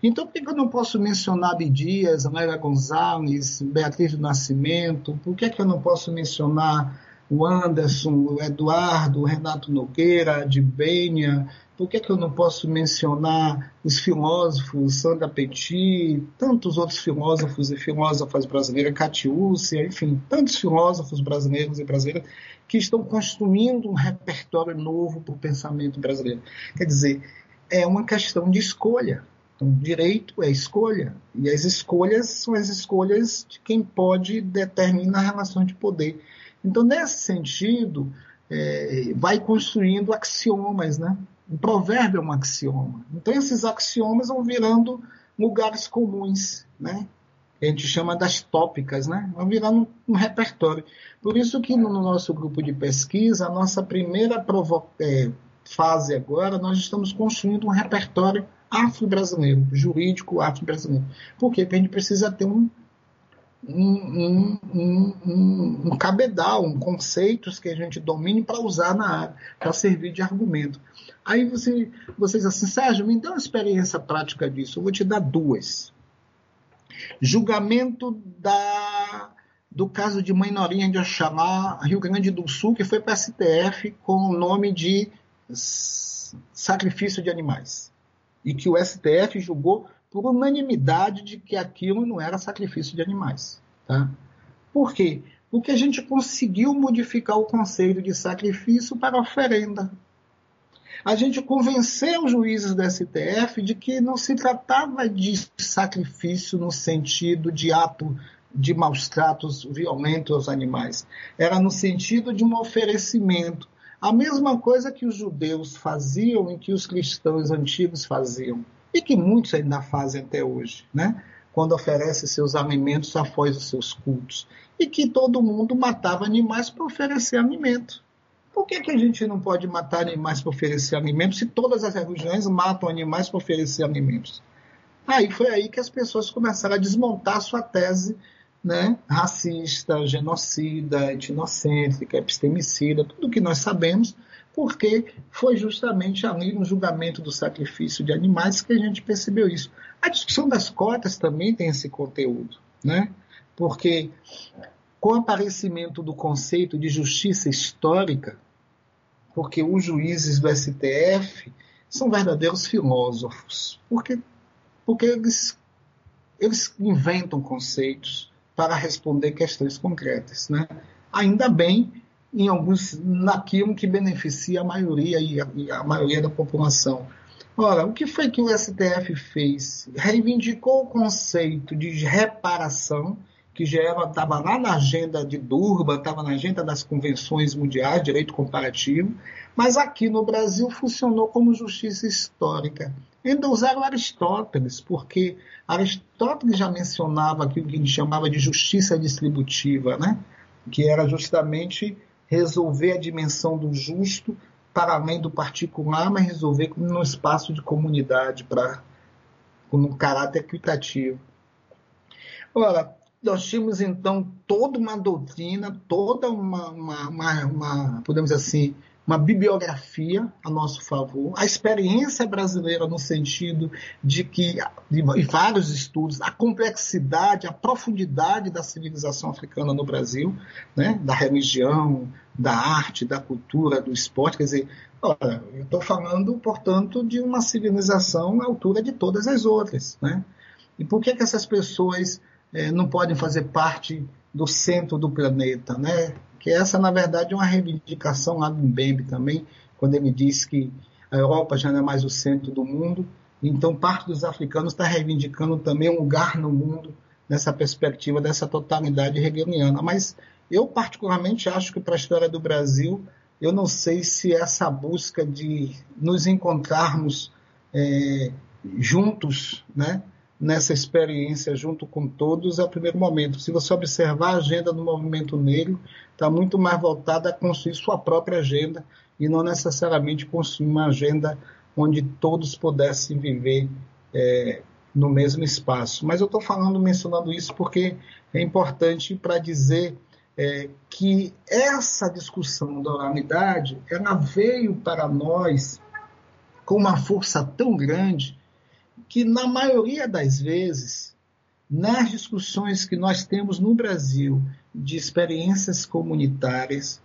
Então, por que, que eu não posso mencionar Abdias, Amélia Gonzalez, Beatriz do Nascimento? Por que, que eu não posso mencionar o Anderson, o Eduardo, o Renato Nogueira, a Dibênia, por que, que eu não posso mencionar os filósofos Sandra Petit, tantos outros filósofos e filósofas brasileiras, Catiúcia, enfim, tantos filósofos brasileiros e brasileiras que estão construindo um repertório novo para o pensamento brasileiro. Quer dizer, é uma questão de escolha. Então, direito é escolha. E as escolhas são as escolhas de quem pode determinar a relação de poder. Então, nesse sentido, é, vai construindo axiomas, né? Um provérbio é um axioma. Então, esses axiomas vão virando lugares comuns, né? a gente chama das tópicas, né? Vão virando um, repertório. Por isso que no, nosso grupo de pesquisa, a nossa primeira é, fase agora, nós estamos construindo um repertório afro-brasileiro, jurídico afro-brasileiro. Por quê? Porque a gente precisa ter um, um, um, um, um cabedal, um conceitos que a gente domine para usar na área, para servir de argumento. Aí você, vocês assim, Sérgio, me dá uma experiência prática disso. Eu vou te dar duas. Julgamento da, do caso de Mãe Norinha de Oxalá, Rio Grande do Sul, que foi para a STF com o nome de sacrifício de animais. E que o STF julgou por unanimidade de que aquilo não era sacrifício de animais. Tá? Por quê? Porque a gente conseguiu modificar o conceito de sacrifício para oferenda. A gente convenceu os juízes do STF de que não se tratava de sacrifício no sentido de ato de maus tratos violentos aos animais. Era no sentido de um oferecimento. A mesma coisa que os judeus faziam e que os cristãos antigos faziam e que muitos ainda fazem até hoje, né? quando oferece seus alimentos após os seus cultos. E que todo mundo matava animais para oferecer alimento. Por que, que a gente não pode matar animais para oferecer alimentos se todas as religiões matam animais para oferecer alimentos? Aí foi aí que as pessoas começaram a desmontar sua tese né, racista, genocida, etnocêntrica, epistemicida, tudo que nós sabemos, porque foi justamente ali no julgamento do sacrifício de animais que a gente percebeu isso. A discussão das cotas também tem esse conteúdo, né? porque com o aparecimento do conceito de justiça histórica, porque os juízes do STF são verdadeiros filósofos, porque, porque eles, eles inventam conceitos para responder questões concretas. Né? Ainda bem em alguns naquilo que beneficia a maioria e a, e a maioria da população. Ora, o que foi que o STF fez? Reivindicou o conceito de reparação, que já estava lá na agenda de Durban, estava na agenda das convenções mundiais, direito comparativo, mas aqui no Brasil funcionou como justiça histórica. Ainda usaram Aristóteles, porque Aristóteles já mencionava aquilo que gente chamava de justiça distributiva, né? que era justamente resolver a dimensão do justo para além do particular, mas resolver no espaço de comunidade, para com um caráter equitativo. Ora, nós tínhamos então toda uma doutrina, toda uma, uma, uma, uma podemos dizer assim, uma bibliografia a nosso favor, a experiência brasileira no sentido de que, de, vários estudos, a complexidade, a profundidade da civilização africana no Brasil, né, da religião, da arte, da cultura, do esporte, quer dizer, olha, eu estou falando, portanto, de uma civilização à altura de todas as outras, né? E por que, que essas pessoas eh, não podem fazer parte do centro do planeta, né? Que essa, na verdade, é uma reivindicação lá do Mbembe também, quando ele diz que a Europa já não é mais o centro do mundo, então parte dos africanos está reivindicando também um lugar no mundo nessa perspectiva dessa totalidade hegeliana. Mas eu particularmente acho que para a história do Brasil, eu não sei se essa busca de nos encontrarmos é, juntos, né, nessa experiência junto com todos é o primeiro momento. Se você observar a agenda do movimento negro, está muito mais voltada a construir sua própria agenda e não necessariamente construir uma agenda onde todos pudessem viver é, no mesmo espaço. Mas eu estou falando, mencionando isso porque é importante para dizer é, que essa discussão da oralidade ela veio para nós com uma força tão grande que, na maioria das vezes, nas discussões que nós temos no Brasil de experiências comunitárias,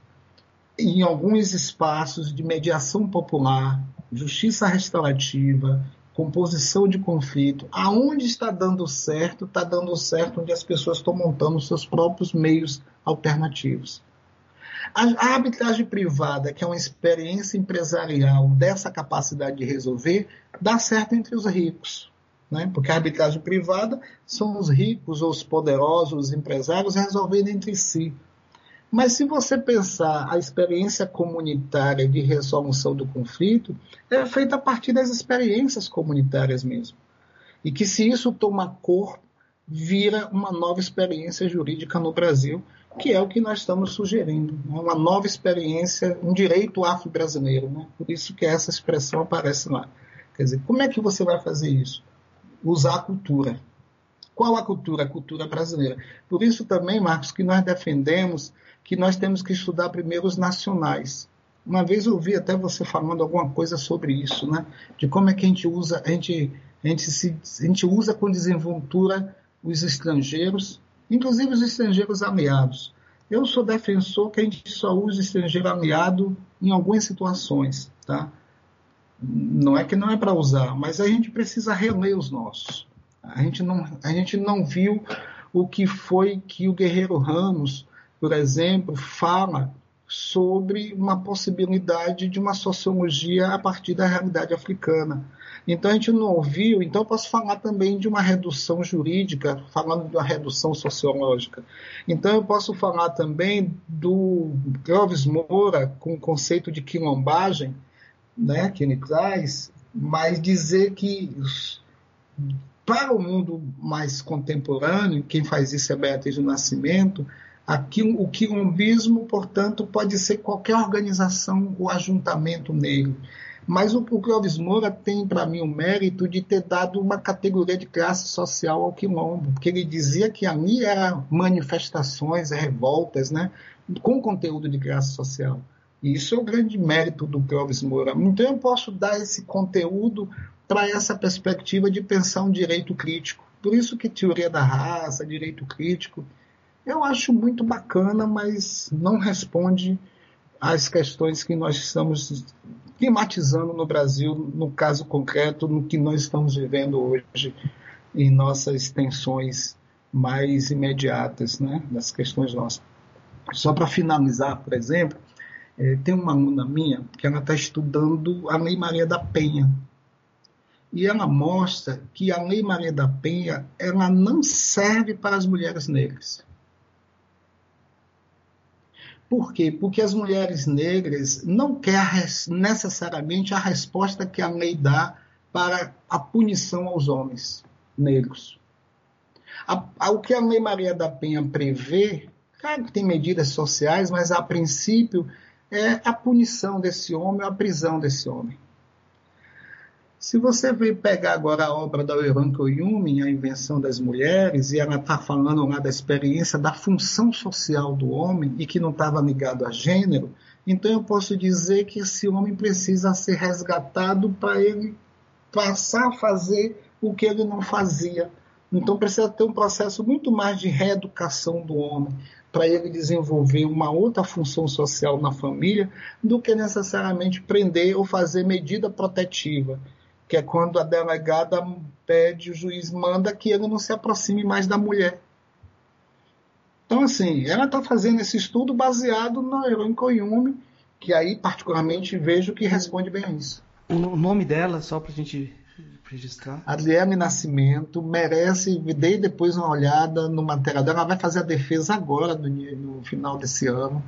em alguns espaços de mediação popular, justiça restaurativa, composição de conflito, aonde está dando certo, está dando certo onde as pessoas estão montando seus próprios meios alternativos. A, arbitragem privada, que é uma experiência empresarial dessa capacidade de resolver, dá certo entre os ricos. Né? Porque a arbitragem privada são os ricos ou os poderosos, os empresários resolvendo entre si. Mas se você pensar a experiência comunitária de resolução do conflito, é feita a partir das experiências comunitárias mesmo. E que se isso toma corpo, vira uma nova experiência jurídica no Brasil, que é o que nós estamos sugerindo. Né? Uma nova experiência, um direito afro-brasileiro. Né? Por isso que essa expressão aparece lá. Quer dizer, como é que você vai fazer isso? Usar a cultura. Qual a cultura? A cultura brasileira. Por isso também, Marcos, que nós defendemos que nós temos que estudar primeiro os nacionais. Uma vez eu ouvi até você falando alguma coisa sobre isso, né? De como é que a gente usa, a gente, a gente, se, a gente usa com desenvoltura os estrangeiros inclusive os estrangeiros aliados. Eu sou defensor que a gente só use estrangeiro aliado em algumas situações, tá? Não é que não é para usar, mas a gente precisa reler os nossos. A gente não, a gente não viu o que foi que o Guerreiro Ramos, por exemplo, fala sobre uma possibilidade de uma sociologia a partir da realidade africana. Então a gente não ouviu, então eu posso falar também de uma redução jurídica, falando de uma redução sociológica. Então eu posso falar também do Clóvis Moura com o conceito de quilombagem, né, que ele traz, mas dizer que para o mundo mais contemporâneo, quem faz isso é Beatriz do Nascimento, aqui, o quilombismo, portanto, pode ser qualquer organização ou ajuntamento negro. Mas o, o Clóvis Moura tem para mim o mérito de ter dado uma categoria de classe social ao quilombo, porque ele dizia que ali eram manifestações, revoltas, né, com conteúdo de classe social. E isso é o grande mérito do Clóvis Moura. Então eu posso dar esse conteúdo para essa perspectiva de pensar um direito crítico. Por isso que teoria da raça, direito crítico, eu acho muito bacana, mas não responde às questões que nós estamos climatizando no Brasil, no caso concreto, no que nós estamos vivendo hoje em nossas tensões mais imediatas, né, das questões nossas. Só para finalizar, por exemplo, é, tem uma aluna minha que ela está estudando a Lei Maria da Penha. E ela mostra que a Lei Maria da Penha ela não serve para as mulheres negras. Por quê? Porque as mulheres negras não querem necessariamente a resposta que a lei dá para a punição aos homens negros. A, a, o que a Lei Maria da Penha prevê, claro que tem medidas sociais, mas a princípio é a punição desse homem, a prisão desse homem. Se você veio pegar agora a obra da Euranko Yumi, A Invenção das Mulheres, e ela está falando lá da experiência da função social do homem e que não estava ligado a gênero, então eu posso dizer que esse homem precisa ser resgatado para ele passar a fazer o que ele não fazia. Então precisa ter um processo muito mais de reeducação do homem, para ele desenvolver uma outra função social na família, do que necessariamente prender ou fazer medida protetiva que é quando a delegada pede, o juiz manda que ele não se aproxime mais da mulher. Então, assim, ela está fazendo esse estudo baseado no Heroin Koyumi, que aí, particularmente, vejo que responde bem a isso. O nome dela, só para a gente registrar? Adriane Nascimento merece, dei depois uma olhada no material dela. Ela vai fazer a defesa agora, no, no final desse ano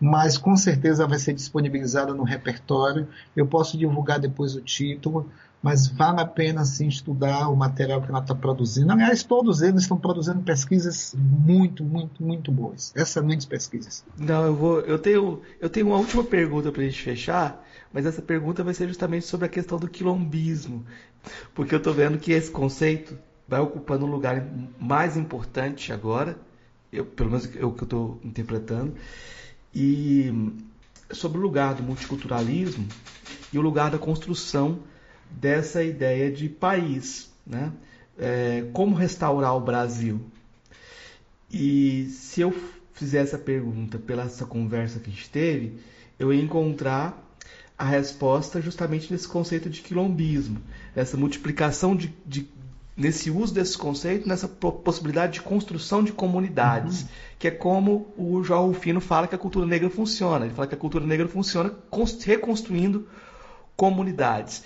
mas com certeza vai ser disponibilizada no repertório. Eu posso divulgar depois o título mas vale a pena sim estudar o material que ela está produzindo. Aliás, todos eles estão produzindo pesquisas muito, muito, muito boas, excelentes pesquisas. Não, eu vou, eu tenho, eu tenho uma última pergunta para a gente fechar, mas essa pergunta vai ser justamente sobre a questão do quilombismo, porque eu estou vendo que esse conceito vai ocupando um lugar mais importante agora, eu, pelo menos é o que eu estou interpretando, e sobre o lugar do multiculturalismo e o lugar da construção dessa ideia de país, né? É, como restaurar o Brasil? E se eu fizer essa pergunta pela essa conversa que a gente teve, eu ia encontrar a resposta justamente nesse conceito de quilombismo, essa multiplicação de, de nesse uso desse conceito, nessa possibilidade de construção de comunidades, uhum. que é como o João Rufino fala que a cultura negra funciona. Ele fala que a cultura negra funciona reconstruindo comunidades.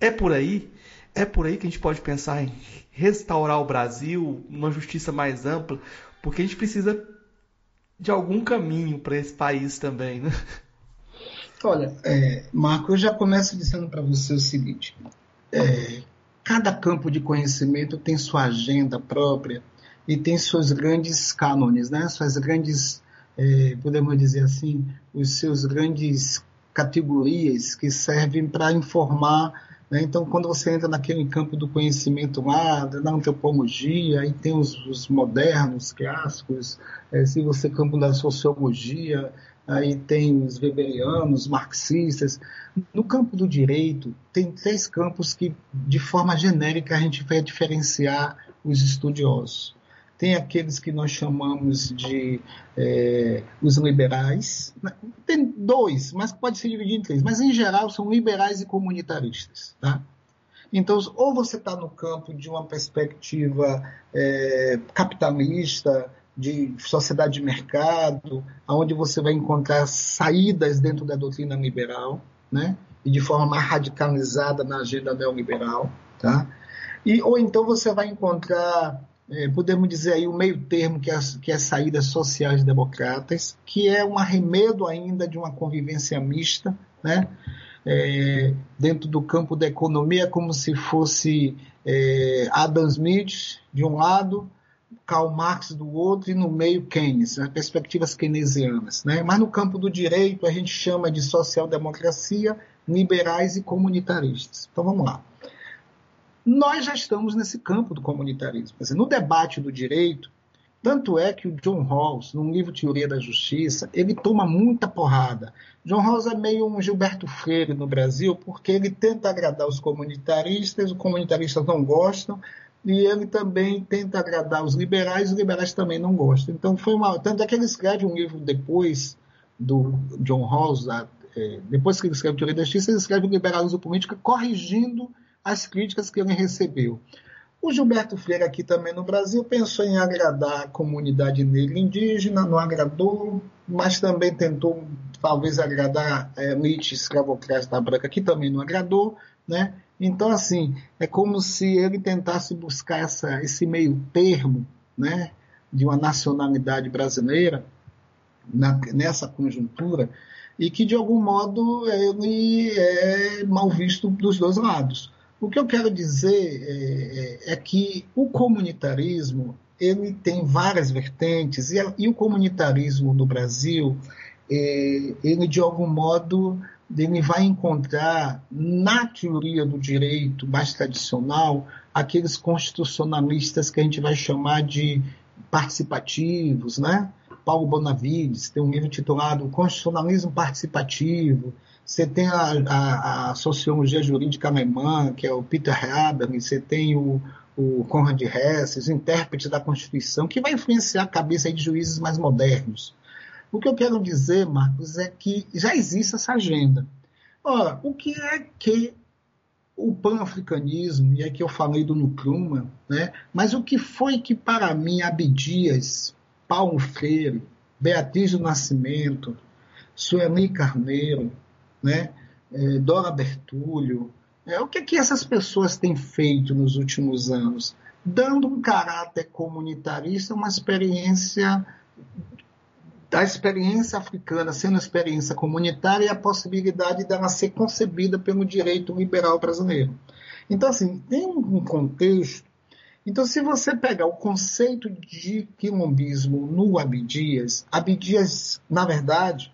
É por aí, é por aí que a gente pode pensar em restaurar o Brasil, uma justiça mais ampla, porque a gente precisa de algum caminho para esse país também, né? Olha, é, Marco, eu já começo dizendo para você o seguinte: é, cada campo de conhecimento tem sua agenda própria e tem seus grandes cânones, né? Suas grandes, é, podemos dizer assim, os seus grandes categorias que servem para informar. Né? Então, quando você entra naquele campo do conhecimento lá, da antropologia, aí tem os, os modernos, clássicos, é, se você campo da sociologia, aí tem os weberianos, marxistas. No campo do direito, tem três campos que, de forma genérica, a gente vai diferenciar os estudiosos. Tem aqueles que nós chamamos de é, os liberais. Tem dois, mas pode ser dividido em três. Mas, em geral, são liberais e comunitaristas. Tá? Então, ou você está no campo de uma perspectiva é, capitalista, de sociedade de mercado, onde você vai encontrar saídas dentro da doutrina liberal, né? e de forma mais radicalizada na agenda neoliberal. Tá? E, ou então você vai encontrar, é, podemos dizer aí, o meio termo, que é, que é saídas sociais democratas, que é um arremedo ainda de uma convivência mista, né? É, dentro do campo da economia, como se fosse é, Adam Smith, de um lado, Karl Marx do outro e no meio Keynes, né, perspectivas keynesianas. Né? Mas no campo do direito a gente chama de social-democracia, liberais e comunitaristas. Então vamos lá. Nós já estamos nesse campo do comunitarismo. Dizer, no debate do direito, tanto é que o John Rawls, no livro Teoria da Justiça, ele toma muita porrada. John Rawls é meio um Gilberto Freire no Brasil, porque ele tenta agradar os comunitaristas, os comunitaristas não gostam, e ele também tenta agradar os liberais, os liberais também não gostam. Então foi uma. Tanto é que ele escreve um livro depois do John Rawls, é, depois que ele escreve Teoria da Justiça, ele escreve Liberalismo Político corrigindo as críticas que ele recebeu. O Gilberto Freire aqui também no Brasil pensou em agradar a comunidade negra indígena, não agradou, mas também tentou talvez agradar a elite escravocrata branca, que também não agradou, né? Então, assim, é como se ele tentasse buscar essa, esse meio termo né, de uma nacionalidade brasileira na, nessa conjuntura e que, de algum modo, ele é mal visto dos dois lados. O que eu quero dizer é, é, é que o comunitarismo ele tem várias vertentes e, e o comunitarismo no Brasil é, ele de algum modo ele vai encontrar na teoria do direito mais tradicional aqueles constitucionalistas que a gente vai chamar de participativos, né? Paulo Bonavides tem um livro titulado Constitucionalismo Participativo. Você tem a, a, a sociologia jurídica alemã, que é o Peter Haber, você tem o, o Conrad Hess, os intérpretes da Constituição, que vai influenciar a cabeça de juízes mais modernos. O que eu quero dizer, Marcos, é que já existe essa agenda. Ora, o que é que o pan-africanismo, e aqui eu falei do Nkrumah, né? mas o que foi que para mim Abdias, Paulo Freire, Beatriz do Nascimento, Sueli Carneiro, né? É, Dora Bertulho, é, o que, é que essas pessoas têm feito nos últimos anos? Dando um caráter comunitarista, uma experiência da experiência africana sendo experiência comunitária e a possibilidade dela ser concebida pelo direito liberal brasileiro. Então, assim, tem um contexto. Então, se você pegar o conceito de quilombismo no Abdias, Abdias, na verdade,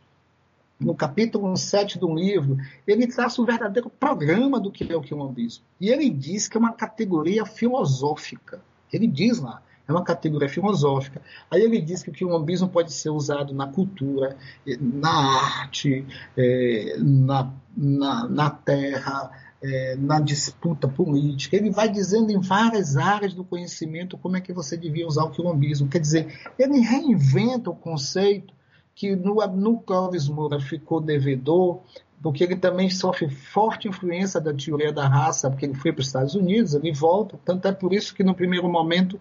no capítulo 7 do livro, ele traça o verdadeiro programa do que é o quilombismo. E ele diz que é uma categoria filosófica. Ele diz lá, é uma categoria filosófica. Aí ele diz que o quilombismo pode ser usado na cultura, na arte, é, na, na, na terra, é, na disputa política. Ele vai dizendo em várias áreas do conhecimento como é que você devia usar o quilombismo. Quer dizer, ele reinventa o conceito que no, no Clóvis Moura ficou devedor, porque ele também sofre forte influência da teoria da raça, porque ele foi para os Estados Unidos, ele volta, tanto é por isso que no primeiro momento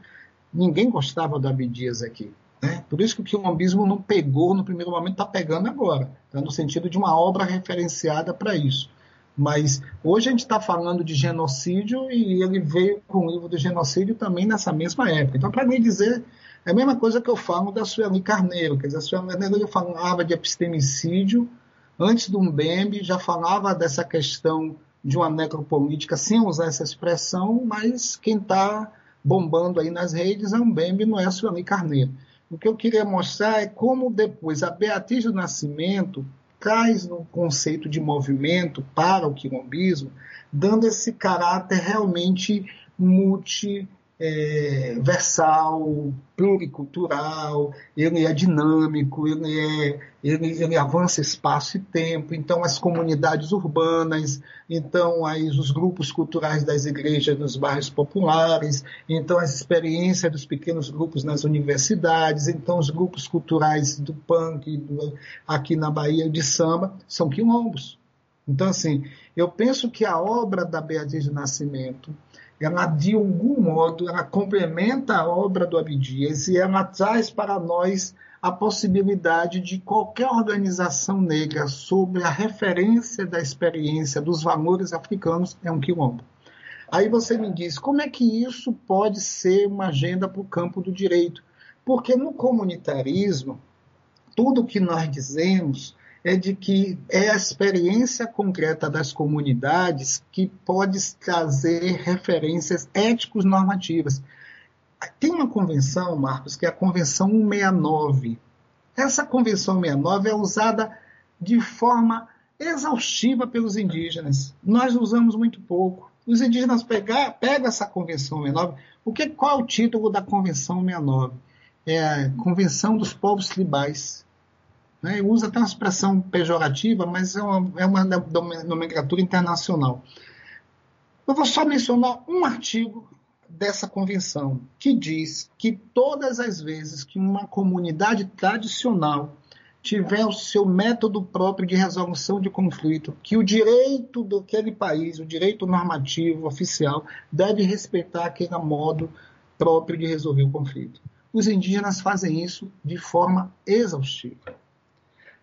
ninguém gostava do Abdias aqui. Né? Por isso que o quilombismo não pegou no primeiro momento, está pegando agora, tá? no sentido de uma obra referenciada para isso. Mas hoje a gente está falando de genocídio e ele veio com o livro do genocídio também nessa mesma época. Então, para mim dizer, é a mesma coisa que eu falo da Sueli Carneiro. Quer dizer, a Sueli Carneiro falava de epistemicídio antes do Mbembe, já falava dessa questão de uma necropolítica sem usar essa expressão, mas quem está bombando aí nas redes é um Mbembe, não é a Sueli Carneiro. O que eu queria mostrar é como depois a Beatriz do Nascimento traz no conceito de movimento para o quilombismo, dando esse caráter realmente multi é, versal, pluricultural, ele é dinâmico, ele, é, ele, ele, avança espaço e tempo, então as comunidades urbanas, então as, os grupos culturais das igrejas nos bairros populares, então as experiências dos pequenos grupos nas universidades, então os grupos culturais do punk do, aqui na Bahia de samba são quilombos. Então, assim, eu penso que a obra da Beatriz do Nascimento, ela de algum modo ela complementa a obra do Abdias e ela traz para nós a possibilidade de qualquer organização negra sobre a referência da experiência dos valores africanos é um quilombo. Aí você me diz, como é que isso pode ser uma agenda para o campo do direito? Porque no comunitarismo, tudo que nós dizemos é de que é a experiência concreta das comunidades que pode trazer referências éticos normativas. Tem uma convenção, Marcos, que é a Convenção 169. Essa Convenção 169 é usada de forma exaustiva pelos indígenas. Nós usamos muito pouco. Os indígenas pegam pega essa Convenção 169. O que, qual é o título da Convenção 169? É a Convenção dos Povos Tribais né? Usa até uma expressão pejorativa, mas é uma, é uma nomenclatura internacional. Eu vou só mencionar um artigo dessa convenção que diz que todas as vezes que uma comunidade tradicional tiver o seu método próprio de resolução de conflito, que o direito daquele país, o direito normativo oficial, deve respeitar aquele modo próprio de resolver o conflito. Os indígenas fazem isso de forma exaustiva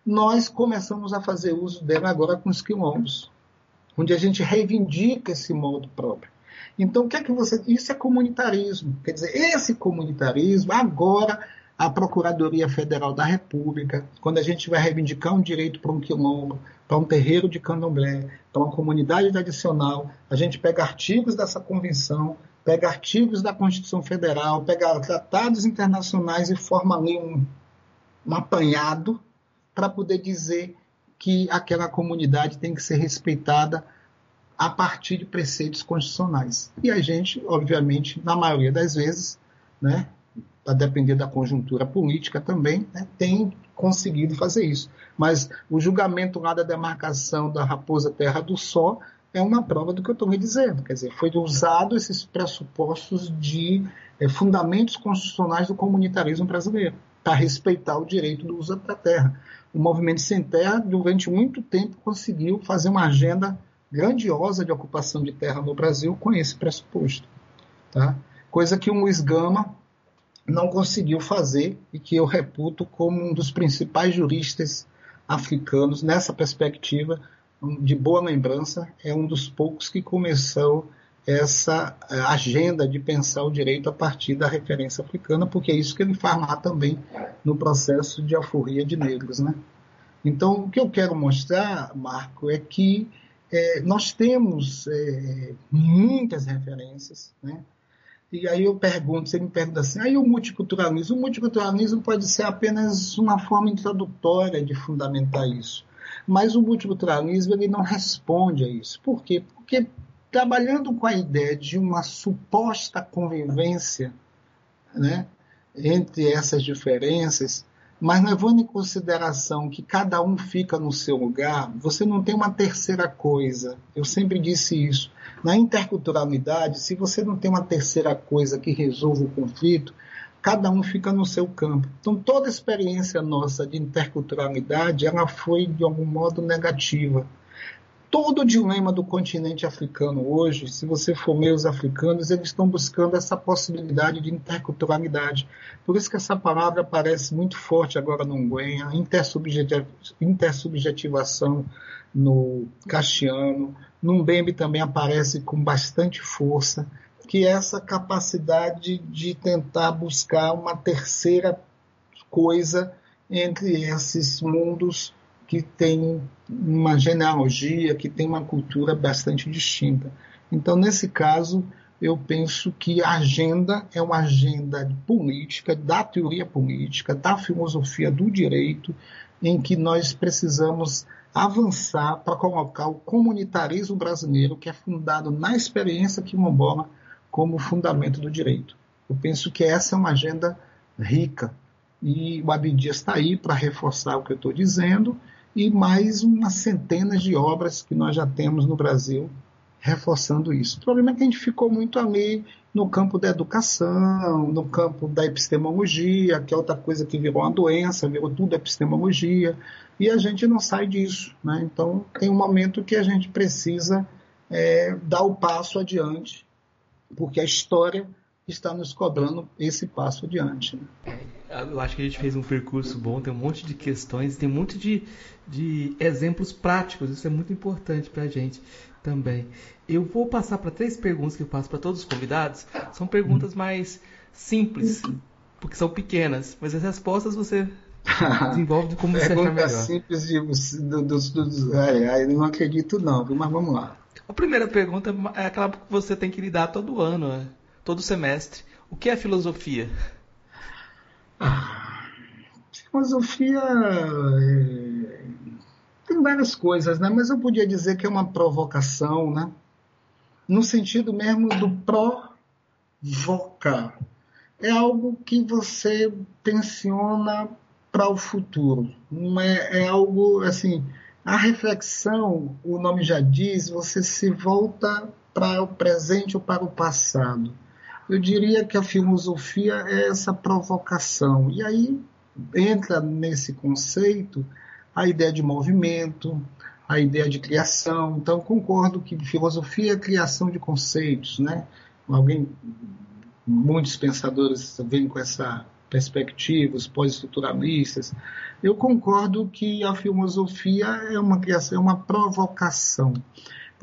nós começamos a fazer uso dela agora com os quilombos, onde a gente reivindica esse modo próprio. Então, o que é que você. Isso é comunitarismo. Quer dizer, esse comunitarismo, agora, a Procuradoria Federal da República, quando a gente vai reivindicar um direito para um quilombo, para um terreiro de candomblé, para uma comunidade tradicional, a gente pega artigos dessa convenção, pega artigos da Constituição Federal, pega tratados internacionais e forma ali um, um apanhado para poder dizer que aquela comunidade tem que ser respeitada a partir de preceitos constitucionais. E a gente, obviamente, na maioria das vezes, né, a depender da conjuntura política também, né, tem conseguido fazer isso. Mas o julgamento lá da demarcação da Raposa Terra do Sol é uma prova do que eu estou me dizendo. Quer dizer, foi usado esses pressupostos de é, fundamentos constitucionais do comunitarismo brasileiro para respeitar o direito do uso da terra o Movimento Sem Terra, durante muito tempo, conseguiu fazer uma agenda grandiosa de ocupação de terra no Brasil com esse pressuposto. Tá? Coisa que o Luiz Gama não conseguiu fazer e que eu reputo como um dos principais juristas africanos nessa perspectiva de boa lembrança, é um dos poucos que começou essa eh, agenda de pensar o direito a partir da referência africana, porque é isso que ele faz lá também no processo de alforria de negros. Né? Então, o que eu quero mostrar, Marco, é que é, nós temos é, muitas referências, né? E aí eu pergunto, você me pergunta assim, aí o multiculturalismo? O multiculturalismo pode ser apenas uma forma introdutória de fundamentar isso. Mas o multiculturalismo ele não responde a isso. Por quê? Porque trabalhando com a ideia de uma suposta convivência né, entre essas diferenças, mas levando em consideração que cada um fica no seu lugar, você não tem uma terceira coisa. Eu sempre disse isso. Na interculturalidade, se você não tem uma terceira coisa que resolva o conflito, cada um fica no seu campo. Então, toda experiência nossa de interculturalidade, ela foi, de algum modo, negativa todo o dilema do continente africano hoje, se você for ler os africanos, eles estão buscando essa possibilidade de interculturalidade. Por isso que essa palavra aparece muito forte agora no Nguenha, intersubjetivação no Castiano, no Mbembe também aparece com bastante força, que é essa capacidade de tentar buscar uma terceira coisa entre esses mundos que tem uma genealogia, que tem uma cultura bastante distinta. Então, nesse caso, eu penso que a agenda é uma agenda política, da teoria política, da filosofia do direito, em que nós precisamos avançar para colocar o comunitarismo brasileiro, que é fundado na experiência quilombola, como fundamento do direito. Eu penso que essa é uma agenda rica. E o Abdias está aí para reforçar o que eu estou dizendo e mais umas centenas de obras que nós já temos no Brasil reforçando isso. O problema é que a gente ficou muito ali no campo da educação, no campo da epistemologia, que é outra coisa que virou uma doença, virou tudo epistemologia, e a gente não sai disso. Né? Então, tem um momento que a gente precisa é, dar o passo adiante, porque a história está nos cobrando esse passo adiante. Né? Eu acho que a gente fez um percurso bom, tem um monte de questões, tem um monte de, de exemplos práticos, isso é muito importante para a gente também. Eu vou passar para três perguntas que eu passo para todos os convidados. São perguntas mais simples, porque são pequenas, mas as respostas você desenvolve como você achar melhor. simples de, dos, dos, ai, ai, não acredito não, mas vamos lá. A primeira pergunta é aquela que você tem que lidar todo ano, né? Todo semestre. O que é filosofia? Ah, filosofia é... tem várias coisas, né? Mas eu podia dizer que é uma provocação, né? No sentido mesmo do provocar. É algo que você tensiona para o futuro. É, é algo assim. A reflexão, o nome já diz, você se volta para o presente ou para o passado. Eu diria que a filosofia é essa provocação. E aí entra nesse conceito a ideia de movimento, a ideia de criação. Então, concordo que filosofia é criação de conceitos, né? Alguém, muitos pensadores vêm com essa perspectiva, os pós-estruturalistas. Eu concordo que a filosofia é uma criação, é uma provocação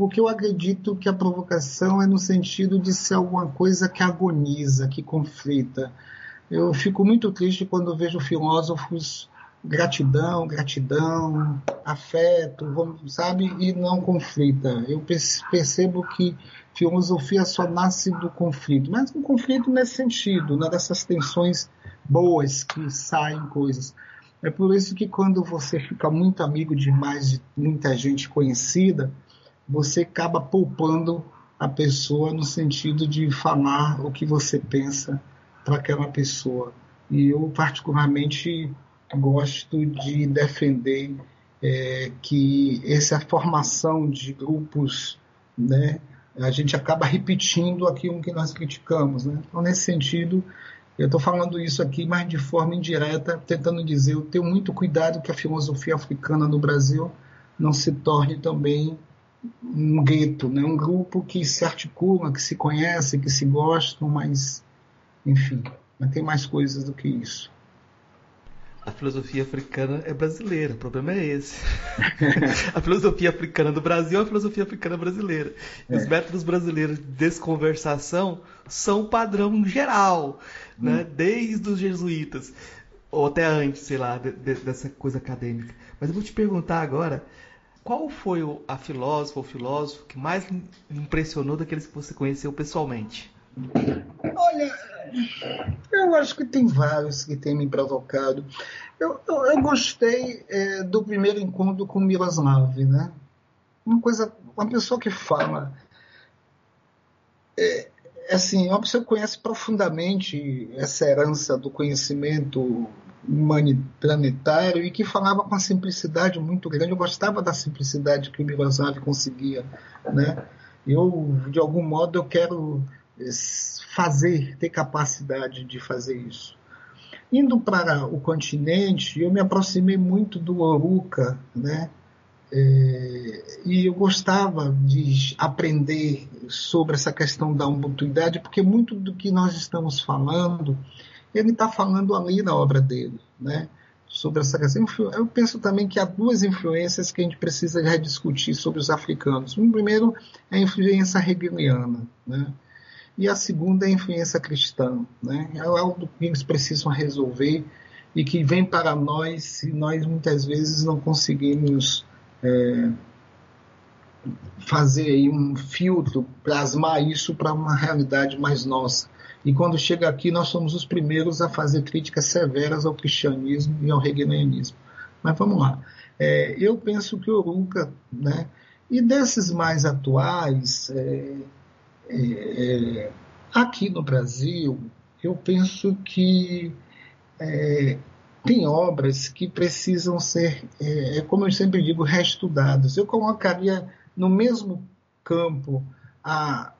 porque eu acredito que a provocação é no sentido de ser alguma coisa que agoniza, que conflita. Eu fico muito triste quando vejo filósofos gratidão, gratidão, afeto, sabe, e não conflita. Eu percebo que filosofia só nasce do conflito, mas um conflito nesse sentido, né, dessas tensões boas que saem coisas. É por isso que quando você fica muito amigo de mais de muita gente conhecida, você acaba poupando a pessoa no sentido de falar o que você pensa para aquela pessoa. E eu, particularmente, gosto de defender é, que essa formação de grupos, né, a gente acaba repetindo aquilo que nós criticamos. Né? Então, nesse sentido, eu estou falando isso aqui, mas de forma indireta, tentando dizer, eu tenho muito cuidado que a filosofia africana no Brasil não se torne também um gueto, né? um grupo que se articula, que se conhece, que se gostam, mas, enfim, mas tem mais coisas do que isso. A filosofia africana é brasileira, o problema é esse. a filosofia africana do Brasil é a filosofia africana brasileira. É. Os métodos brasileiros de desconversação são padrão geral, né? hum. né? desde os jesuítas, ou até antes, sei lá, de, de, dessa coisa acadêmica. Mas eu vou te perguntar agora, qual foi a filósofa ou filósofo que mais impressionou daqueles que você conheceu pessoalmente? Olha, eu acho que tem vários que têm me provocado. Eu, eu, eu gostei é, do primeiro encontro com Miroslav, né? Uma coisa, uma pessoa que fala, é, é assim, uma pessoa que conhece profundamente essa herança do conhecimento planetário e que falava com uma simplicidade muito grande. Eu gostava da simplicidade que o Miroslav conseguia, né? Eu, de algum modo, eu quero eh, fazer, ter capacidade de fazer isso. Indo para o continente, eu me aproximei muito do Oruca, né? É, e eu gostava de aprender sobre essa questão da ubuntuidade, porque muito do que nós estamos falando, ele está falando ali na obra dele, né? Sobre essa questão. Eu penso também que há duas influências que a gente precisa rediscutir sobre os africanos. O primeiro é a influência hegeliana, né? E a segunda é a influência cristã, né? É algo que eles precisam resolver e que vem para nós se nós muitas vezes não conseguimos é, fazer um filtro, plasmar isso para uma realidade mais nossa. E quando chega aqui, nós somos os primeiros a fazer críticas severas ao cristianismo e ao hegelianismo. Mas vamos lá. É, eu penso que Oruca, né, e desses mais atuais, é, é, é aqui no Brasil, eu penso que é, tem obras que precisam ser, é, é, como eu sempre digo, reestudadas. Eu colocaria no mesmo campo a,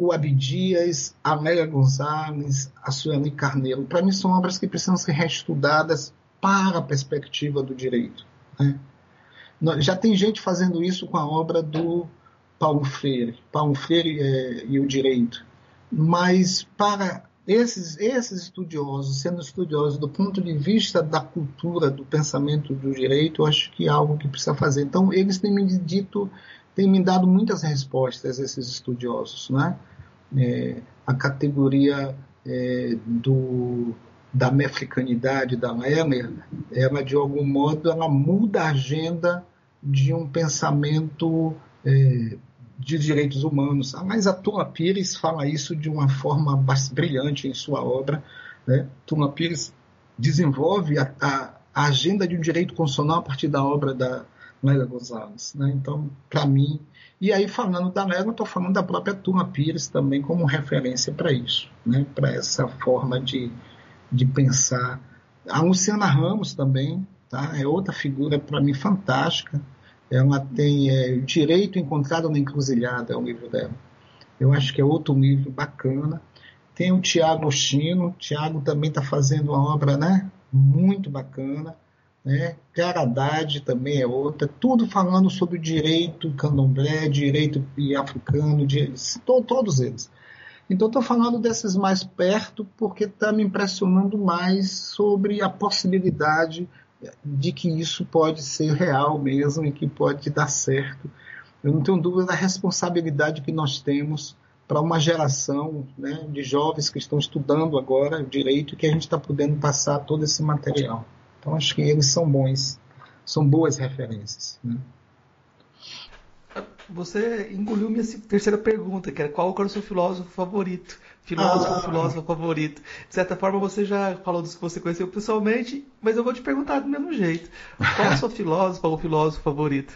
o Abdias, a Amélia Gonzalez, a Sueli Carneiro. Para mim, são obras que precisam ser reestudadas para a perspectiva do direito. Né? Já tem gente fazendo isso com a obra do Paulo Freire, Paulo Freire é, e o direito. Mas para esses, esses estudiosos, sendo estudiosos do ponto de vista da cultura, do pensamento do direito, eu acho que é algo que precisa fazer. Então, eles têm me dito, têm me dado muitas respostas, esses estudiosos. Né? É, a categoria é, do, da africanidade da Lerner, ela, de algum modo, ela muda a agenda de um pensamento é, de direitos humanos. Mas a Tula Pires fala isso de uma forma brilhante em sua obra. Né? Tula Pires desenvolve a, a, a, agenda de um direito constitucional a partir da obra da Lélia Gonzalez. Né? Então, para mim, e aí falando da Lélia, eu estou falando da própria Tula Pires também como referência para isso, né? para essa forma de, de pensar. A Luciana Ramos também tá? é outra figura para mim fantástica ela tem é, Direito Encontrado na Encruzilhada, é o livro dela. Eu acho que é outro livro bacana. Tem o Tiago Oshino, o Tiago também está fazendo uma obra né, muito bacana. Né? Caradade também é outra, tudo falando sobre o direito candomblé, direito africano, de, todos eles. Então estou falando desses mais perto porque está me impressionando mais sobre a possibilidade de que isso pode ser real mesmo e que pode dar certo. Eu não tenho dúvida da responsabilidade que nós temos para uma geração né, de jovens que estão estudando agora direito e que a gente está podendo passar todo esse material. Então acho que eles são bons, são boas referências. Né? Você engoliu minha terceira pergunta, que era qual é o seu filósofo favorito? Filósofo, ah. filósofo favorito. De certa forma, você já falou dos que você conheceu pessoalmente, mas eu vou te perguntar do mesmo jeito. Qual é o seu filósofo ou filósofo favorito?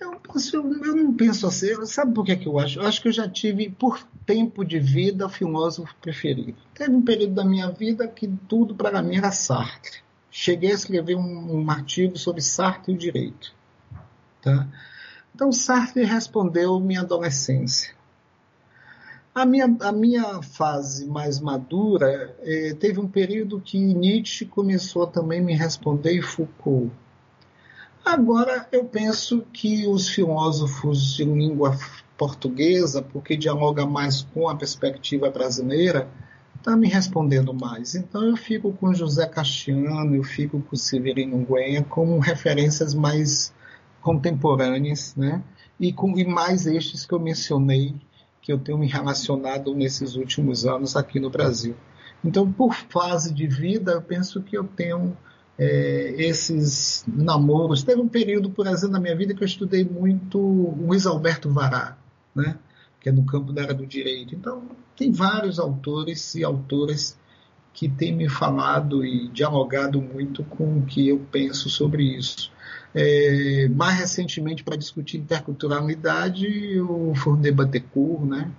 Eu, eu, não penso assim. Sabe por que, que eu acho? Eu acho que eu já tive, por tempo de vida, filósofo preferido. Teve um período da minha vida que tudo para mim era Sartre. Cheguei a escrever um, um artigo sobre Sartre e o direito. Tá? Então Sartre respondeu minha adolescência. A minha, a minha fase mais madura eh, teve um período que Nietzsche começou a também me responder e Foucault. Agora eu penso que os filósofos de língua portuguesa, porque dialoga mais com a perspectiva brasileira, está me respondendo mais. Então eu fico com José Castiano, eu fico com Severino Guenha como referências mais contemporâneas, né? E, com, e mais estes que eu mencionei, que eu tenho me relacionado nesses últimos anos aqui no Brasil. Então, por fase de vida, eu penso que eu tenho é, esses namoros. Teve um período, por exemplo, na minha vida que eu estudei muito Luiz Alberto Vará, né? que é no campo da área do direito. Então, tem vários autores e autoras que têm me falado e dialogado muito com o que eu penso sobre isso. É, mais recentemente, para discutir interculturalidade, o Fournier Batecourt né,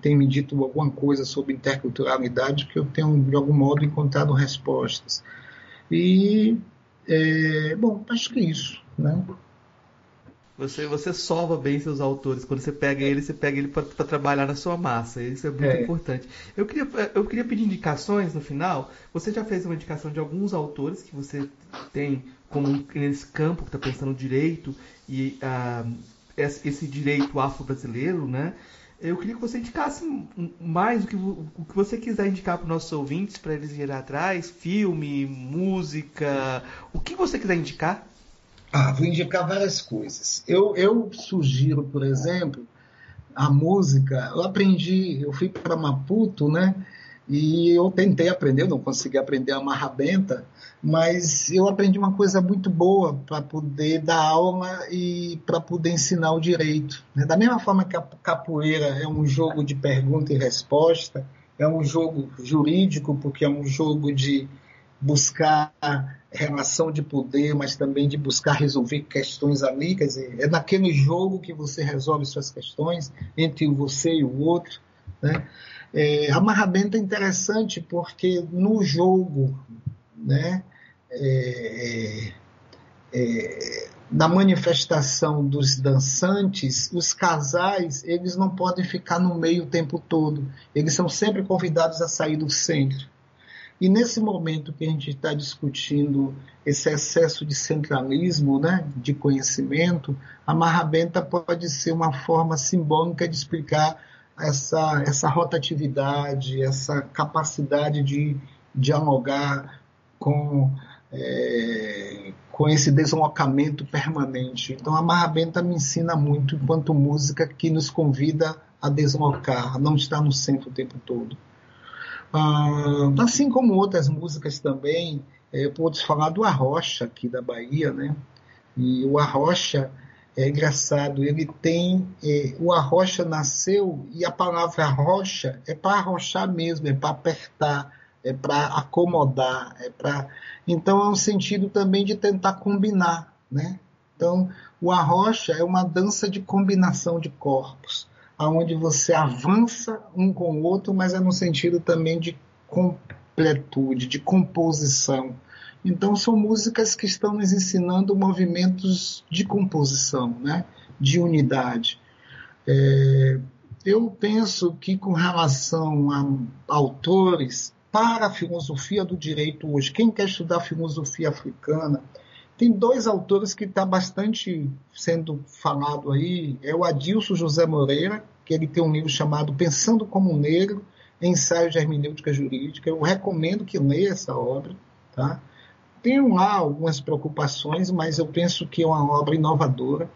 tem me dito alguma coisa sobre interculturalidade que eu tenho, de algum modo, encontrado respostas. E, é, bom, acho que é isso. Né? Você, você sova bem seus autores. Quando você pega ele, você pega ele para trabalhar na sua massa. Isso é muito é. importante. Eu queria, eu queria pedir indicações no final. Você já fez uma indicação de alguns autores que você tem como esse campo que está pensando direito e uh, esse direito afro-brasileiro, né? Eu queria que você indicasse mais o que, o que você quiser indicar para os nossos ouvintes, para eles irem atrás, filme, música, o que você quiser indicar. Ah, vou indicar várias coisas. Eu, eu sugiro, por exemplo, a música. Eu aprendi, eu fui para Maputo, né? E eu tentei aprender, não consegui aprender a marrabenta, mas eu aprendi uma coisa muito boa para poder dar aula e para poder ensinar o direito. Né? Da mesma forma que a capoeira é um jogo de pergunta e resposta, é um jogo jurídico, porque é um jogo de buscar relação de poder, mas também de buscar resolver questões ali. Quer dizer, é naquele jogo que você resolve suas questões entre você e o outro. Né? É, amarramento é interessante porque no jogo, né, é, é, na manifestação dos dançantes, os casais eles não podem ficar no meio o tempo todo. Eles são sempre convidados a sair do centro. E nesse momento que a gente está discutindo esse excesso de centralismo, né, de conhecimento, a marrabenta pode ser uma forma simbólica de explicar essa, essa rotatividade, essa capacidade de dialogar com, é, com esse deslocamento permanente. Então a Marrabenta me ensina muito enquanto música que nos convida a deslocar, a não estar no centro o tempo todo. Ah, assim como outras músicas também, é, eu posso falar do Arrocha aqui da Bahia, né? E o Arrocha é engraçado, ele tem. É, o arrocha nasceu e a palavra arrocha é para arrochar mesmo, é para apertar, é para acomodar, é para. Então é um sentido também de tentar combinar, né? Então o arrocha é uma dança de combinação de corpos, aonde você avança um com o outro, mas é no sentido também de completude, de composição. Então, são músicas que estão nos ensinando movimentos de composição, né? de unidade. É, eu penso que, com relação a autores, para a filosofia do direito hoje, quem quer estudar filosofia africana, tem dois autores que está bastante sendo falado aí. É o Adilson José Moreira, que ele tem um livro chamado Pensando como Negro, Ensaio de Hermenêutica Jurídica. Eu recomendo que leia essa obra. Tá? Tenho lá algumas preocupações, mas eu penso que é uma obra inovadora.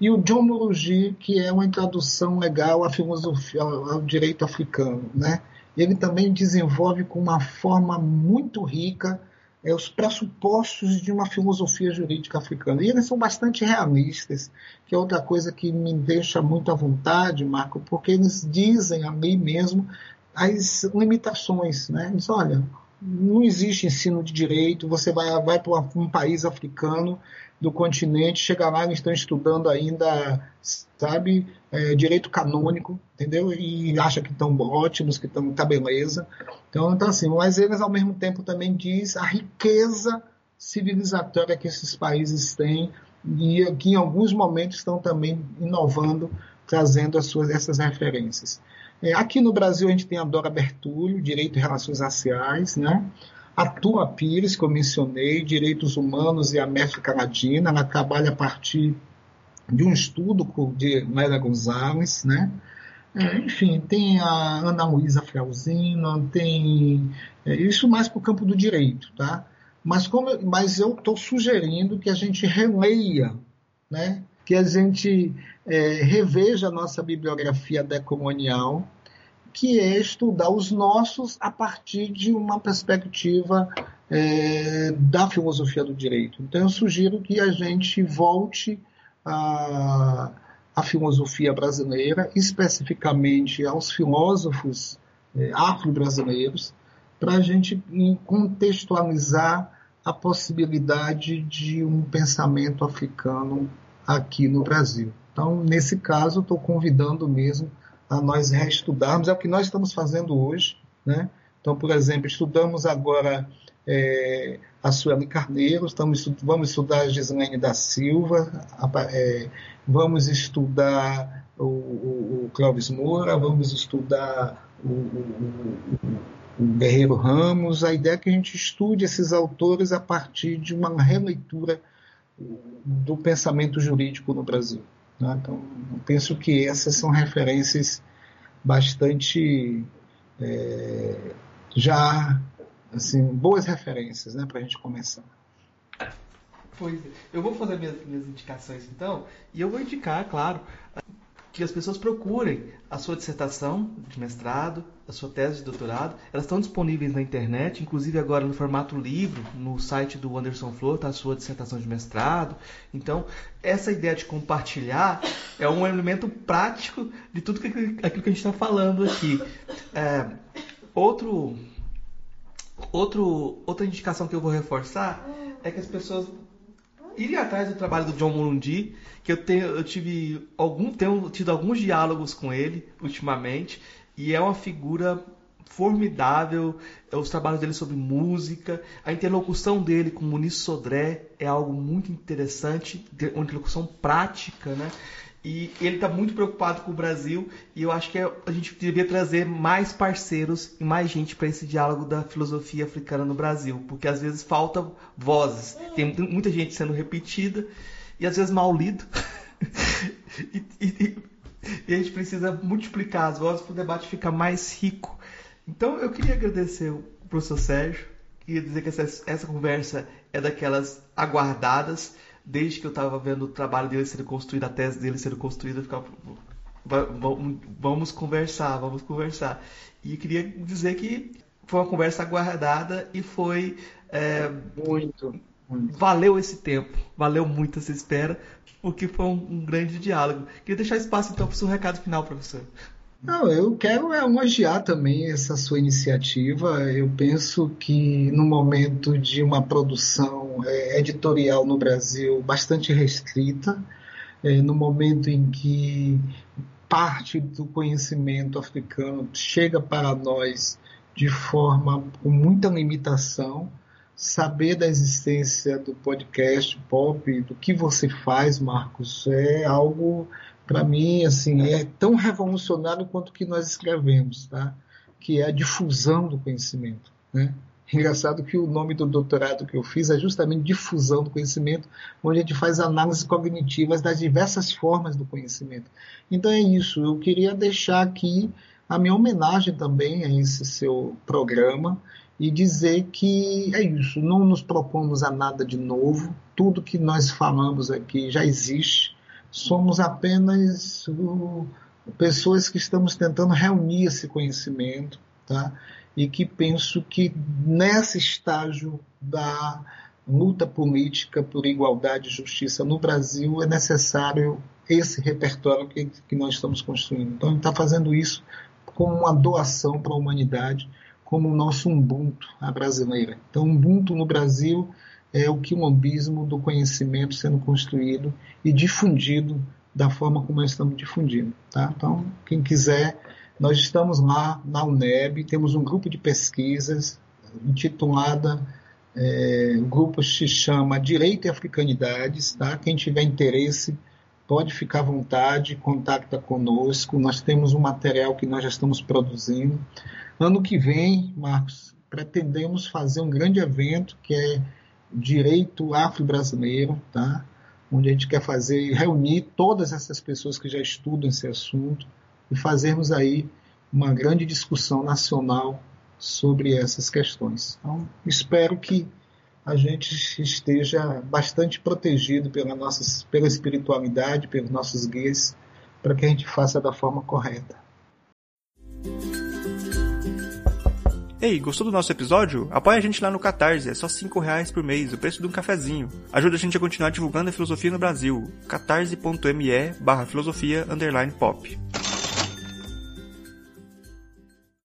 E o John Murugi, que é uma introdução legal à filosofia, ao direito africano, né? Ele também desenvolve com uma forma muito rica é, os pressupostos de uma filosofia jurídica africana. E eles são bastante realistas, que é outra coisa que me deixa muito à vontade, Marco, porque eles dizem ali mesmo as limitações, né? Eles, olha, não existe ensino de direito, você vai, vai para um país africano do continente, chega lá, eles estão estudando ainda, sabe, é, direito canônico, entendeu? E acha que estão ótimos, que estão, tá beleza. Então, então, assim, mas eles ao mesmo tempo também diz a riqueza civilizatória que esses países têm e que em alguns momentos estão também inovando, trazendo as suas, essas referências. É, aqui no Brasil a gente tem a Dora Bertulho, Direito e Relações Raciais, né? A Tua Pires, que eu mencionei, Direitos Humanos e América Latina, ela trabalha a partir de um estudo de Lélia Gonzalez, né? É, enfim, tem a Ana Luísa Frauzina, tem é, isso mais para o campo do direito, tá? Mas, como, mas eu estou sugerindo que a gente releia, né? Que a gente é, reveja a nossa bibliografia decolonial, que é estudar os nossos a partir de uma perspectiva é, da filosofia do direito. Então, eu sugiro que a gente volte à, filosofia brasileira, especificamente aos filósofos é, afro-brasileiros, para a gente contextualizar a possibilidade de um pensamento africano aqui no Brasil. Então, nesse caso, estou convidando mesmo a nós reestudarmos, é o que nós estamos fazendo hoje. Né? Então, por exemplo, estudamos agora é, a Sueli Carneiro, estamos, vamos estudar a Gislaine da Silva, a, é, vamos estudar o, o, o Clóvis Moura, vamos estudar o, o, o Guerreiro Ramos. A ideia é que a gente estude esses autores a partir de uma releitura do pensamento jurídico no Brasil. Né? Então, penso que essas são referências bastante é, já assim boas referências, né, para a gente começar. Pois é. Eu vou fazer minhas, minhas indicações então, e eu vou indicar, claro, que as pessoas procurem a sua dissertação de mestrado, a sua tese de doutorado. Elas estão disponíveis na internet, inclusive agora no formato livro, no site do Anderson Flor, está a sua dissertação de mestrado. Então, essa ideia de compartilhar é um elemento prático de tudo que, aquilo que a gente está falando aqui. É, outro, outro, outra indicação que eu vou reforçar é que as pessoas ir atrás do trabalho do John Murundi, que eu tenho, eu tive algum, tenho tido alguns diálogos com ele ultimamente, e é uma figura formidável, os trabalhos dele sobre música, a interlocução dele com Muniz Sodré é algo muito interessante, uma interlocução prática, né? E ele está muito preocupado com o Brasil e eu acho que é, a gente deveria trazer mais parceiros e mais gente para esse diálogo da filosofia africana no Brasil, porque às vezes falta vozes. Tem muita gente sendo repetida e às vezes mal lido. e, e, e, a gente precisa multiplicar as vozes para o debate ficar mais rico. Então eu queria agradecer o professor Sérgio, queria dizer que essa, essa conversa é daquelas aguardadas desde que eu estava vendo o trabalho dele sendo construído, a tese dele sendo construída, eu ficava, vamos conversar, vamos conversar. E queria dizer que foi uma conversa aguardada e foi. É, muito, muito, Valeu esse tempo, valeu muito essa espera, porque foi um, um grande diálogo. Queria deixar espaço então para o seu recado final, professor. Não, eu quero elogiar também essa sua iniciativa. Eu penso que no momento de uma produção é, editorial no Brasil bastante restrita, é, no momento em que parte do conhecimento africano chega para nós de forma com muita limitação, saber da existência do podcast pop, do que você faz, Marcos, é algo para mim, assim, é tão revolucionário quanto o que nós escrevemos, tá? que é a difusão do conhecimento. Né? Engraçado que o nome do doutorado que eu fiz é justamente difusão do conhecimento, onde a gente faz análises cognitivas das diversas formas do conhecimento. Então é isso, eu queria deixar aqui a minha homenagem também a esse seu programa e dizer que é isso, não nos propomos a nada de novo, tudo que nós falamos aqui já existe, somos apenas o, pessoas que estamos tentando reunir esse conhecimento, tá? E que penso que nesse estágio da luta política por igualdade e justiça no Brasil é necessário esse repertório que, que nós estamos construindo. Então, gente está fazendo isso como uma doação para a humanidade, como o nosso Ubuntu, a brasileira. Então, Ubuntu no Brasil é o quilombismo do conhecimento sendo construído e difundido da forma como nós estamos difundindo. Tá? Então, quem quiser, nós estamos lá na UNEB, temos um grupo de pesquisas intitulada, é, o grupo se chama Direito e Africanidades. Tá? Quem tiver interesse pode ficar à vontade, contacta conosco. Nós temos um material que nós já estamos produzindo. Ano que vem, Marcos, pretendemos fazer um grande evento que é direito afro-brasileiro, tá? onde a gente quer fazer reunir todas essas pessoas que já estudam esse assunto e fazermos aí uma grande discussão nacional sobre essas questões. Então, espero que a gente esteja bastante protegido pela, nossa, pela espiritualidade, pelos nossos guias, para que a gente faça da forma correta. Ei, gostou do nosso episódio? Apoie a gente lá no Catarse, é só 5 reais por mês, o preço de um cafezinho. Ajuda a gente a continuar divulgando a filosofia no Brasil. catarse.me barra filosofia underline pop.